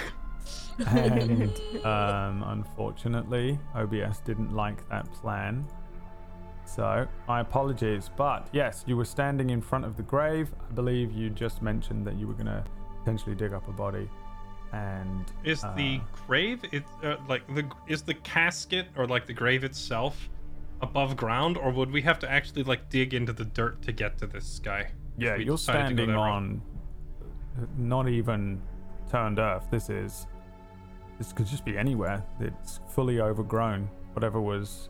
and um, unfortunately, OBS didn't like that plan. So, my apologies. But yes, you were standing in front of the grave. I believe you just mentioned that you were going to potentially dig up a body. And. Is the uh, grave it uh, like the is the casket or like the grave itself above ground, or would we have to actually like dig into the dirt to get to this guy? Yeah, you're decided to go standing that route. on not even turned earth. This is. This could just be anywhere. It's fully overgrown. Whatever was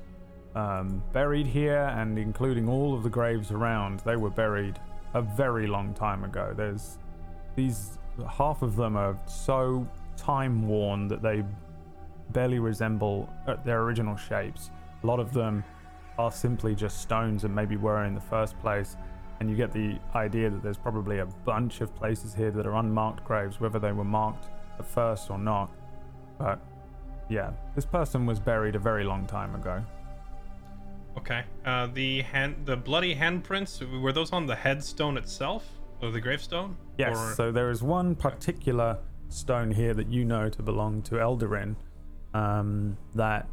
um, buried here, and including all of the graves around, they were buried a very long time ago. There's these. Half of them are so time worn that they barely resemble uh, their original shapes. A lot of them are simply just stones and maybe were in the first place and you get the idea that there's probably a bunch of places here that are unmarked graves, whether they were marked at first or not. But yeah, this person was buried a very long time ago. Okay. Uh, the hand, the bloody handprints were those on the headstone itself, or the gravestone? Yes, Or... so there is one particular stone here that you know to belong to Eldarin um, that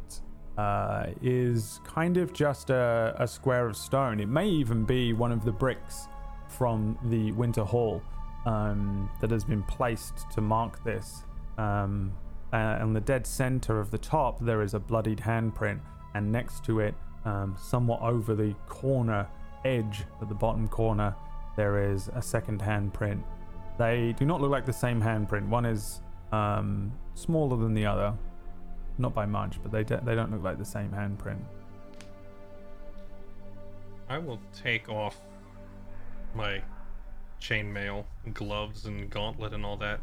uh, is kind of just a, a square of stone. It may even be one of the bricks from the Winter Hall um, that has been placed to mark this. Um, uh, on the dead center of the top, there is a bloodied handprint, and next to it, um, somewhat over the corner edge at the bottom corner, there is a second handprint. They do not look like the same handprint. One is um, smaller than the other, not by much, but they de- they don't look like the same handprint. I will take off my chainmail, gloves, and gauntlet and all that,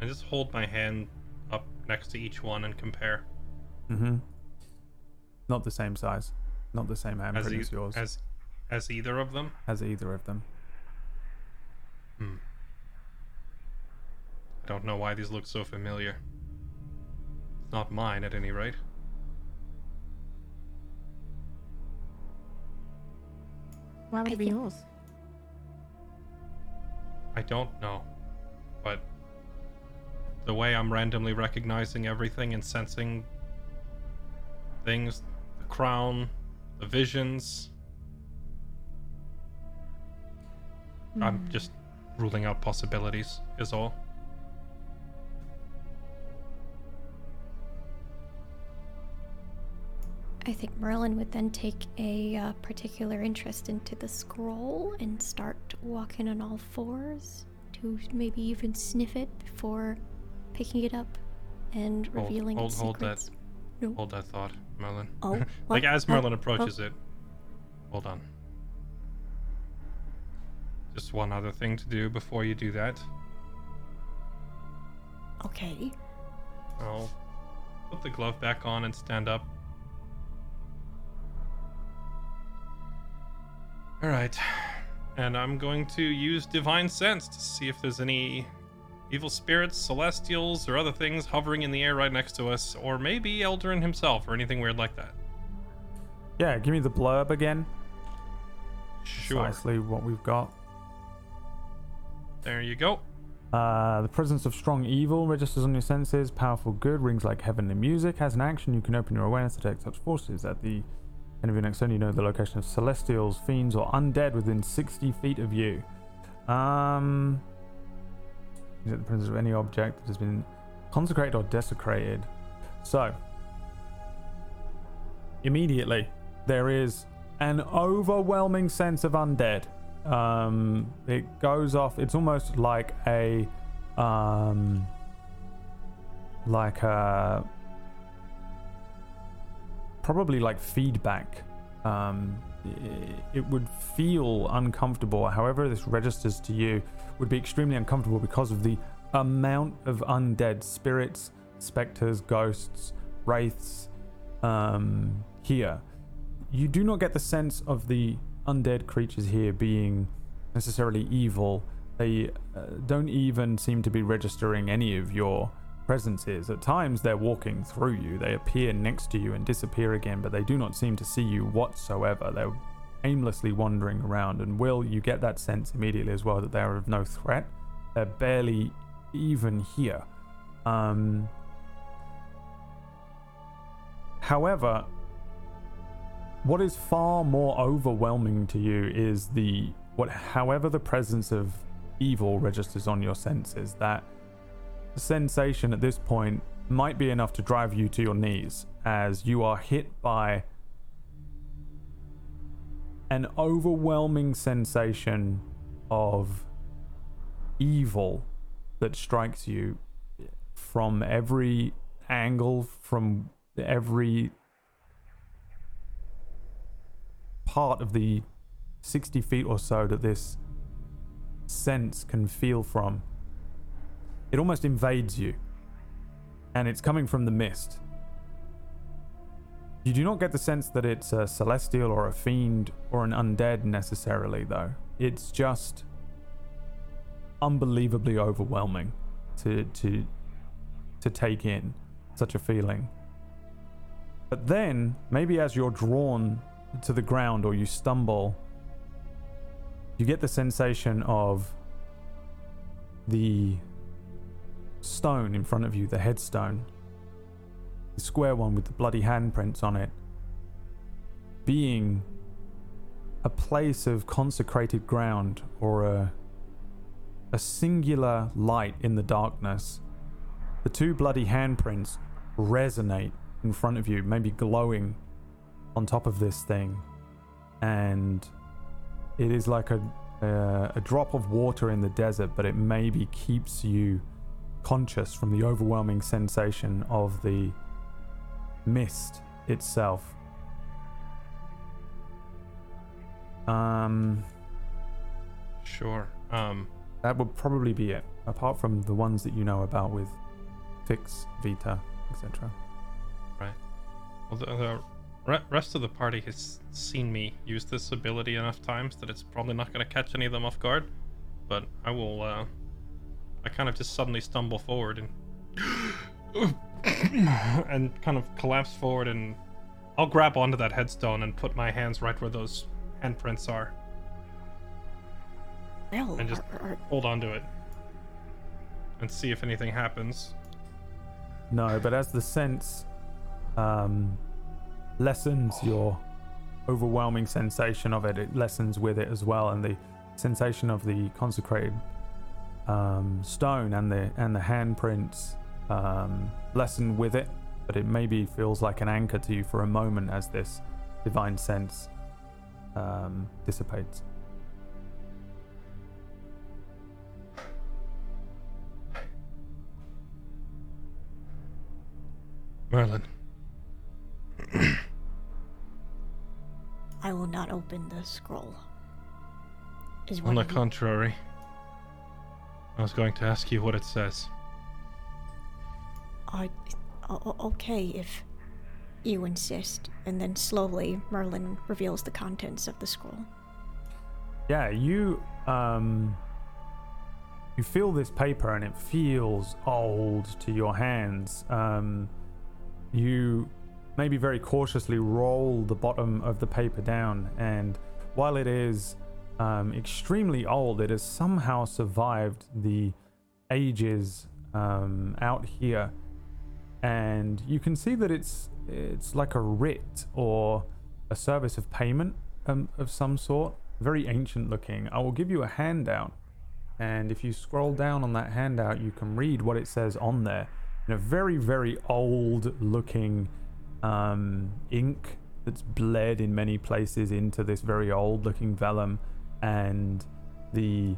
and just hold my hand up next to each one and compare. Mm-hmm. Not the same size, not the same As, handprint e- as yours, as as either of them. as either of them. Hmm. I don't know why these look so familiar. It's not mine, at any rate. Why would it be yours? I don't know, but the way I'm randomly recognizing everything and sensing things, the crown, the visions, I'm Hmm. just ruling out possibilities, is all. I think Merlin would then take a uh, particular interest into the scroll and start walking on all fours to maybe even sniff it before picking it up and Hold- revealing hold- its hold that. secrets. No. Hold that thought, Merlin. Oh, like as Oh, Merlin oh. approaches it. Hold on. Just one other thing to do before you do that. Okay. I'll put the glove back on and stand up. Alright. And I'm going to use Divine Sense to see if there's any evil spirits, celestials, or other things hovering in the air right next to us, or maybe Eldarin himself, or anything weird like that. Yeah, give me the blurb again. Sure. Precisely what we've got. There you go. Uh, the presence of strong evil registers on your senses. Powerful good rings like heavenly music. As an action, you can open your awareness to detect such forces. At the end of your next turn, you know the location of celestials, fiends, or undead within 60 feet of you. Um, is it the presence of any object that has been consecrated or desecrated? So, immediately, there is an overwhelming sense of undead. Um, it goes off. It's almost like a, um, like a, probably like feedback. Um, it would feel uncomfortable. However, this registers to you would be extremely uncomfortable because of the amount of undead spirits, specters, ghosts, wraiths um, here. You do not get the sense of the undead creatures here being necessarily evil. They uh, don't even seem to be registering any of your presences. At times, they're walking through you. They appear next to you and disappear again, but they do not seem to see you whatsoever. They're aimlessly wandering around. And Will, you get that sense immediately as well that they are of no threat. They're barely even here. Um, however, what is far more overwhelming to you is the what however the presence of evil registers on your senses that sensation at this point might be enough to drive you to your knees as you are hit by an overwhelming sensation of evil that strikes you from every angle, from every part of the 60 feet or so that this sense can feel from. It almost invades you, and it's coming from the mist. You do not get the sense that it's a celestial or a fiend or an undead necessarily, though. It's just unbelievably overwhelming to to to take in such a feeling. But then, maybe as you're drawn to the ground or you stumble, you get the sensation of the stone in front of you, the headstone, the square one with the bloody handprints on it, being a place of consecrated ground or a a singular light in the darkness. The two bloody handprints resonate in front of you, maybe glowing on top of this thing, and it is like a uh, a drop of water in the desert, but it maybe keeps you conscious from the overwhelming sensation of the mist itself. Um, Sure. Um, that would probably be it, apart from the ones that you know about with Fix, Vita, etc. Right. Well, the, the re- rest of the party has seen me use this ability enough times that it's probably not going to catch any of them off guard. But I will. Uh, I kind of just suddenly stumble forward and and kind of collapse forward, and I'll grab onto that headstone and put my hands right where those handprints are, Well, and just are- are- hold on to it, and see if anything happens. No, but as the sense um, lessens your overwhelming sensation of it, it lessens with it as well, and the sensation of the consecrated um, stone and the and the handprints um, lessen with it. But it maybe feels like an anchor to you for a moment as this divine sense um, dissipates. Merlin, I will not open the scroll. Is on the you- contrary, I was going to ask you what it says. I, o- o- okay, if you insist. And then slowly, Merlin reveals the contents of the scroll. Yeah, you um you feel this paper and it feels old to your hands. Um you maybe very cautiously roll the bottom of the paper down. And while it is um, extremely old, it has somehow survived the ages um, out here, and you can see that it's it's like a writ or a service of payment um, of some sort, very ancient looking. I will give you a handout, and if you scroll down on that handout, you can read what it says on there. In a very very old looking um, ink that's bled in many places into this very old looking vellum and the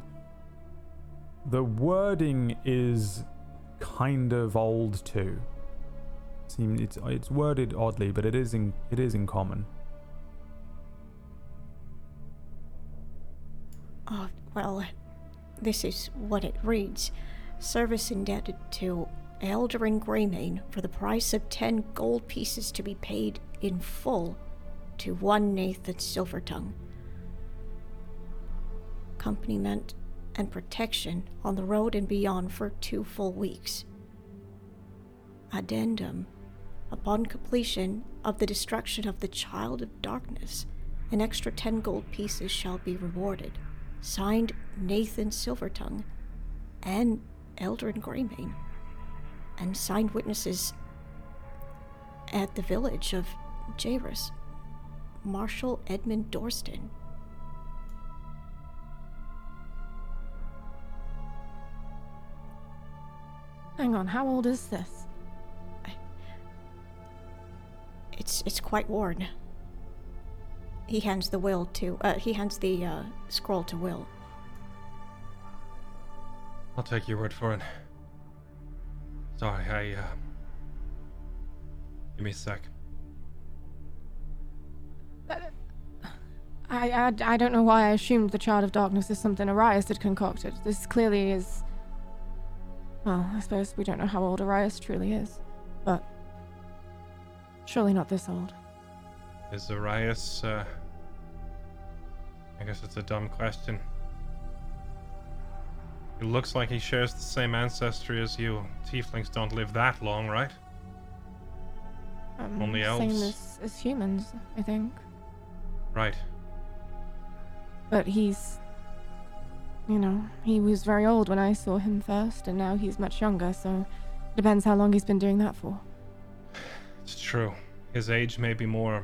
the wording is kind of old too. It's it's worded oddly but it is in it is in common. Oh, well, this is what it reads. Service indebted to Eldarin Greymane for the price of 10 gold pieces to be paid in full to one Nathan Silvertongue. Accompaniment and protection on the road and beyond for two full weeks. Addendum. Upon completion of the destruction of the Child of Darkness, an extra 10 gold pieces shall be rewarded. Signed Nathan Silvertongue and Eldrin Greymane. And signed witnesses at the village of Jairus. Marshal Edmund Dorston. Hang on, how old is this? It's it's quite worn. He hands the will to uh he hands the uh scroll to Will. I'll take your word for it. Sorry, I, uh. Give me a sec. I, I, I don't know why I assumed the Child of Darkness is something Arias had concocted. This clearly is. Well, I suppose we don't know how old Arias truly is, but. Surely not this old. Is Arias, uh. I guess it's a dumb question. It looks like he shares the same ancestry as you. Tieflings don't live that long, right? Um, Only Same elves. as, as humans, I think. Right. But he's. You know, he was very old when I saw him first, and now he's much younger, so. Depends how long he's been doing that for. It's true. His age may be more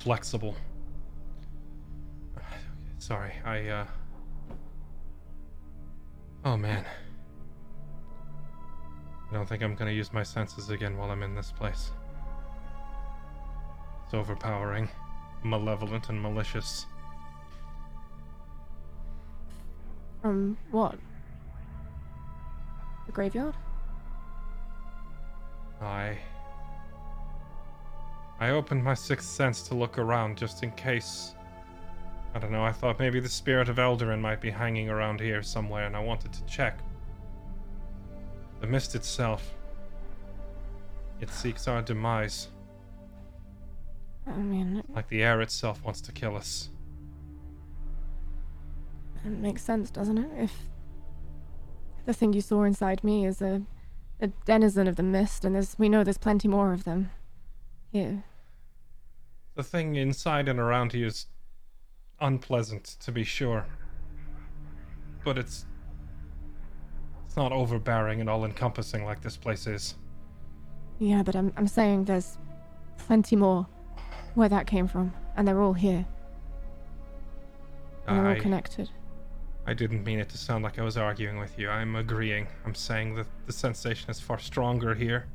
flexible. Sorry, I uh Oh man. I don't think I'm gonna use my senses again while I'm in this place. It's overpowering, malevolent, and malicious. From what? The graveyard? I. I opened my sixth sense to look around just in case. I don't know, I thought maybe the spirit of Eldarin might be hanging around here somewhere, and I wanted to check. The mist itself. It seeks our demise, I mean, like the air itself wants to kill us. it makes sense, doesn't it? If the thing you saw inside me is a, a denizen of the mist, and there's we know there's plenty more of them here. The thing inside and around you is unpleasant, to be sure. But it's. It's not overbearing and all encompassing like this place is. Yeah, but I'm I'm saying there's plenty more where that came from, and they're all here, and they're all connected. I didn't mean it to sound like I was arguing with you. I'm agreeing. I'm saying that the sensation is far stronger here.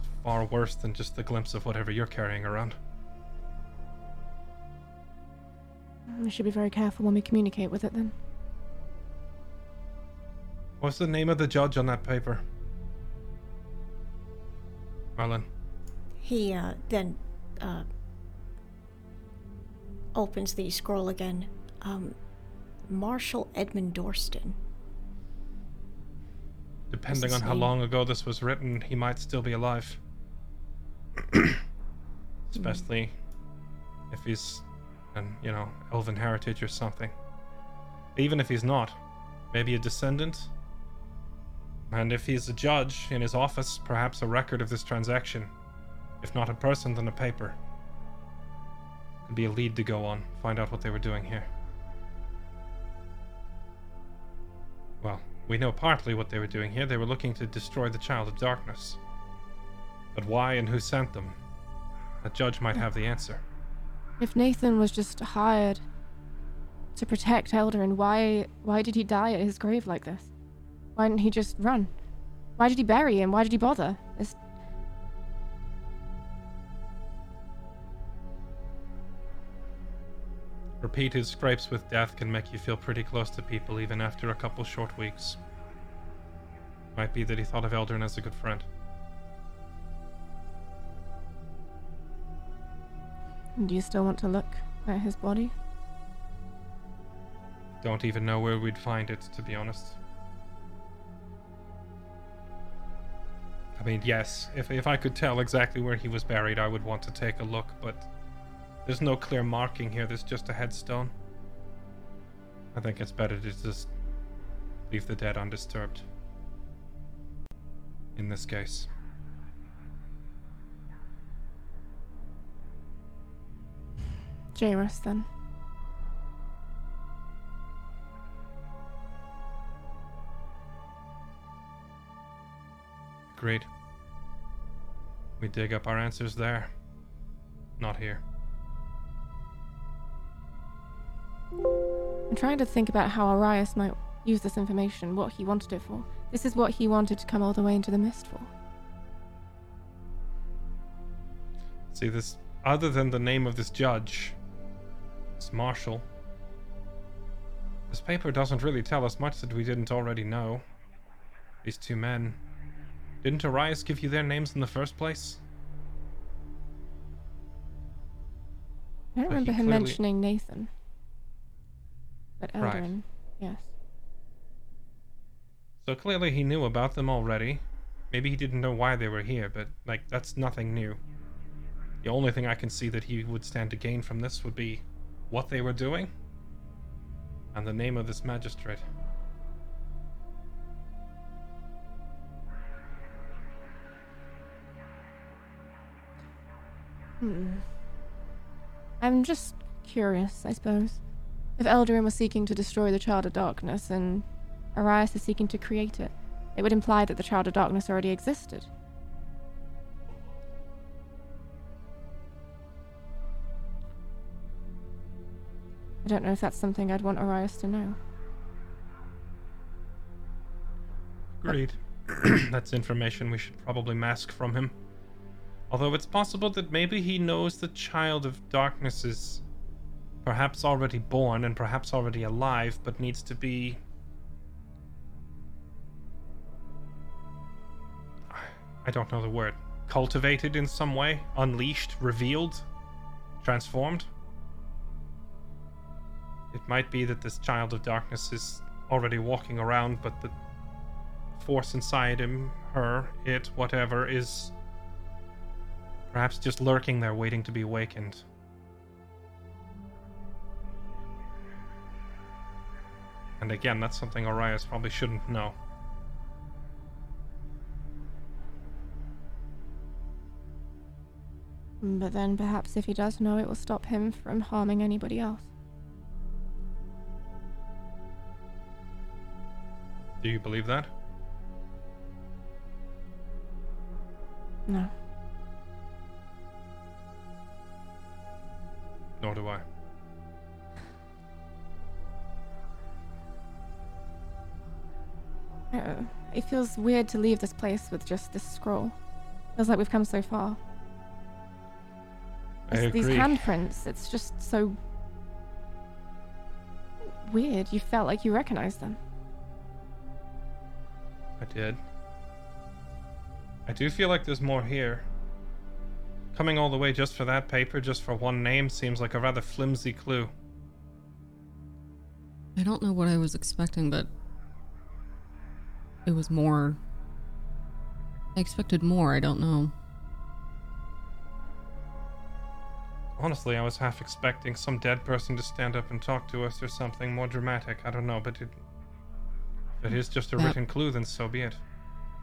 It's far worse than just the glimpse of whatever you're carrying around. We should be very careful when we communicate with it. Then What's the name of the judge on that paper? Merlin. He uh then uh opens the scroll again. Um Marshal Edmund Dorston. Depending on how name? long ago this was written, he might still be alive. Especially if he's an, you know, elven heritage or something. Even if he's not, maybe a descendant? And if he's a judge in his office, perhaps a record of this transaction. If not a person, then a paper. Could be a lead to go on, find out what they were doing here. Well, we know partly what they were doing here. They were looking to destroy the Child of Darkness. But why and who sent them? A judge might have the answer. If Nathan was just hired to protect Eldarin, why why did he die at his grave like this? Why didn't he just run? Why did he bury him? Why did he bother? It's, Repeated scrapes with death can make you feel pretty close to people even after a couple short weeks. Might be that he thought of Eldrin as a good friend. Do you still want to look at his body? Don't even know where we'd find it, to be honest. I mean, yes, if, if I could tell exactly where he was buried, I would want to take a look, but there's no clear marking here, there's just a headstone. I think it's better to just leave the dead undisturbed. In this case. Jairus, then. Agreed. We dig up our answers there. not here. I'm trying to think about how Arias might use this information, what he wanted it for. This is what he wanted to come all the way into the mist for. See, this, other than the name of this judge, this marshal, this paper doesn't really tell us much that we didn't already know. These two men. Didn't Arias give you their names in the first place? I don't But remember him clearly- mentioning Nathan. But Right. Yes. So clearly he knew about them already. Maybe he didn't know why they were here, but, like, that's nothing new. The only thing I can see that he would stand to gain from this would be what they were doing and the name of this magistrate. Hmm. I'm just curious, I suppose. If Eldarin was seeking to destroy the Child of Darkness and Arias is seeking to create it, it would imply that the Child of Darkness already existed. Don't know if that's something I'd want Arias to know. Agreed. That's information we should probably mask from him. Although it's possible that maybe he knows the Child of Darkness is perhaps already born and perhaps already alive, but needs to be. I don't know the word. Cultivated in some way? Unleashed? Revealed? Transformed? It might be that this Child of Darkness is already walking around, but the force inside him, her, it, whatever, is perhaps just lurking there waiting to be awakened. And again, that's something Arias probably shouldn't know. But then perhaps if he does know, it will stop him from harming anybody else. Do you believe that? No. Nor do I. Uh, it feels weird to leave this place with just this scroll. Feels like we've come so far. These handprints, it's just so weird. You felt like you recognized them. I did. I do feel like there's more here. Coming all the way just for that paper, just for one name, seems like a rather flimsy clue. I don't know what I was expecting, but it was more. I expected more. I don't know. Honestly, I was half expecting some dead person to stand up and talk to us or something more dramatic. I don't know, but it, if it is just a That- written clue, then so be it.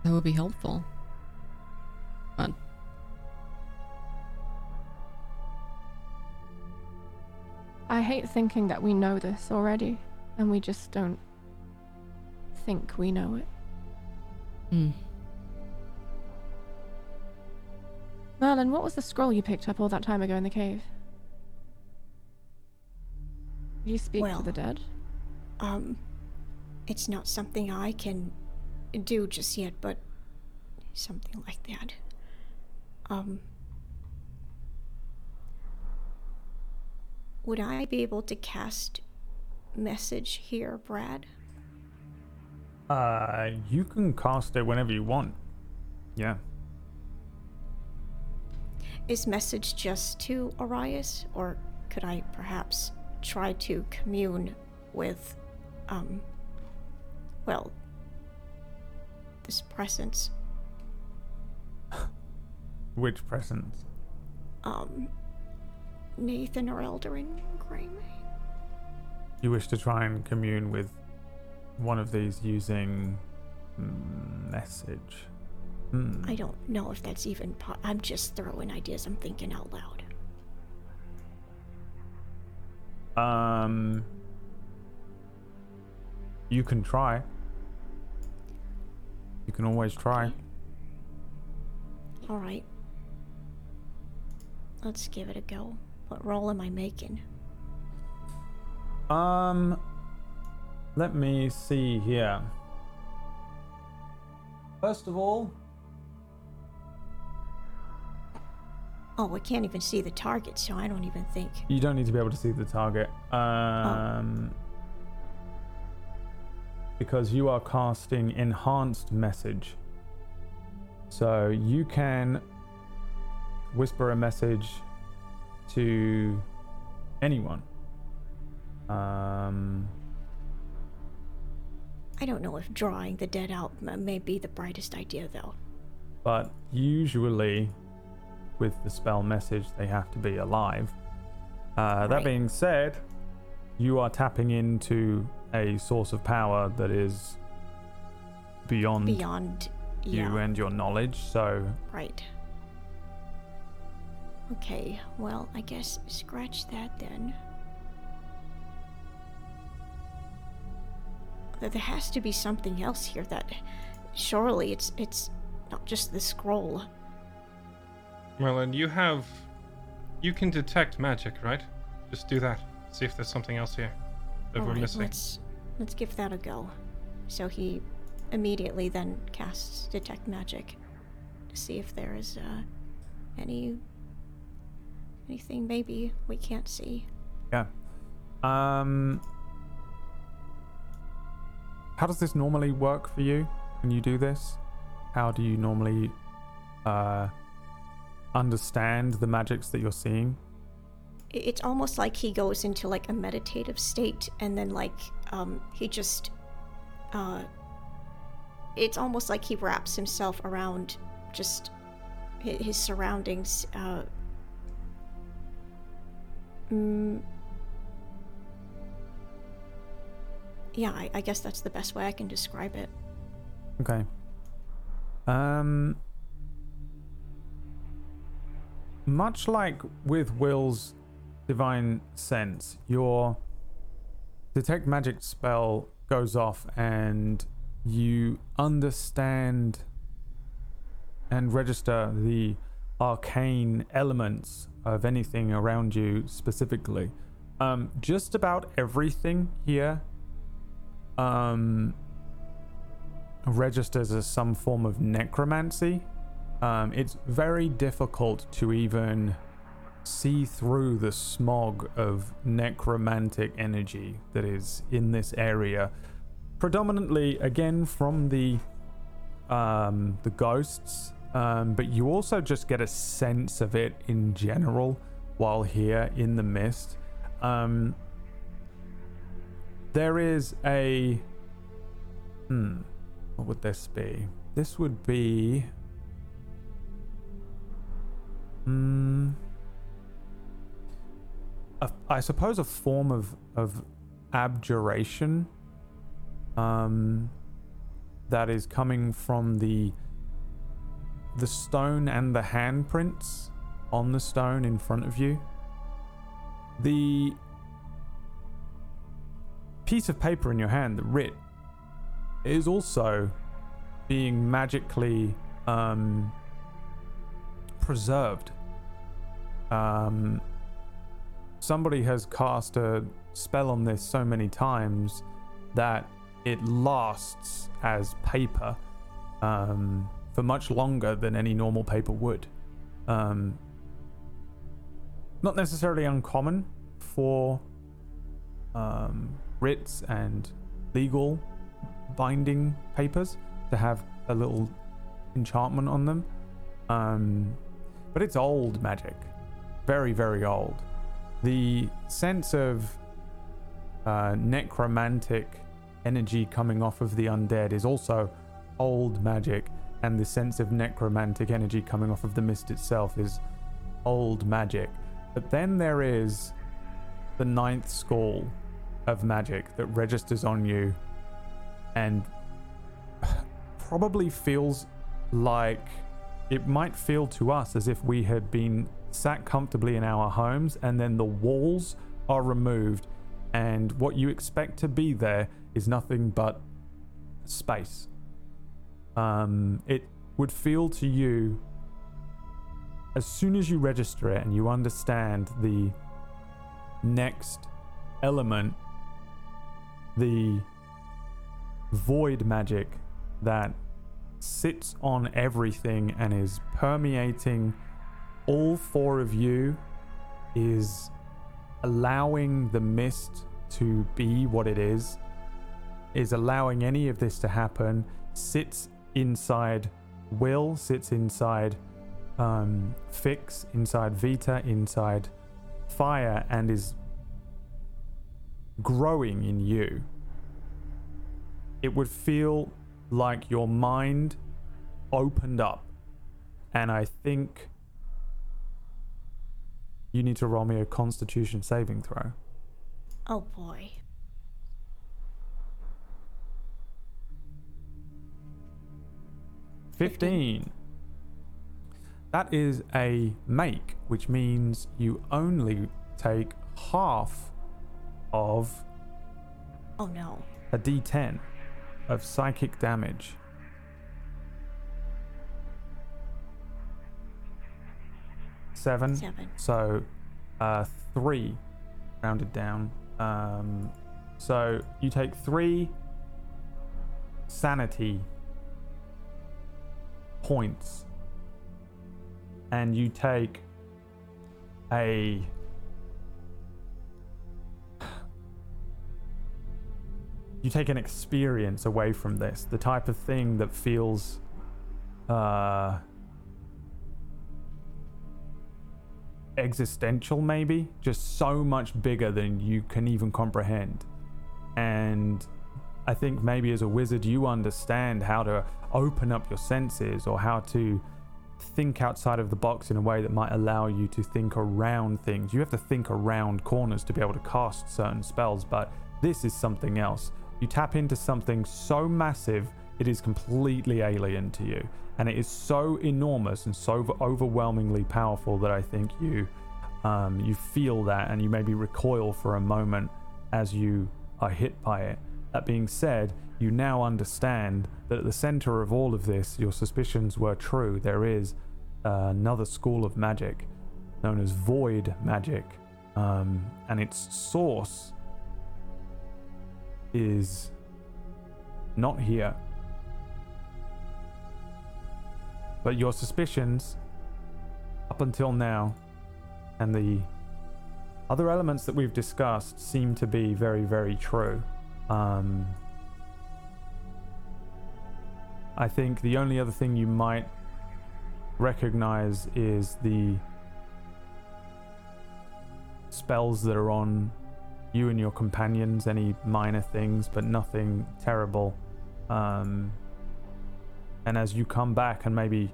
That would be helpful. But I hate thinking that we know this already, and we just don't think we know it. hmm. Merlin, what was the scroll you picked up all that time ago in the cave? Did you speak Well- to the dead? Um, it's not something I can do just yet, but something like that. Um, would I be able to cast message here, Brad? Uh, you can cast it whenever you want. Yeah. Is message just to Arias, or could I perhaps try to commune with, um, well, this presence? Which presence? Um, Nathan or Eldarin Graham? You wish to try and commune with one of these using message. Hmm. I don't know if that's even. Po- I'm just throwing ideas. I'm thinking out loud. Um, you can try. You can always try. All right. let's give it a go. What roll am I making? Um, let me see here. First of all, Oh, I can't even see the target, so I don't even think. you don't need to be able to see the target. Um, because you are casting enhanced message. So you can whisper a message to anyone. Um, I don't know if drawing the dead out may be the brightest idea, though. but usually with the spell message they have to be alive uh, that Right. being said you are tapping into a source of power that is beyond, Beyond. you Yeah. and your knowledge so Right. Okay, well, I guess scratch that then. There there has to be something else here that surely it's it's not just the scroll. Merlin, you have. You can detect magic, right? Just do that. See if there's something else here that we're Alright, missing. let's let's give that a go. So he immediately then casts detect magic to see if there is uh, any anything maybe we can't see. yeah um how does this normally work for you when you do this how do you normally uh understand the magics that you're seeing It's almost like he goes into like a meditative state and then like um he just uh it's almost like he wraps himself around just hi- his surroundings uh mm, yeah I, I guess that's the best way i can describe it Okay. Um. Much like with Will's divine sense, your detect magic spell goes off and you understand and register the arcane elements of anything around you specifically. Um, just about everything here um, registers as some form of necromancy. Um, it's very difficult to even see through the smog of necromantic energy that is in this area. Predominantly, again, from the um, the ghosts, um, but you also just get a sense of it in general while here in the mist. Um, there is a hmm. What would this be? This would be. Hmm. A- I suppose a form of of abjuration. Um, that is coming from the the stone and the handprints on the stone in front of you. The piece of paper in your hand, the writ, is also being magically um, preserved. Um, somebody has cast a spell on this so many times that it lasts as paper um, for much longer than any normal paper would. Um, not necessarily uncommon for um, writs and legal binding papers to have a little enchantment on them. Um, but it's old magic. Very, very old. The sense of uh, necromantic energy coming off of the undead is also old magic, and the sense of necromantic energy coming off of the mist itself is old magic. But then there is the ninth school of magic that registers on you and probably feels like it might feel to us as if we had been sat comfortably in our homes and then the walls are removed. And what you expect to be there is nothing but space. Um it would feel to you as soon as you register it and you understand the next element, the void magic that sits on everything and is permeating all four of you, is allowing the mist to be what it is, is allowing any of this to happen, sits inside Will, sits inside um, Fix, inside Vita, inside Fire, and is growing in you. It would feel like your mind opened up. And I think you need to roll me a constitution saving throw. Oh boy. Fifteen. That is a make, which means you only take half of Oh no. a d10 of psychic damage. Seven. Seven. So, uh, three, rounded down. Um, so you take three sanity points, and you take a you take an experience away from this, the type of thing that feels uh existential maybe, just so much bigger than you can even comprehend. And I think maybe as a wizard you understand how to open up your senses or how to think outside of the box in a way that might allow you to think around things. You have to think around corners to be able to cast certain spells, but this is something else. You tap into something so massive, it is completely alien to you. And it is so enormous and so overwhelmingly powerful that I think you um, you feel that and you maybe recoil for a moment as you are hit by it. That being said, you now understand that at the center of all of this, your suspicions were true. There is uh, another school of magic known as void magic, um, and its source is not here. But your suspicions, up until now, and the other elements that we've discussed seem to be very, very true. Um, I think the only other thing you might recognize is the spells that are on you and your companions, any minor things, but nothing terrible. Um, and as you come back, and maybe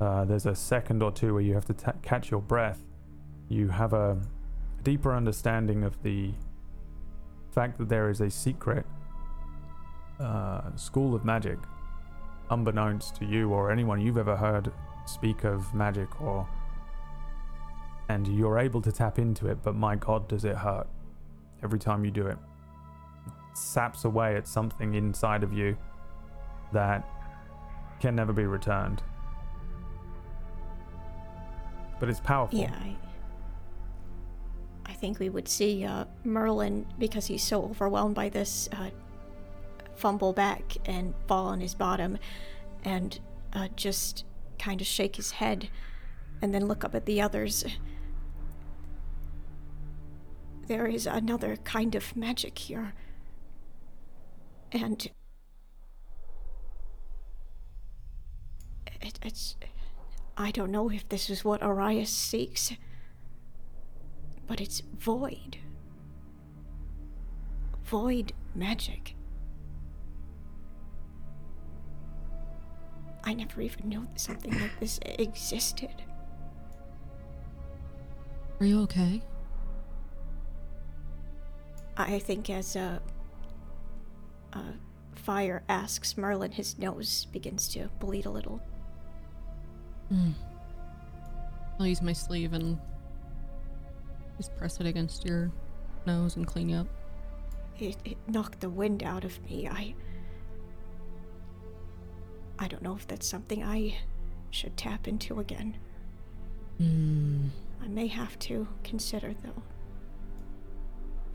uh, there's a second or two where you have to t- catch your breath, you have a deeper understanding of the fact that there is a secret uh, school of magic, unbeknownst to you or anyone you've ever heard speak of magic or. And you're able to tap into it, but my god, does it hurt every time you do it. It saps away at something inside of you that can never be returned. But it's powerful. Yeah, I, I think we would see uh, Merlin, because he's so overwhelmed by this, uh, fumble back and fall on his bottom and uh, just kind of shake his head and then look up at the others. There is another kind of magic here. And. It, it's. I don't know if this is what Arias seeks, but it's void. Void magic. I never even knew something like this existed. Are you okay? I think as a, a fire asks Merlin, his nose begins to bleed a little. Hmm. I'll use my sleeve and just press it against your nose and clean you up. It, it knocked the wind out of me. I. I don't know if that's something I should tap into again. Hmm. I may have to consider, though.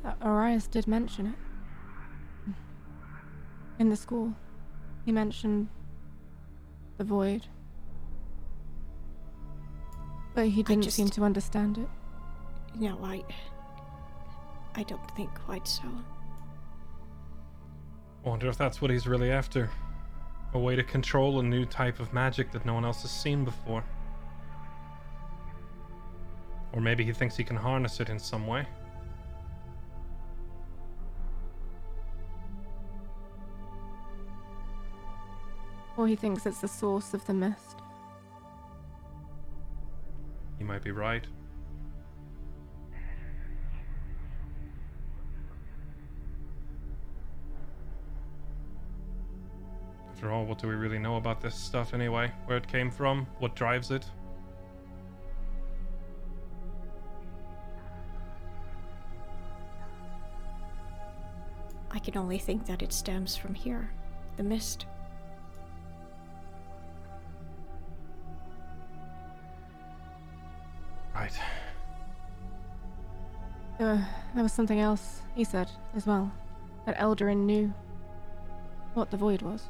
That Arias did mention it. In the school. He mentioned the void. But he didn't seem to understand it. No, I. I don't think quite so. I wonder if that's what he's really after. A way to control a new type of magic that no one else has seen before. Or maybe he thinks he can harness it in some way. Or he thinks it's the source of the mist. He might be right. After all, what do we really know about this stuff anyway? Where it came from? What drives it? I can only think that it stems from here the mist. Right. Uh, there was something else he said as well. That Eldarin knew what the void was.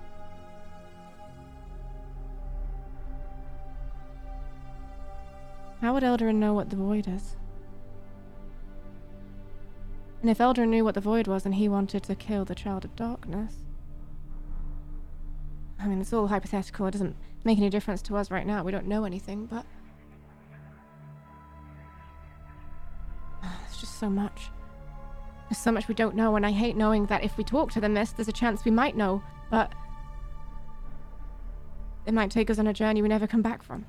How would Eldarin know what the void is? And if Eldarin knew what the void was and he wanted to kill the child of darkness. I mean, it's all hypothetical. It doesn't make any difference to us right now. We don't know anything, but. So much. There's so much we don't know, and I hate knowing that if we talk to the mist, there's a chance we might know, but. It might take us on a journey we never come back from.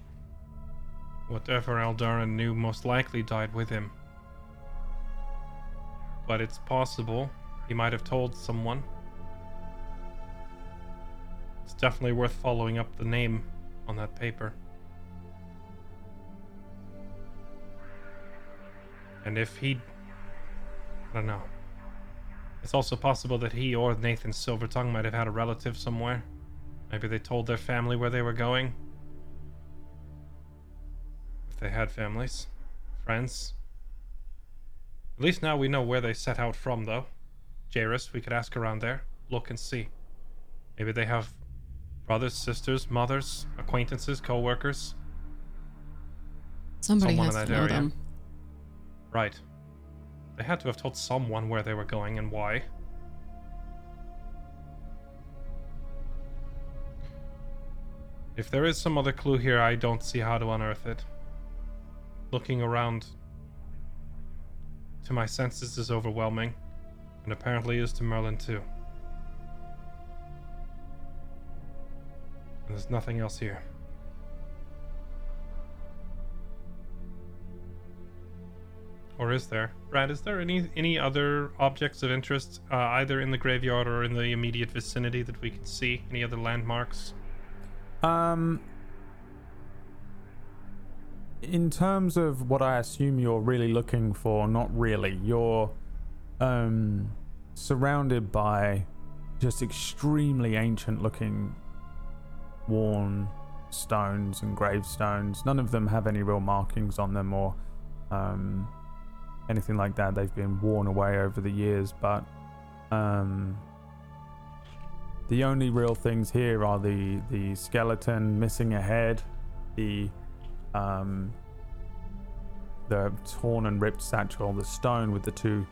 Whatever Eldarin knew most likely died with him. But it's possible he might have told someone. It's definitely worth following up the name on that paper. And if he. I don't know. It's also possible that he or Nathan Silvertongue might have had a relative somewhere. Maybe they told their family where they were going. If they had families, friends. At least now we know where they set out from, though. Jairus, we could ask around there, look and see. Maybe they have brothers, sisters, mothers, acquaintances, co workers. Somebody Someone has in to know area. them. Right. They had to have told someone where they were going and why. If there is some other clue here, I don't see how to unearth it. Looking around to my senses is overwhelming, and apparently is to Merlin too. And there's nothing else here. Or is there? Brad, is there any any other objects of interest, uh, either in the graveyard or in the immediate vicinity that we can see? Any other landmarks? Um, in terms of what I assume you're really looking for, not really. You're um surrounded by just extremely ancient looking worn stones and gravestones. None of them have any real markings on them or um anything like that. They've been worn away over the years, but um the only real things here are the the skeleton missing a head, the um, the torn and ripped satchel, the stone with the two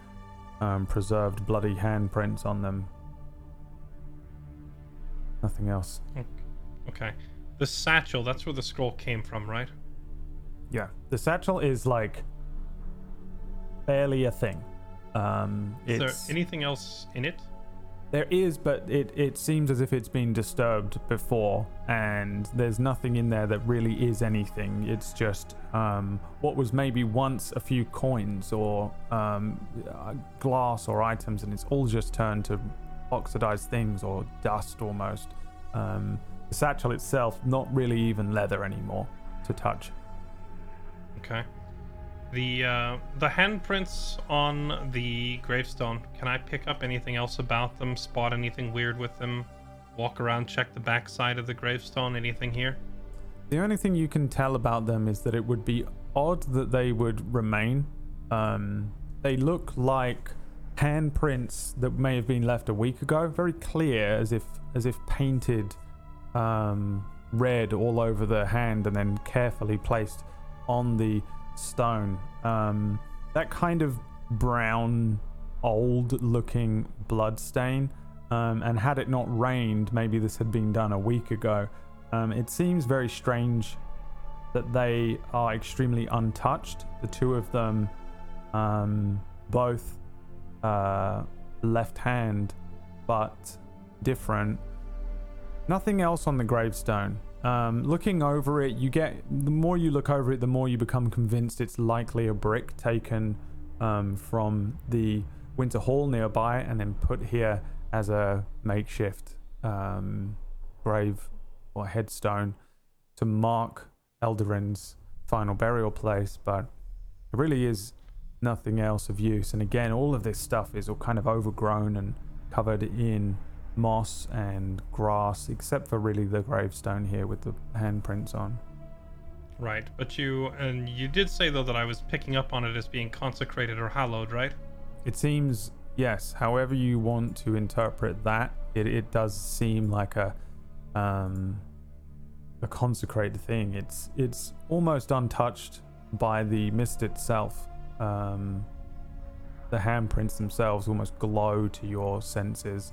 um, preserved bloody handprints on them. Nothing else. Okay. The satchel, that's where the scroll came from, right? Yeah, the satchel is like barely a thing. Um, Is there anything else in it? There is, but it, it seems as if it's been disturbed before, and there's nothing in there that really is anything. It's just um, what was maybe once a few coins or um, uh, glass or items, and it's all just turned to oxidized things or dust almost. Um, the satchel itself, not really even leather anymore to touch. Okay. The uh, the handprints on the gravestone. Can I pick up anything else about them? Spot anything weird with them? Walk around, check the backside of the gravestone. Anything here? The only thing you can tell about them is that it would be odd that they would remain. Um, they look like handprints that may have been left a week ago, very clear, as if as if painted um, red all over the hand and then carefully placed on the stone. Um, that kind of brown, old-looking blood stain. Um, and had it not rained, maybe this had been done a week ago. Um, it seems very strange that they are extremely untouched. The two of them, um, both uh, left hand, but different. Nothing else on the gravestone. Um, looking over it, you get the more you look over it, the more you become convinced it's likely a brick taken um, from the Winter Hall nearby and then put here as a makeshift um, grave or headstone to mark Eldarin's final burial place. But it really is nothing else of use. And again, all of this stuff is all kind of overgrown and covered in moss and grass, except for really the gravestone here with the handprints on. Right, but you and you did say though that I was picking up on it as being consecrated or hallowed, right? It seems, yes, however you want to interpret that, it, it does seem like a um, a consecrated thing. It's it's almost untouched by the mist itself. Um, the handprints themselves almost glow to your senses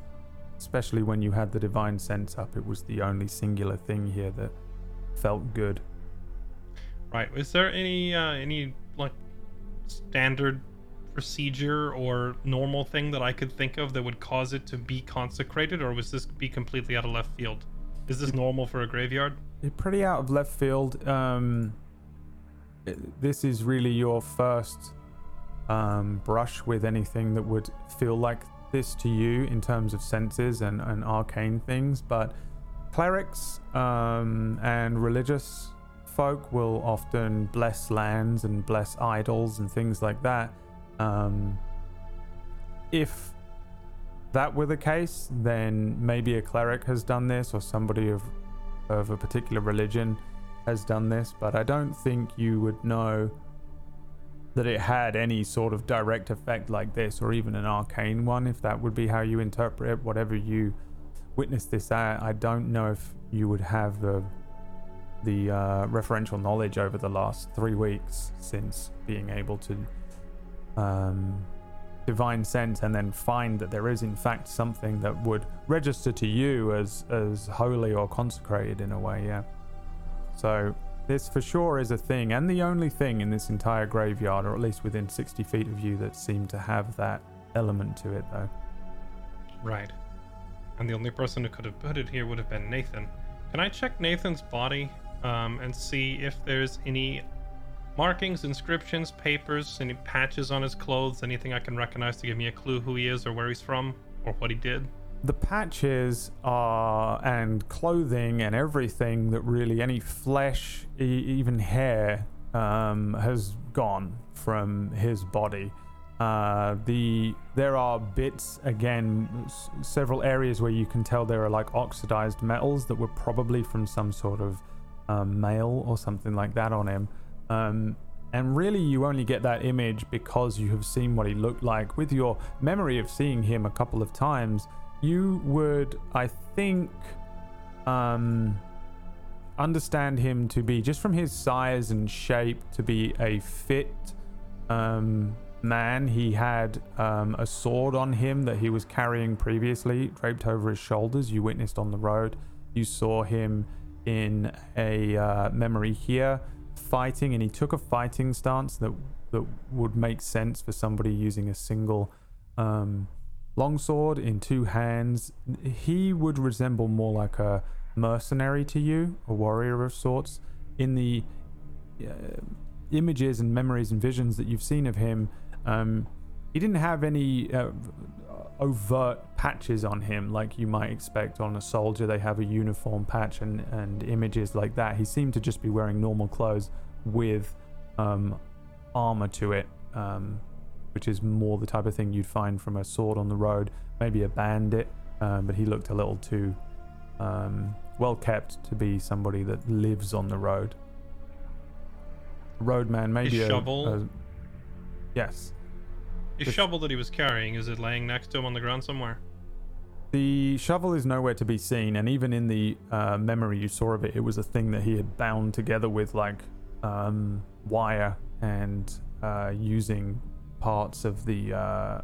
especially when you had the divine sense up. It was the only singular thing here that felt good. Right. Is there any uh, any like standard procedure or normal thing that I could think of that would cause it to be consecrated, or was this be completely out of left field? Is this normal for a graveyard? You're pretty out of left field. Um, this is really your first um, brush with anything that would feel like this to you in terms of senses and, and arcane things, but clerics um, and religious folk will often bless lands and bless idols and things like that. Um, if that were the case, then maybe a cleric has done this or somebody of of a particular religion has done this, but I don't think you would know that it had any sort of direct effect like this, or even an arcane one, if that would be how you interpret whatever you witness this at. I don't know if you would have the the uh, referential knowledge over the last three weeks since being able to um, divine sense and then find that there is in fact something that would register to you as as holy or consecrated in a way. Yeah. So this for sure is a thing, and the only thing in this entire graveyard, or at least within 60 feet of you, that seemed to have that element to it, though. Right. And the only person who could have put it here would have been Nathan. Can I check Nathan's body um, and see if there's any markings, inscriptions, papers, any patches on his clothes, anything I can recognize to give me a clue who he is or where he's from or what he did? The patches are and clothing and everything that really any flesh e- even hair um, has gone from his body. Uh, the there are bits again s- several areas where you can tell there are like oxidized metals that were probably from some sort of um, mail or something like that on him. Um, and really you only get that image because you have seen what he looked like. With your memory of seeing him a couple of times you would, I think, um, understand him to be just from his size and shape to be a fit um, man. He had um, a sword on him that he was carrying previously, draped over his shoulders. You witnessed on the road. You saw him in a uh, memory here fighting, and he took a fighting stance that that would make sense for somebody using a single um, longsword in two hands. He would resemble more like a mercenary to you, a warrior of sorts. In the uh, images and memories and visions that you've seen of him, um, he didn't have any uh, overt patches on him like you might expect on a soldier. They have a uniform patch and, and images like that. He seemed to just be wearing normal clothes with um, armor to it. Um, which is more the type of thing you'd find from a sword on the road, maybe a bandit, um, but he looked a little too um, well kept to be somebody that lives on the road. roadman, maybe His a, shovel? a- yes. The shovel that he was carrying, is it laying next to him on the ground somewhere? The shovel is nowhere to be seen, and even in the uh, memory you saw of it, it was a thing that he had bound together with like um, wire and uh, using parts of the uh,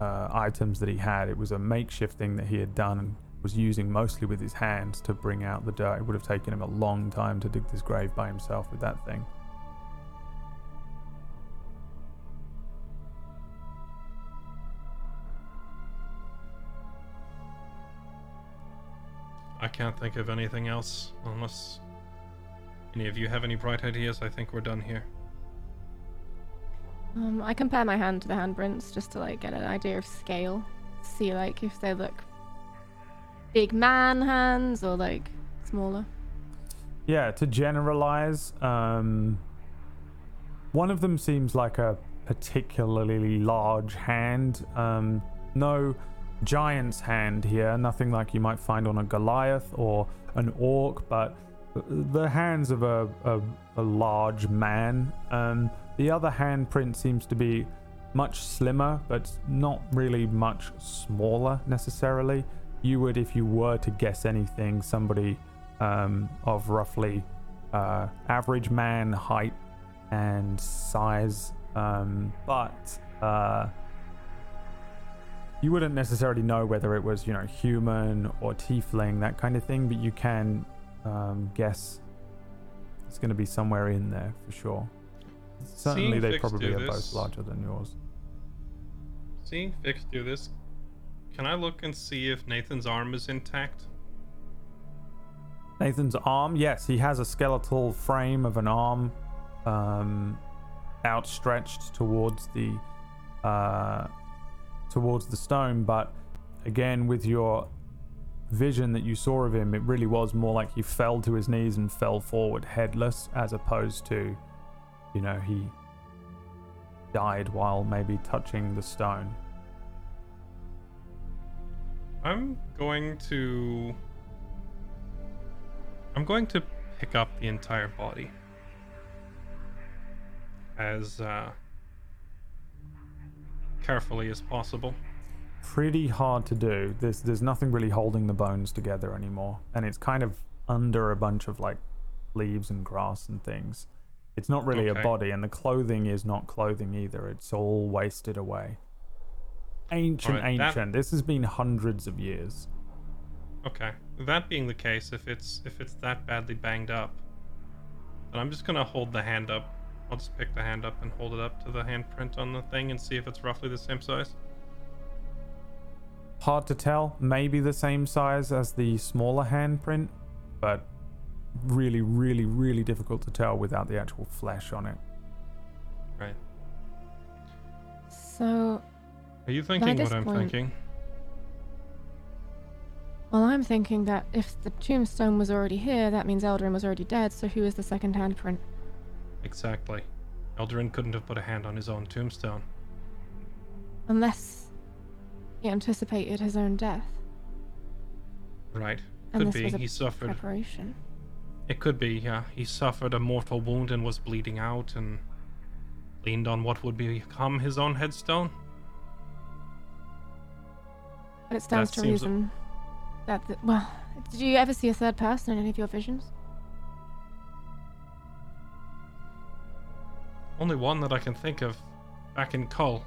uh, items that he had. It was a makeshift thing that he had done and was using mostly with his hands to bring out the dirt. It would have taken him a long time to dig this grave by himself with that thing. I can't think of anything else unless any of you have any bright ideas. I think we're done here. Um, I compare my hand to the handprints just to like get an idea of scale. See like if they look big man hands or like smaller. Yeah, to generalize, um, one of them seems like a particularly large hand. Um, no giant's hand here, nothing like you might find on a Goliath or an orc, but the hands of a, a, a large man. Um, the other handprint seems to be much slimmer, but not really much smaller necessarily. You would, if you were to guess anything, somebody um, of roughly uh, average man height and size, um, but uh, you wouldn't necessarily know whether it was, you know, human or tiefling, that kind of thing, but you can um, guess it's going to be somewhere in there for sure. Certainly, Seeing they Fix probably do are both larger than yours. Seeing Fix do this, can I look and see if Nathan's arm is intact? Nathan's arm, yes, he has a skeletal frame of an arm um, outstretched towards the uh, towards the stone, but again, with your vision that you saw of him, it really was more like he fell to his knees and fell forward headless, as opposed to, you know, he died while maybe touching the stone. I'm going to. I'm going to pick up the entire body. As uh, carefully as possible. pretty hard to do. There's there's nothing really holding the bones together anymore, and it's kind of under a bunch of like leaves and grass and things. It's not really Okay. a body, and the clothing is not clothing either. It's all wasted away. Ancient, that- ancient. This has been hundreds of years. Okay. That being the case, if it's if it's that badly banged up, then I'm just gonna hold the hand up. I'll just pick the hand up and hold it up to the handprint on the thing and see if it's roughly the same size. Hard to tell. Maybe the same size as the smaller handprint, but really, really, really difficult to tell without the actual flesh on it. Right. So, Are you thinking what I'm point- thinking? well, I'm thinking that if the tombstone was already here, that means Eldarin was already dead. So, who is the second handprint? Exactly. Eldarin couldn't have put a hand on his own tombstone. Unless he anticipated his own death, Right. and Could this be. was a He suffered. preparation. It could be, yeah. He suffered a mortal wound and was bleeding out and leaned on what would become his own headstone. But it stands That to reason that, the, well, did you ever see a third person in any of your visions? Only one that I can think of back in Kull.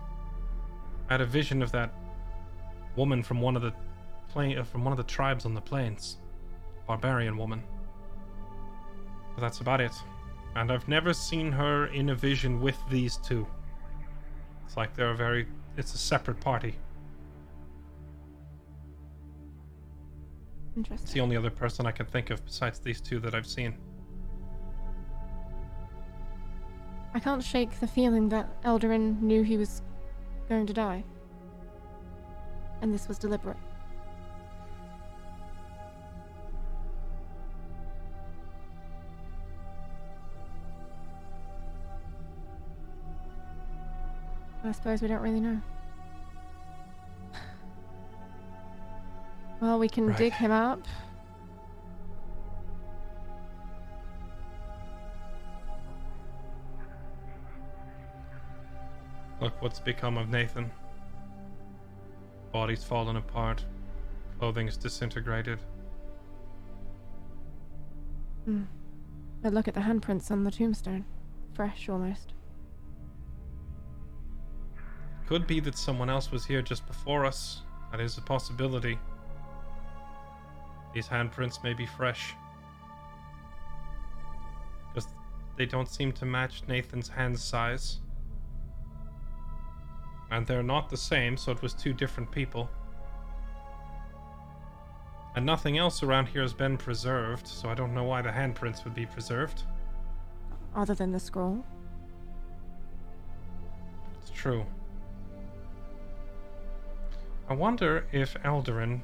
I had a vision of that woman from one of the plain uh, from one of the tribes on the plains. Barbarian woman. But that's about it. And I've never seen her in a vision with these two. It's like they're a very it's a separate party. Interesting. It's the only other person I can think of besides these two that I've seen. I can't shake the feeling that Eldarin knew he was going to die. And this was deliberate. I suppose we don't really know. Well, we can Right. dig him up. Look what's become of Nathan. Body's fallen apart. Clothing's disintegrated. Hmm. But look at the handprints on the tombstone. Fresh almost. Could be that someone else was here just before us. That is a possibility. These handprints may be fresh. Because they don't seem to match Nathan's hand size. And they're not the same, so it was two different people. And nothing else around here has been preserved, so I don't know why the handprints would be preserved. Other than the scroll. It's true. I wonder if Eldarin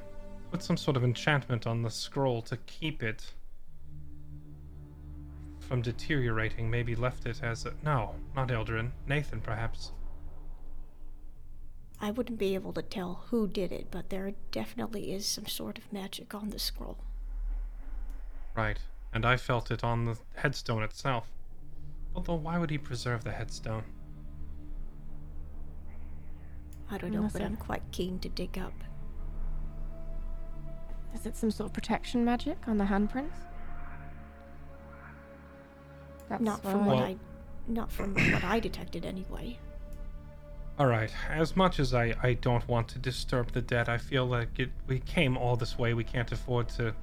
put some sort of enchantment on the scroll to keep it from deteriorating. Maybe left it as a. No, not Eldarin. Nathan, perhaps. I wouldn't be able to tell who did it, but there definitely is some sort of magic on the scroll. Right. And I felt it on the headstone itself. Although, why would he preserve the headstone? I don't know, Unless but I'm quite keen to dig up. Is it some sort of protection magic on the handprints? That's not from why- what Well- I, not from what I detected anyway. Alright, as much as I, I don't want to disturb the dead, I feel like it, we came all this way. We can't afford to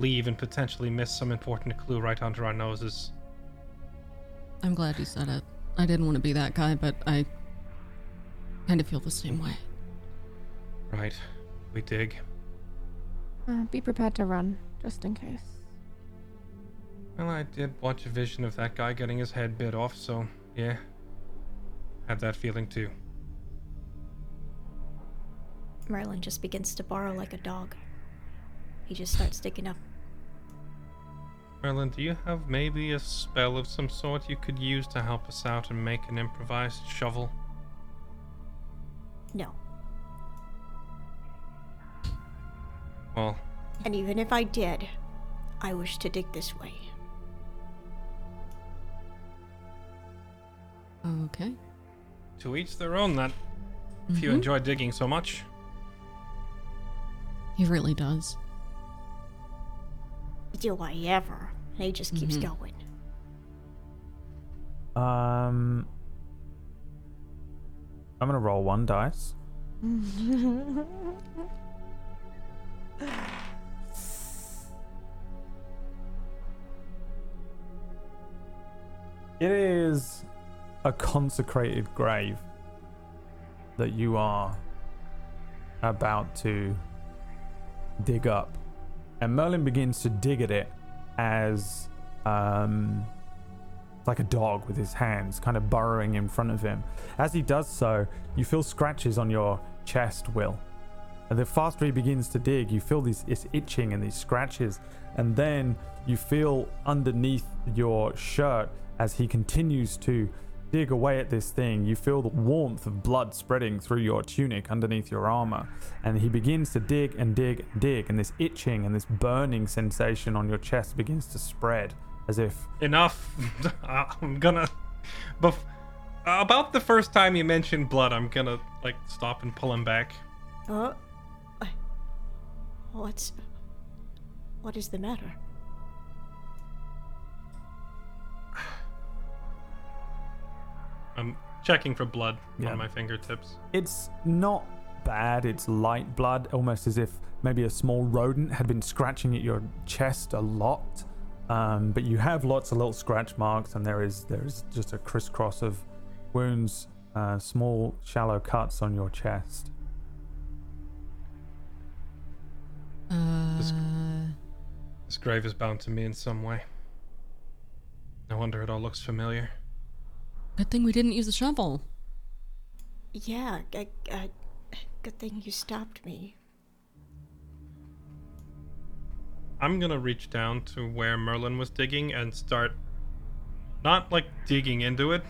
leave and potentially miss some important clue right under our noses. I'm glad you said it. I didn't want to be that guy, but I kind of feel the same way. Right. We dig. Uh, be prepared to run, just in case. Well, I did watch a vision of that guy getting his head bit off, so yeah. Had that feeling too. Merlin just begins to borrow like a dog. He just starts digging up. Merlin, do you have maybe a spell of some sort you could use to help us out and make an improvised shovel? No. Well, And even if I did, I wish to dig this way. Okay. to each their own then. If you Mhm. enjoy digging so much. He really does. Do I ever? And he just keeps Mhm. going. Um, I'm gonna roll one dice. It is a consecrated grave that you are about to dig up. And Merlin begins to dig at it as um, like a dog with his hands kind of burrowing in front of him. As he does so, you feel scratches on your chest, Will. And the faster he begins to dig, you feel this, this itching and these scratches. And then you feel underneath your shirt as he continues to dig away at this thing. You feel the warmth of blood spreading through your tunic underneath your armor. And he begins to dig and dig and dig. And this itching and this burning sensation on your chest begins to spread as if Enough. I'm gonna. Bef- about the first time you mentioned blood, I'm gonna, like, stop and pull him back. Uh, what's. What is the matter? I'm checking for blood Yeah. on my fingertips. It's not bad. It's light blood, almost as if maybe a small rodent had been scratching at your chest a lot. Um, but you have lots of little scratch marks, and there is there is just a crisscross of wounds, uh, small shallow cuts on your chest. Uh, This grave is bound to me in some way. No wonder it all looks familiar. good thing we didn't use the shovel. Yeah, g- uh, good thing you stopped me. I'm gonna reach down to where Merlin was digging and start not like digging into it,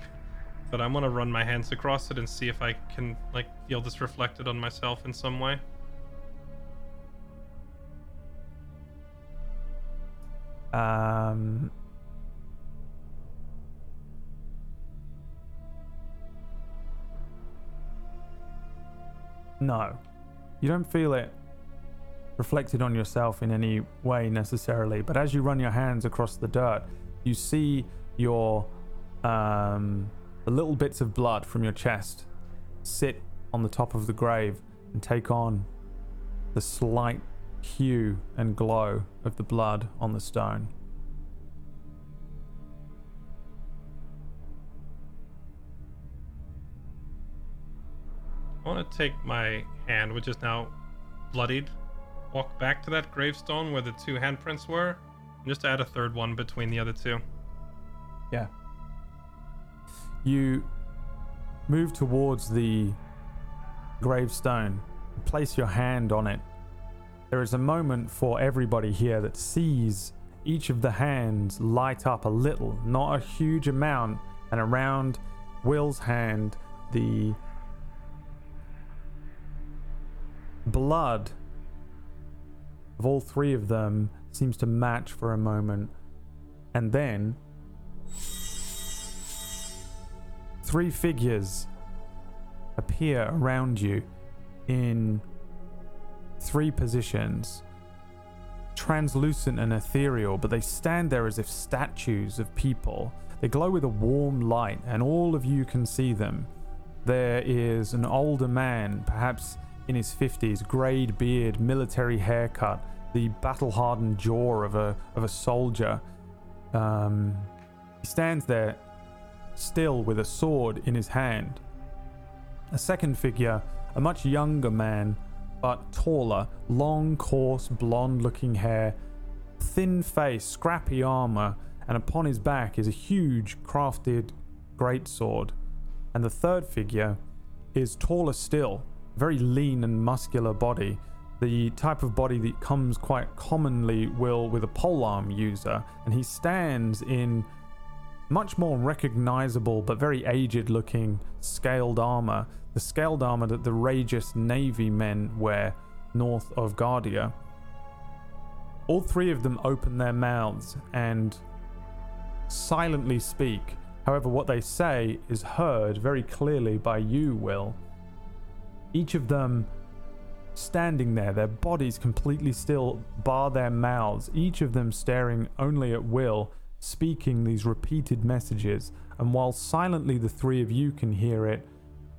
but I'm gonna run my hands across it and see if I can like feel this reflected on myself in some way. Um, No. You don't feel it reflected on yourself in any way necessarily, but as you run your hands across the dirt, you see your um, the little bits of blood from your chest sit on the top of the grave and take on the slight hue and glow of the blood on the stone. I want to take my hand, which is now bloodied, walk back to that gravestone where the two handprints were, and just add a third one between the other two. Yeah. You move towards the gravestone, place your hand on it. There is a moment for everybody here that sees each of the hands light up a little, not a huge amount, and around Will's hand, the blood of all three of them seems to match for a moment, and then three figures appear around you in three positions translucent and ethereal, but they stand there as if statues of people. They glow with a warm light, and all of you can see them. There is an older man, perhaps in his 50s, greyed beard, military haircut, the battle hardened jaw of a, of a soldier. Um, he stands there still with a sword in his hand. A second figure, a much younger man, but taller, long, coarse, blonde looking hair, thin face, scrappy armor, and upon his back is a huge crafted greatsword. And the third figure is taller still, very lean and muscular body, the type of body that comes quite commonly will with a polearm user, and he stands in much more recognizable but very aged looking scaled armor, the scaled armor that the Regis Navy men wear north of Guardia. All three of them open their mouths and silently speak. However, what they say is heard very clearly by you, Will. Each of them standing there, their bodies completely still, bar their mouths, each of them staring only at Will speaking these repeated messages, and while silently the three of you can hear it,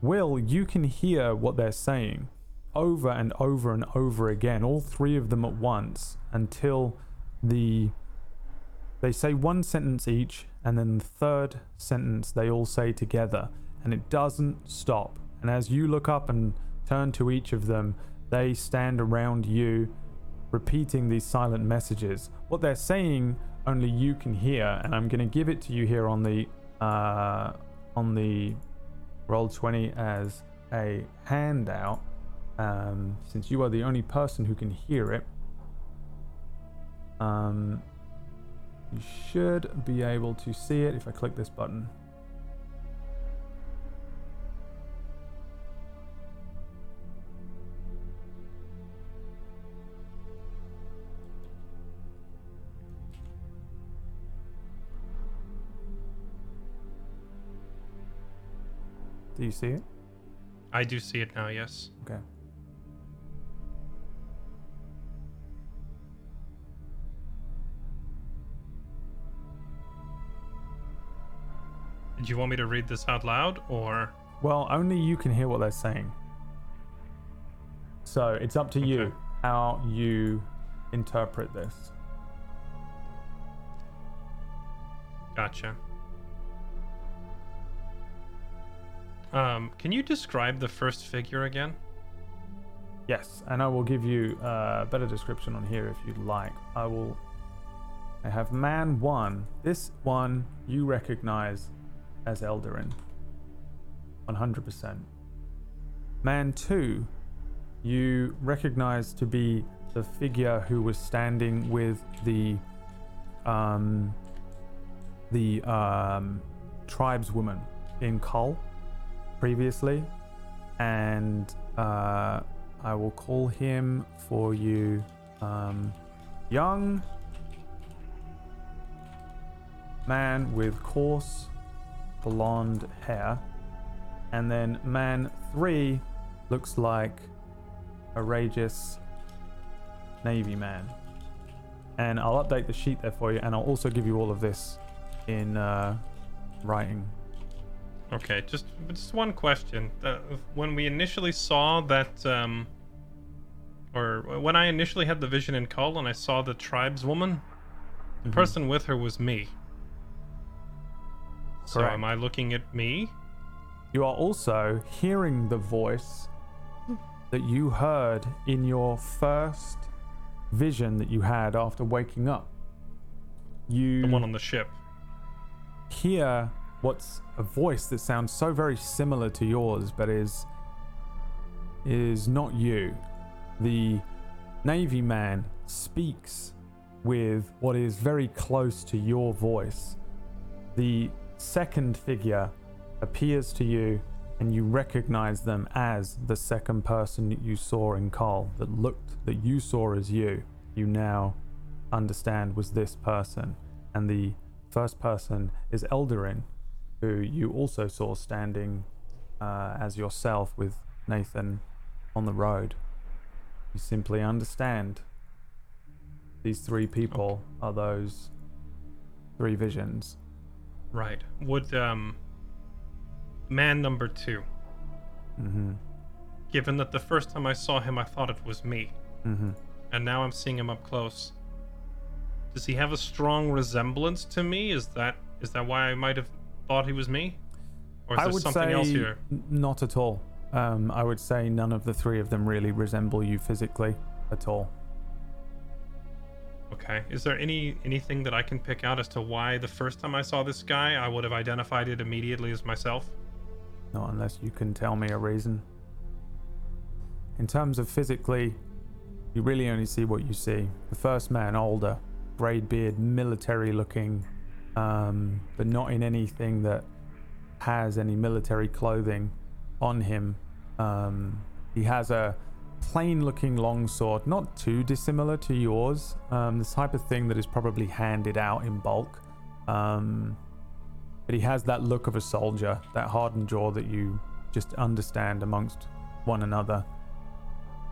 Will, you can hear what they're saying over and over and over again, all three of them at once, until the they say one sentence each, and then the third sentence they all say together, and it doesn't stop. And as you look up and turn to each of them, they stand around you, repeating these silent messages. What they're saying only you can hear, and I'm going to give it to you here on the uh, on the Roll20 as a handout, um, since you are the only person who can hear it. Um, you should be able to see it if I click this button. Do you see it? I do see it now, yes. Okay. Did you want me to read this out loud or Well, only you can hear what they're saying. So it's up to you how you interpret this. gotcha? Um, can you describe the first figure again? Yes, and I will give you a better description on here if you'd like. I will. I have man one. This one you recognize as Eldarin. 100%. Man two, you recognize to be the figure who was standing with the um the um tribeswoman in Kull previously and uh I will call him for you um young man with coarse blonde hair and then man 3 looks like a Regis Navy man. And I'll update the sheet there for you, and I'll also give you all of this in uh, writing. Okay, just just one question. Uh, when we initially saw that, um, or when I initially had the vision in Cull and I saw the tribeswoman, the Mhm. person with her was me. So am I looking at me? You are also hearing the voice that you heard in your first vision that you had after waking up. You The one on the ship. hear what's a voice that sounds so very similar to yours, but is is not you. The Navy man speaks with what is very close to your voice. The second figure appears to you and you recognize them as the second person that you saw in Carl that looked that you saw as you. You now understand was this person. And the first person is Eldarin, who you also saw standing uh, as yourself with Nathan on the road. You simply understand these three people are those three visions. Right. Would um, man number two, Mm-hmm. given that the first time I saw him I thought it was me, Mm-hmm. and now I'm seeing him up close. Does he have a strong resemblance to me? Is that is that why I might have thought he was me? Or is I there would something say else here? n- not at all. Um, I would say none of the three of them really resemble you physically at all. Okay. Is there any anything that I can pick out as to why the first time I saw this guy I would have identified it immediately as myself? Not unless you can tell me a reason. In terms of physically, you really only see what you see. The first man, older, grey beard, military looking, um, but not in anything that has any military clothing on him. Um, he has a plain looking longsword, not too dissimilar to yours. Um, the type of thing that is probably handed out in bulk. Um, but he has that look of a soldier, that hardened jaw that you just understand amongst one another.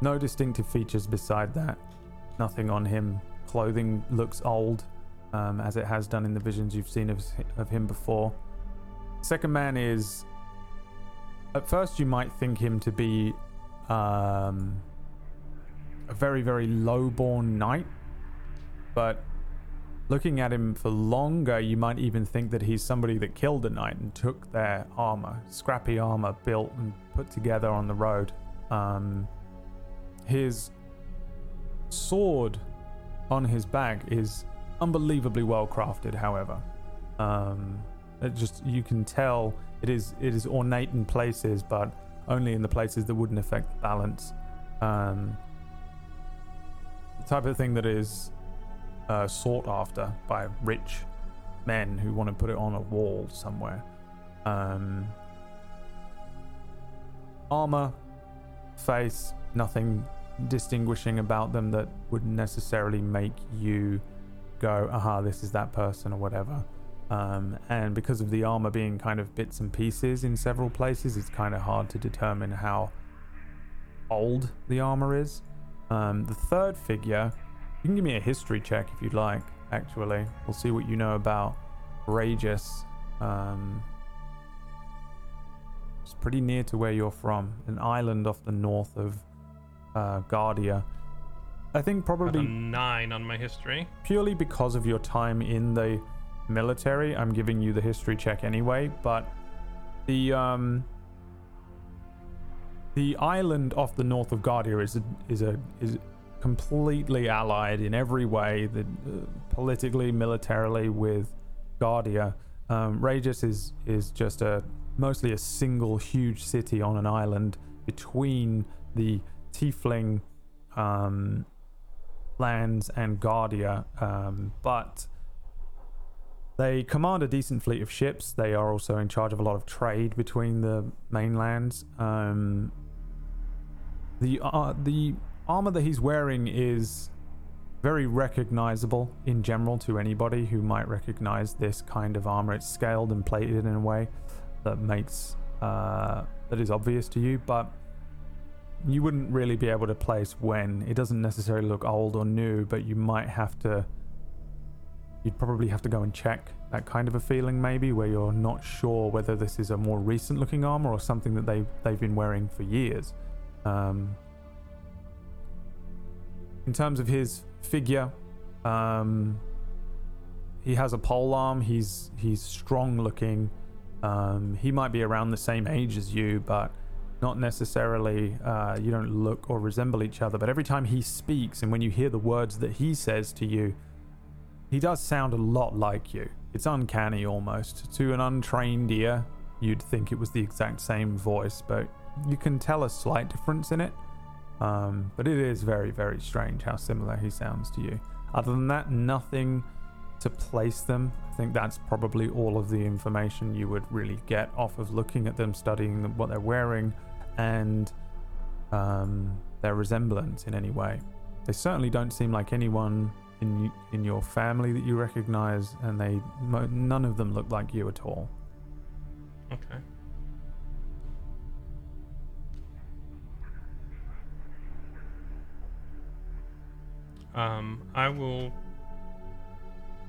No distinctive features beside that. Nothing on him. Clothing looks old, um, as it has done in the visions you've seen of, of him before. Second man is. At first, you might think him to be um, a very, very low-born knight, but looking at him for longer, you might even think that he's somebody that killed a knight and took their armor, scrappy armor built and put together on the road. Um, his sword on his back is unbelievably well crafted, however. Um, it just you can tell it is it is ornate in places, but only in the places that wouldn't affect the balance. Um, the type of thing that is uh, sought after by rich men who want to put it on a wall somewhere. Um, armor, face, nothing distinguishing about them that would necessarily make you go, aha, this is that person or whatever. Um, and because of the armor being kind of bits and pieces in several places, it's kind of hard to determine how old the armor is. Um, the third figure, you can give me a history check if you'd like, actually. We'll see what you know about Regis. Um, it's pretty near to where you're from, an island off the north of uh, Guardia. I think probably nine on my history. purely because of your time in the military, I'm giving you the history check anyway. But the um, the island off the north of Guardia is a, is a is completely allied in every way, the, uh, politically, militarily with Guardia. Um, Regis is is just a mostly a single huge city on an island between the Tiefling um, lands and Guardia, um, but they command a decent fleet of ships. They are also in charge of a lot of trade between the mainlands. Um, the uh, the armor that he's wearing is very recognizable in general to anybody who might recognize this kind of armor. It's scaled and plated in a way that makes uh, that is obvious to you, but you wouldn't really be able to place when. It doesn't necessarily look old or new, but you might have to. You'd probably have to go and check that kind of a feeling, maybe, where you're not sure whether this is a more recent looking armor or something that they they've been wearing for years. Um, in terms of his figure, um, he has a pole arm. He's he's strong looking. Um, he might be around the same age as you, but not necessarily. Uh, you don't look or resemble each other. But every time he speaks, and when you hear the words that he says to you, he does sound a lot like you. It's uncanny almost. To an untrained ear, you'd think it was the exact same voice, but you can tell a slight difference in it. Um, but it is very, very strange how similar he sounds to you. Other than that, nothing to place them. I think that's probably all of the information you would really get off of looking at them, studying them, what they're wearing, and um, their resemblance in any way. They certainly don't seem like anyone in in your family that you recognize, and they none of them look like you at all. Okay. Um, I will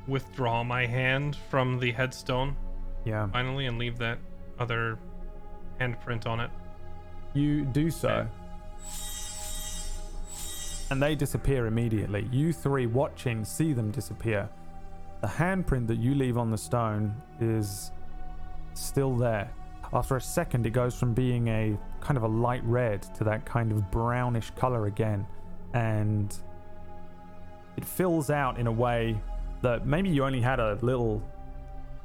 withdraw my hand from the headstone Yeah. finally and leave that other handprint on it. You do so. And they disappear immediately. You three watching see them disappear. The handprint that you leave on the stone is still there. After a second, it goes from being a kind of a light red to that kind of brownish color again. And it fills out in a way that maybe you only had a little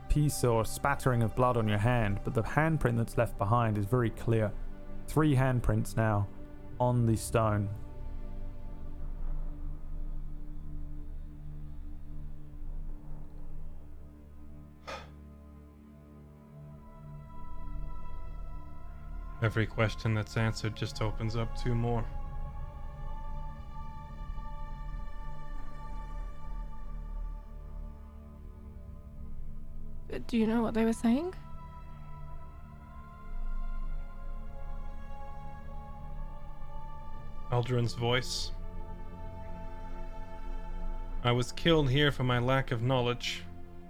piece or spattering of blood on your hand, but the handprint that's left behind is very clear. Three handprints now on the stone. Every question that's answered just opens up two more. Do you know what they were saying? Eldarin's voice. I was killed here for my lack of knowledge,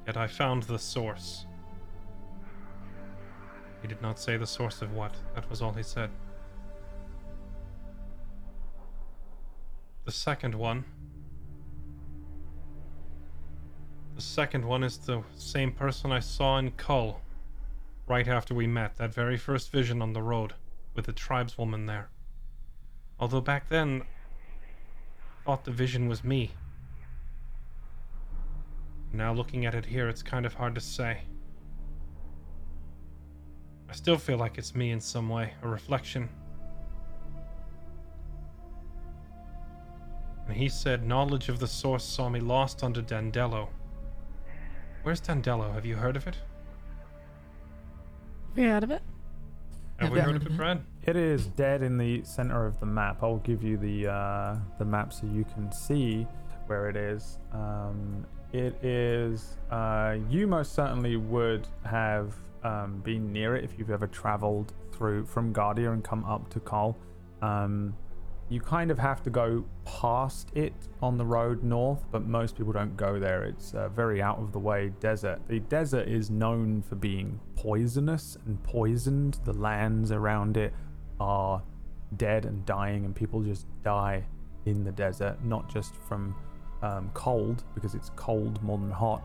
yet I found the source. He did not say the source of what, that was all he said. The second one. The second one is the same person I saw in Kull right after we met, that very first vision on the road with the tribeswoman there. Although back then, I thought the vision was me. Now looking at it here, it's kind of hard to say. I still feel like it's me in some way, a reflection. And he said knowledge of the source saw me lost under Dandello. Where's Dandello? Have you heard of it? Have you heard of it? Have we Yeah. heard of it, Brad? It is dead in the center of the map. I'll give you the uh, the map so you can see where it is. Um, it is. Uh, you most certainly would have um, been near it if you've ever traveled through from Guardia and come up to Col. Um, you kind of have to go past it on the road north, but most people don't go there. It's a very out of the way desert. The desert is known for being poisonous and poisoned. The lands around it are dead and dying, and people just die in the desert, not just from um, cold, because it's cold more than hot,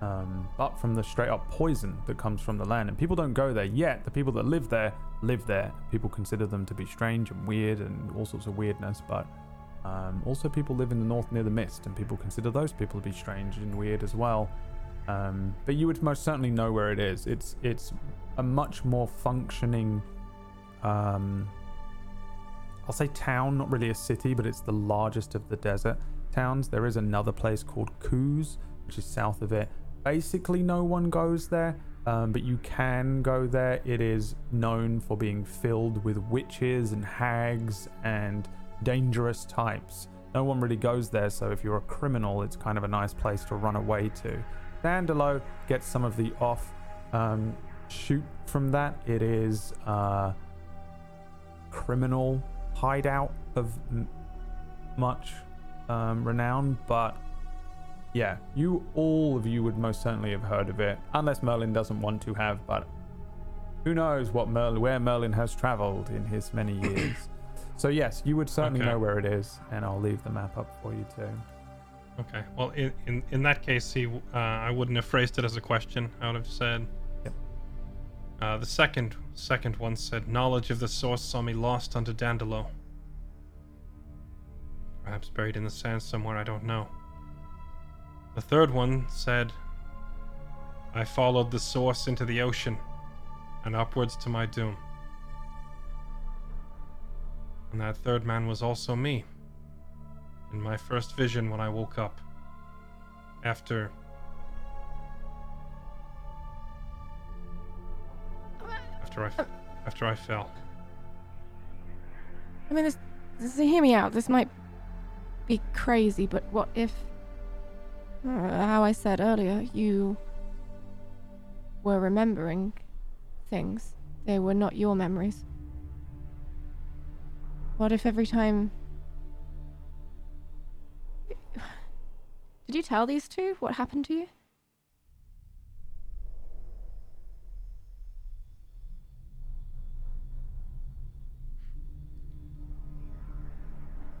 um, but from the straight up poison that comes from the land. And people don't go there yet. The people that live there live there. People consider them to be strange and weird and all sorts of weirdness, but um, also people live in the north near the mist, and people consider those people to be strange and weird as well. Um, but you would most certainly know where it is. It's it's a much more functioning, um, I'll say town, not really a city, but it's the largest of the desert towns. There is another place called Kuz, which is south of it. Basically, no one goes there, um, but you can go there. It is known for being filled with witches and hags and dangerous types. No one really goes there, so if you're a criminal, it's kind of a nice place to run away to. Dandelo gets some of the off um, shoot from that. It is uh, criminal hideout of m- much um, renown, but yeah, you all of you would most certainly have heard of it, unless Merlin doesn't want to have. But who knows what Merlin, where Merlin has travelled in his many years. so yes, you would certainly Okay. know where it is, and I'll leave the map up for you too. Okay. Well, in in, in that case, he, uh, I wouldn't have phrased it as a question. I would have said. Yep. Uh, the second second one said, "Knowledge of the source saw me lost under Dandalo. Perhaps buried in the sand somewhere. I don't know." The third one said, "I followed the source into the ocean, and upwards to my doom." And that third man was also me in my first vision when I woke up. After. After I, after I fell. I mean, this, this, hear me out. This might be crazy, but what if, Uh, how I said earlier, you were remembering things? They were not your memories. What if every time. Did you tell these two what happened to you?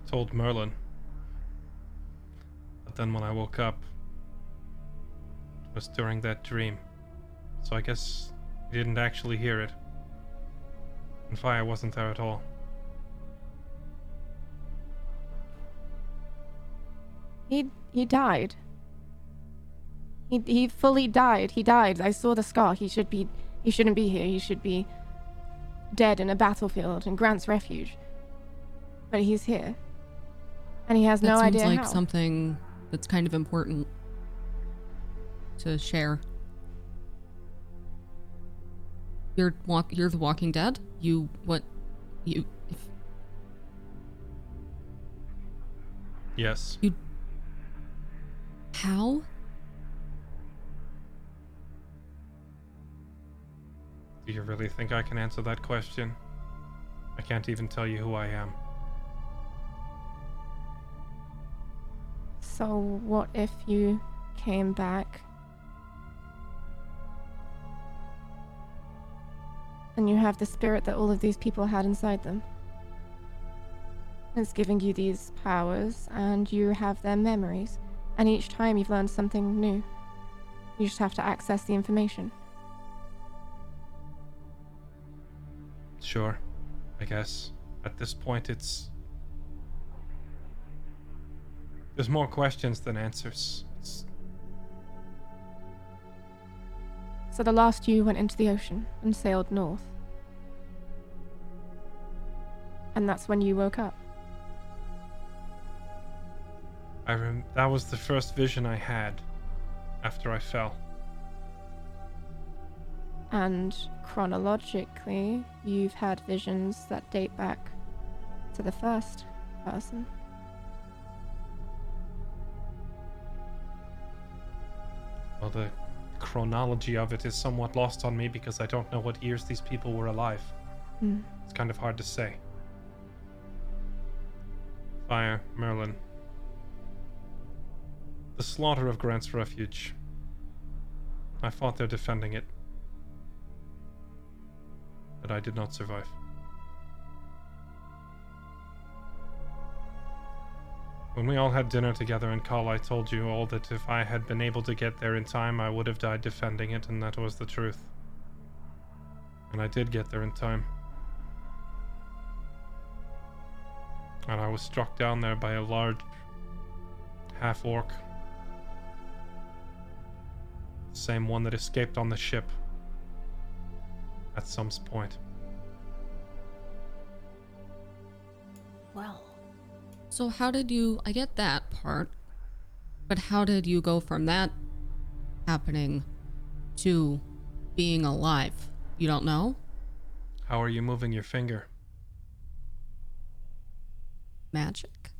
Told Merlin. But then when I woke up, it was during that dream. So I guess he didn't actually hear it. And fire wasn't there at all. He he died. He he fully died. He died. I saw the scar. He should be he shouldn't be here. He should be dead in a battlefield in Grant's refuge. But he's here. And he has That no seems idea like how. something that's kind of important to share. You're walk. You're the Walking Dead. You what? You if Yes. You. How? Do you really think I can answer that question? I can't even tell you who I am. So what if you came back and you have the spirit that all of these people had inside them? It's giving you these powers and you have their memories. And each time you've learned something new. You just have to access the information. Sure. I guess. At this point, it's. There's more questions than answers. It's... So the last you went into the ocean and sailed north. And that's when you woke up. I rem- that was the first vision I had after I fell. And chronologically, you've had visions that date back to the first person. Well, the chronology of it is somewhat lost on me because I don't know what years these people were alive. Hmm. It's kind of hard to say. Fire, Merlin. The slaughter of Grant's refuge. I fought there defending it. But I did not survive. When we all had dinner together in Call, I told you all that if I had been able to get there in time, I would have died defending it, and that was the truth. And I did get there in time. And I was struck down there by a large half orc. The same one that escaped on the ship at some point. Well, So how did you? I get that part, but how did you go from that happening to being alive? You don't know. How are you moving your finger? Magic.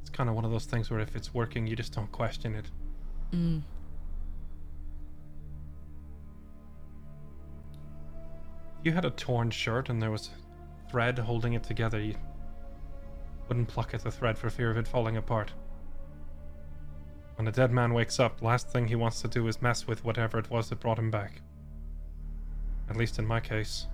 It's kind of one of those things where if it's working, you just don't question it. Mm. You had a torn shirt and there was thread holding it together, you wouldn't pluck at the thread for fear of it falling apart. When a dead man wakes up, last thing he wants to do is mess with whatever it was that brought him back. At least in my case.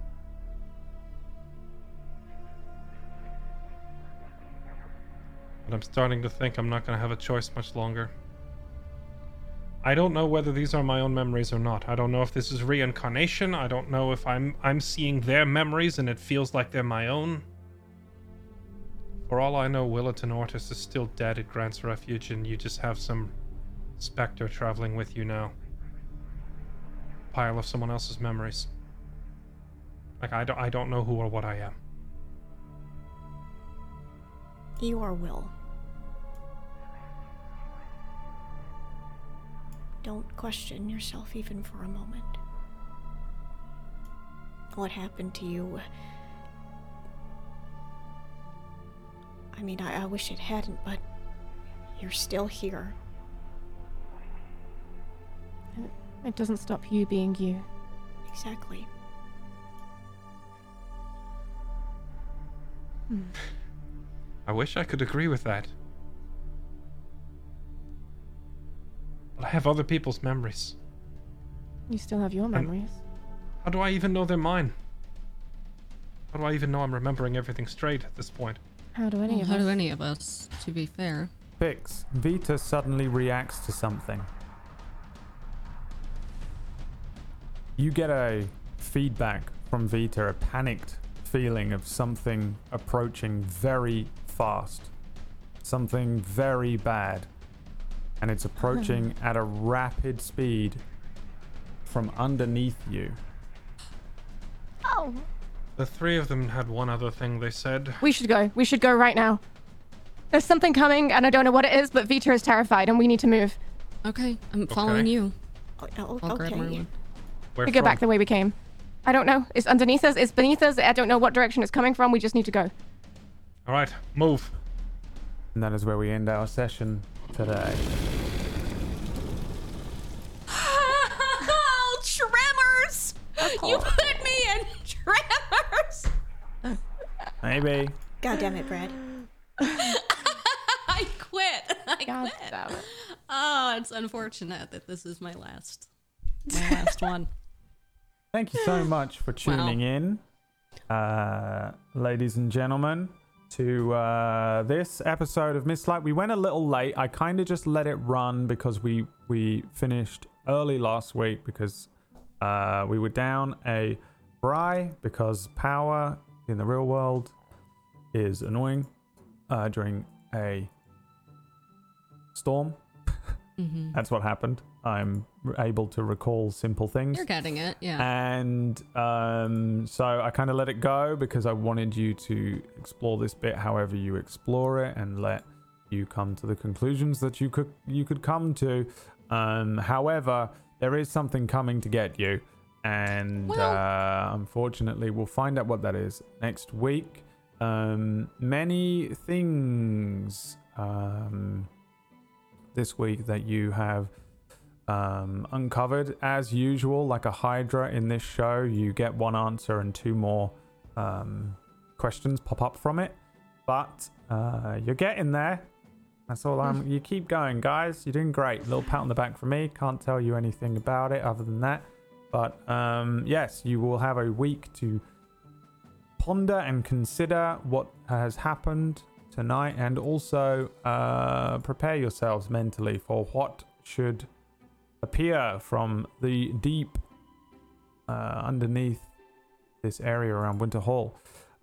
But I'm starting to think I'm not going to have a choice much longer. I don't know whether these are my own memories or not. I don't know if this is reincarnation. I don't know if I'm I'm seeing their memories and it feels like they're my own. For all I know, Willerton Ortis is still dead at Grant's Refuge, and you just have some specter traveling with you now. Pile of someone else's memories. Like I don't I don't know who or what I am. You are Will. Don't question yourself even for a moment. What happened to you? Uh, I mean, I, I wish it hadn't, but you're still here. It doesn't stop you being you. Exactly. Hmm. I wish I could agree with that. But I have other people's memories. You still have your memories. How do I even know they're mine? How do I even know I'm remembering everything straight at this point? How do any Well, of how us? do any of us, to be fair? Fix, Vita suddenly reacts to something. You get a feedback from Vita, a panicked feeling of something approaching very fast. Something very bad. And it's approaching hmm. at a rapid speed from underneath you. Oh, The three of them had one other thing they said. we should go. We should go right now. There's something coming, and I don't know what it is, but Vita is terrified, and we need to move. Okay, I'm following Okay. you. Oh, oh, I'll grab okay. Merlin. Where We go from? back the way we came. I don't know. It's underneath us. It's beneath us. I don't know what direction it's coming from. We just need to go. All right, move. And that is where we end our session today. Oh, tremors! You put me in tremors! Maybe. God damn it, Brad. I quit. I God quit. damn it. Oh, it's unfortunate that this is my last, my last one. Thank you so much for tuning in, uh, ladies and gentlemen, to uh, this episode of Mistlight. We went a little late. I kind of just let it run because we we finished early last week because uh, we were down a Bry because power in the real world is annoying uh, during a storm. Mm-hmm. That's what happened. I'm able to recall simple things. You're getting it, yeah. And um, so I kind of let it go because I wanted you to explore this bit however you explore it and let you come to the conclusions that you could you could come to. Um, however, there is something coming to get you, and Well- uh, unfortunately, we'll find out what that is next week. Um, many things um, this week that you have um, uncovered. As usual like a hydra in this show you get one answer and two more um, questions pop up from it. But uh, you're getting there that's all i'm you keep going guys. You're doing great. Little pat on the back for me. Can't tell you anything about it other than that. But um, yes you will have a week to ponder and consider what has happened tonight and also uh, prepare yourselves mentally for what should appear from the deep uh, underneath this area around Winter Hall.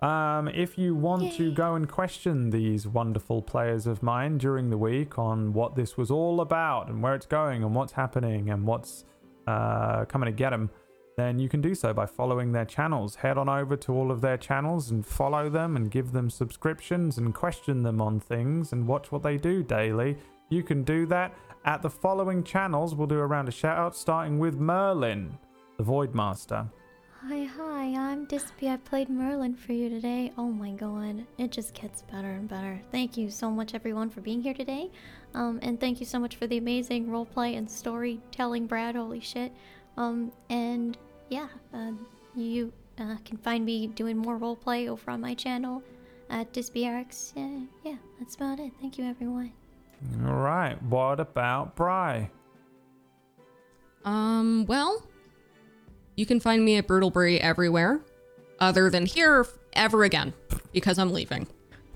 Um, if you want to go and question these wonderful players of mine during the week on what this was all about and where it's going and what's happening and what's uh, coming to get them, then you can do so by following their channels. Head on over to all of their channels and follow them and give them subscriptions and question them on things and watch what they do daily. You can do that at the following channels. We'll do a round of shout outs, starting with Merlin, the Void Master. Hi, hi, I'm Dispy. I played Merlin for you today. Oh my god, it just gets better and better. Thank you so much, everyone, for being here today. Um, and thank you so much for the amazing roleplay and storytelling, Brad. Holy shit. Um, and yeah, uh, you uh, can find me doing more roleplay over on my channel at DisbyRx. Uh, yeah, that's about it. Thank you, everyone. All right. What about Bry? Um, well, you can find me at Brutalbury everywhere, other than here ever again, because I'm leaving.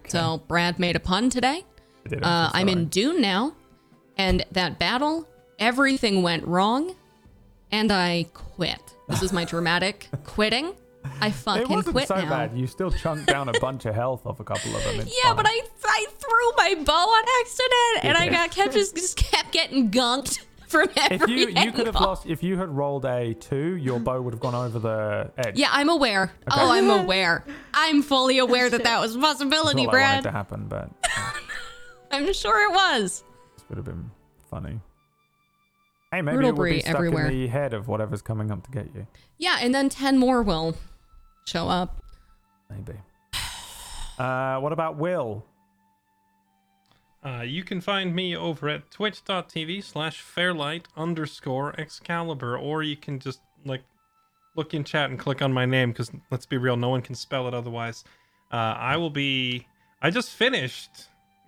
So Brad made a pun today. Uh, I'm in. Dune now, and that battle, everything went wrong, and I quit. This is my dramatic quitting. I fucking it wasn't quit so now. bad. You still chunked down a bunch of health off a couple of them. It's Yeah, fine. but I I threw my bow on accident, and I got kept just, just kept getting gunked from every If you you could have lost if you had rolled a two, your bow would have gone over the edge. Yeah, I'm aware. Oh, I'm aware. I'm fully aware that that was a possibility, all I wanted Brad. to happen, but I'm sure it was. this would have been funny. Hey, maybe it will Brutalbury be stuck everywhere. in the head of whatever's coming up to get you. Yeah, and then 10 more will show up. Maybe. Uh, what about Will? Uh, you can find me over at twitch.tv slash fairlight underscore excalibur, or you can just like look in chat and click on my name because let's be real, no one can spell it otherwise. Uh, I will be. I just finished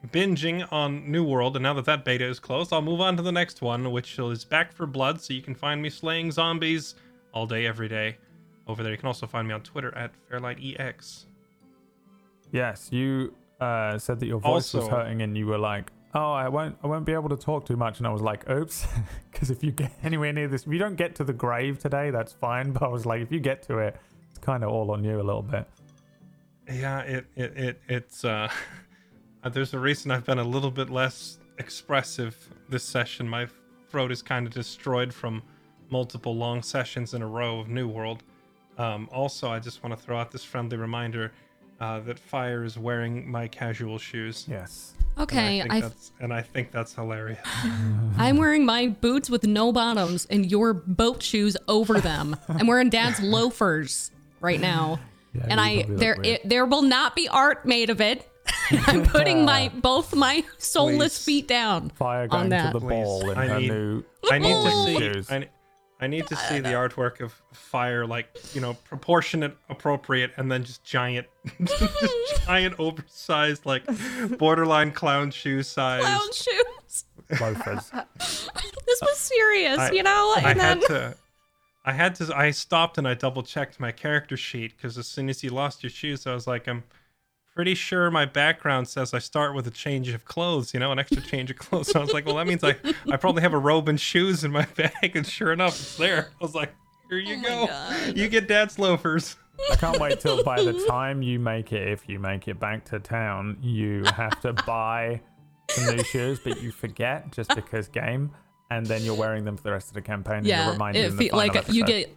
binging on New World, and now that that beta is closed, I'll move on to the next one, which is Back 4 Blood. So you can find me slaying zombies all day, every day over there. You can also find me on Twitter at fairlightex. Yes, you uh, said that your voice was hurting, and you were like, "Oh, I won't, I won't be able to talk too much." And I was like, "Oops," because if you get anywhere near this, if you don't get to the grave today, that's fine. But I was like, if you get to it, it's kind of all on you a little bit. Yeah, it it, it it's uh there's a reason I've been a little bit less expressive this session. My throat is kind of destroyed from multiple long sessions in a row of New World. Um, also, I just want to throw out this friendly reminder uh, that Fire is wearing my casual shoes. Yes. Okay, and I I think, that's, and I think that's hilarious. I'm wearing my boots with no bottoms and your boat shoes over them. I'm wearing dad's loafers right now. Yeah, and I there it, there will not be art made of it. I'm putting my both my soulless Please. feet down Fire on going to that. the Please, ball in I her need- new. I need to see. Shoes. I, I need to see the artwork of fire, like you know, proportionate, appropriate, and then just giant, just giant, oversized, like borderline clown shoe size. clown shoes. loafers. This was serious, I- you know. I And then had to. I had to. I stopped and I double checked my character sheet because as soon as you lost your shoes, I was like, I'm pretty sure my background says I start with a change of clothes, you know, an extra change of clothes. So I was like, well, that means I, I probably have a robe and shoes in my bag. And sure enough, it's there. I was like, here you Oh go. God. You get dad's loafers. I can't wait till by the time you make it, if you make it back to town, you have to buy some new shoes, but you forget just because game, and then you're wearing them for the rest of the campaign. and you're yeah, reminded it in the fe- like final you get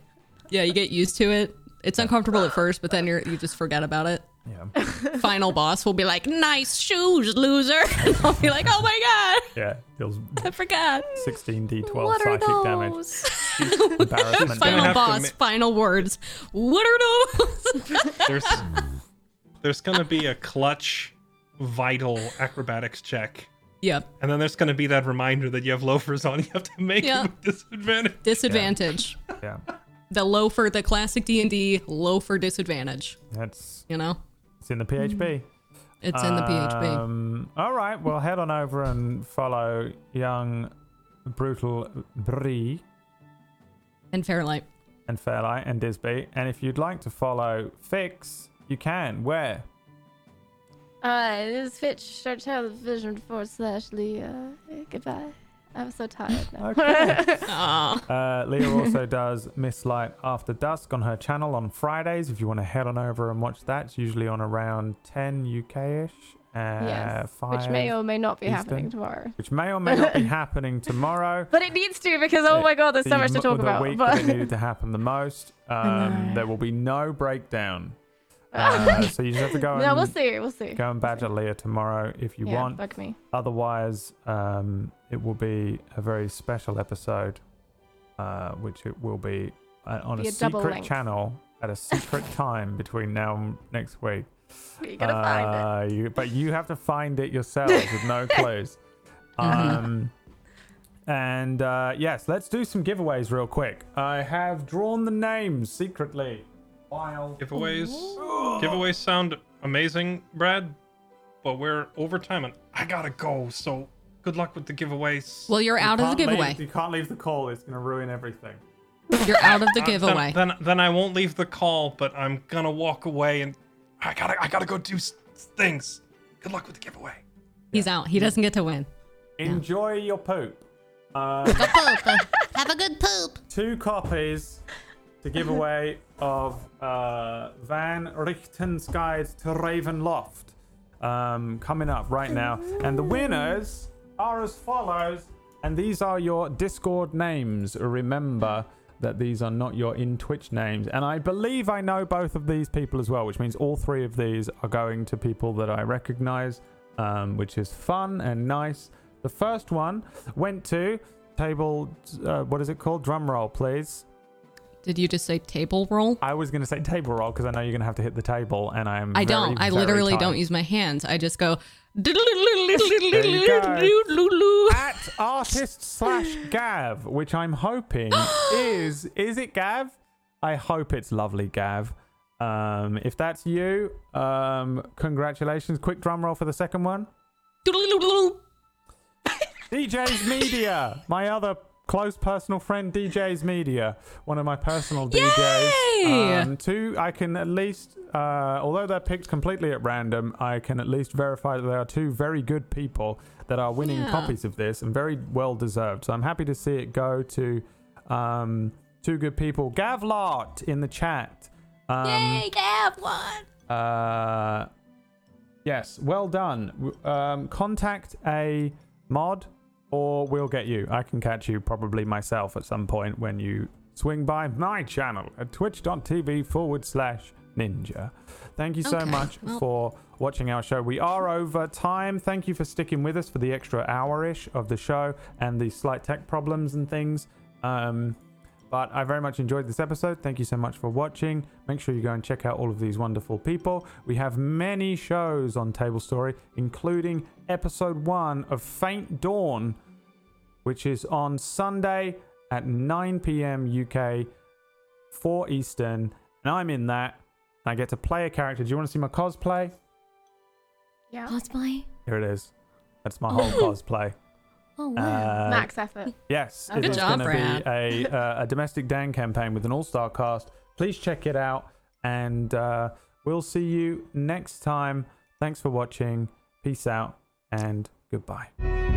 yeah you get used to it. It's uncomfortable at first, but then you're you just forget about it. Yeah, Final boss will be like, "Nice shoes, loser," and I'll be like, "Oh my god, yeah. Deals I forgot." 16d12 what are psychic damage. those? Embarrassment Final have to boss, ma- final words. What are those? There's there's gonna be a clutch, vital acrobatics check. yep, And then there's going to be that reminder that you have loafers on. You have to make Yeah. it with disadvantage. disadvantage. Yeah, The loafer, the classic D and D loafer disadvantage. that's You know, it's in the PHB. it's in the PHB. Um, all right, well, head on over and follow young brutal Bree And Fairlight. and Fairlight and Disby. And if you'd like to follow Fix, you can. Where? Uh, this is Fitch or television forward slash Leah. Goodbye. I'm so tired now. Okay. Aw. Uh, Leah also does Mistlight After Dusk on her channel on Fridays. If you want to head on over and watch that, it's usually on around 10 UK ish. Uh, yes, 5, which may or may not be Eastern. happening tomorrow. which may or may not be happening tomorrow. But it needs to because oh my god, there's so much to mo- talk the about. week But that it needed to happen the most. Um, there will be no breakdown. Uh, so you just have to go and we'll see. We'll see. go and badger Leah tomorrow if you yeah, want. fuck me. Otherwise, um, it will be a very special episode, uh, which it will be uh, on Be a a secret channel at a secret time between now and next week. You gotta find it. Uh, you, but you have to find it yourselves with no clues. Um, and uh, yes, let's do some giveaways real quick. I have drawn the names secretly Wild. Giveaways. Giveaways sound amazing, Brad, but we're over time and I gotta go. So good luck with the giveaways. Well, you're out of the Can't leave- giveaway. you can't leave the call. It's going to ruin everything. You're out of the Uh, giveaway. Then, then, then I won't leave the call, but I'm gonna walk away and I gotta I gotta go do s- things. Good luck with the giveaway. He's out. He doesn't get to win. Enjoy your poop. Um, Have a good poop. two copies to give away of uh, Van Richten's Guide to Ravenloft um, coming up right now. And the winners are as follows. And these are your Discord names. Remember that these are not your in Twitch names. And I believe I know both of these people as well, which means all three of these are going to people that I recognize, um, which is fun and nice. The first one went to table, uh, what is it called? Drum roll, please. Did you just say table roll? I was going to say table roll because I know you're going to have to hit the table, and I'm. I don't. I literally don't use my hands. I just go. At artist slash Gav, which I'm hoping is is it Gav? I hope it's lovely Gav. Um, if that's you, um, congratulations. Quick drum roll for the second one. DJ's Media, my other close personal friend, DJ's Media, one of my personal DJs. Um, two, I can at least, uh, although they're picked completely at random, I can at least verify that they are two very good people that are winning Yeah. copies of this and very well deserved. So I'm happy to see it go to um, two good people. Gavlot in the chat. Um, Yay, Gav one. uh, yes, well done. Um, contact a mod, or we'll get you. I can catch you probably myself at some point when you swing by my channel at twitch.tv forward slash ninja. Thank you so Okay, much well- for watching our show. We are over time. Thank you for sticking with us for the extra hour ish of the show and the slight tech problems and things. Um, but I very much enjoyed this episode. Thank you so much for watching. Make sure you go and check out all of these wonderful people. We have many shows on Table Story, including episode one of Faint Dawn, which is on Sunday at 9 p.m. UK, 4 Eastern. And I'm in that. I get to play a character. Do you want to see my cosplay? Yeah. Cosplay? Here it is. That's my whole cosplay. Oh, wow. Uh, Max effort. Yes, it good is job, going to Brad. be a, uh, a domestic Dan campaign with an all-star cast. Please check it out, and uh, we'll see you next time. Thanks for watching. Peace out, and goodbye.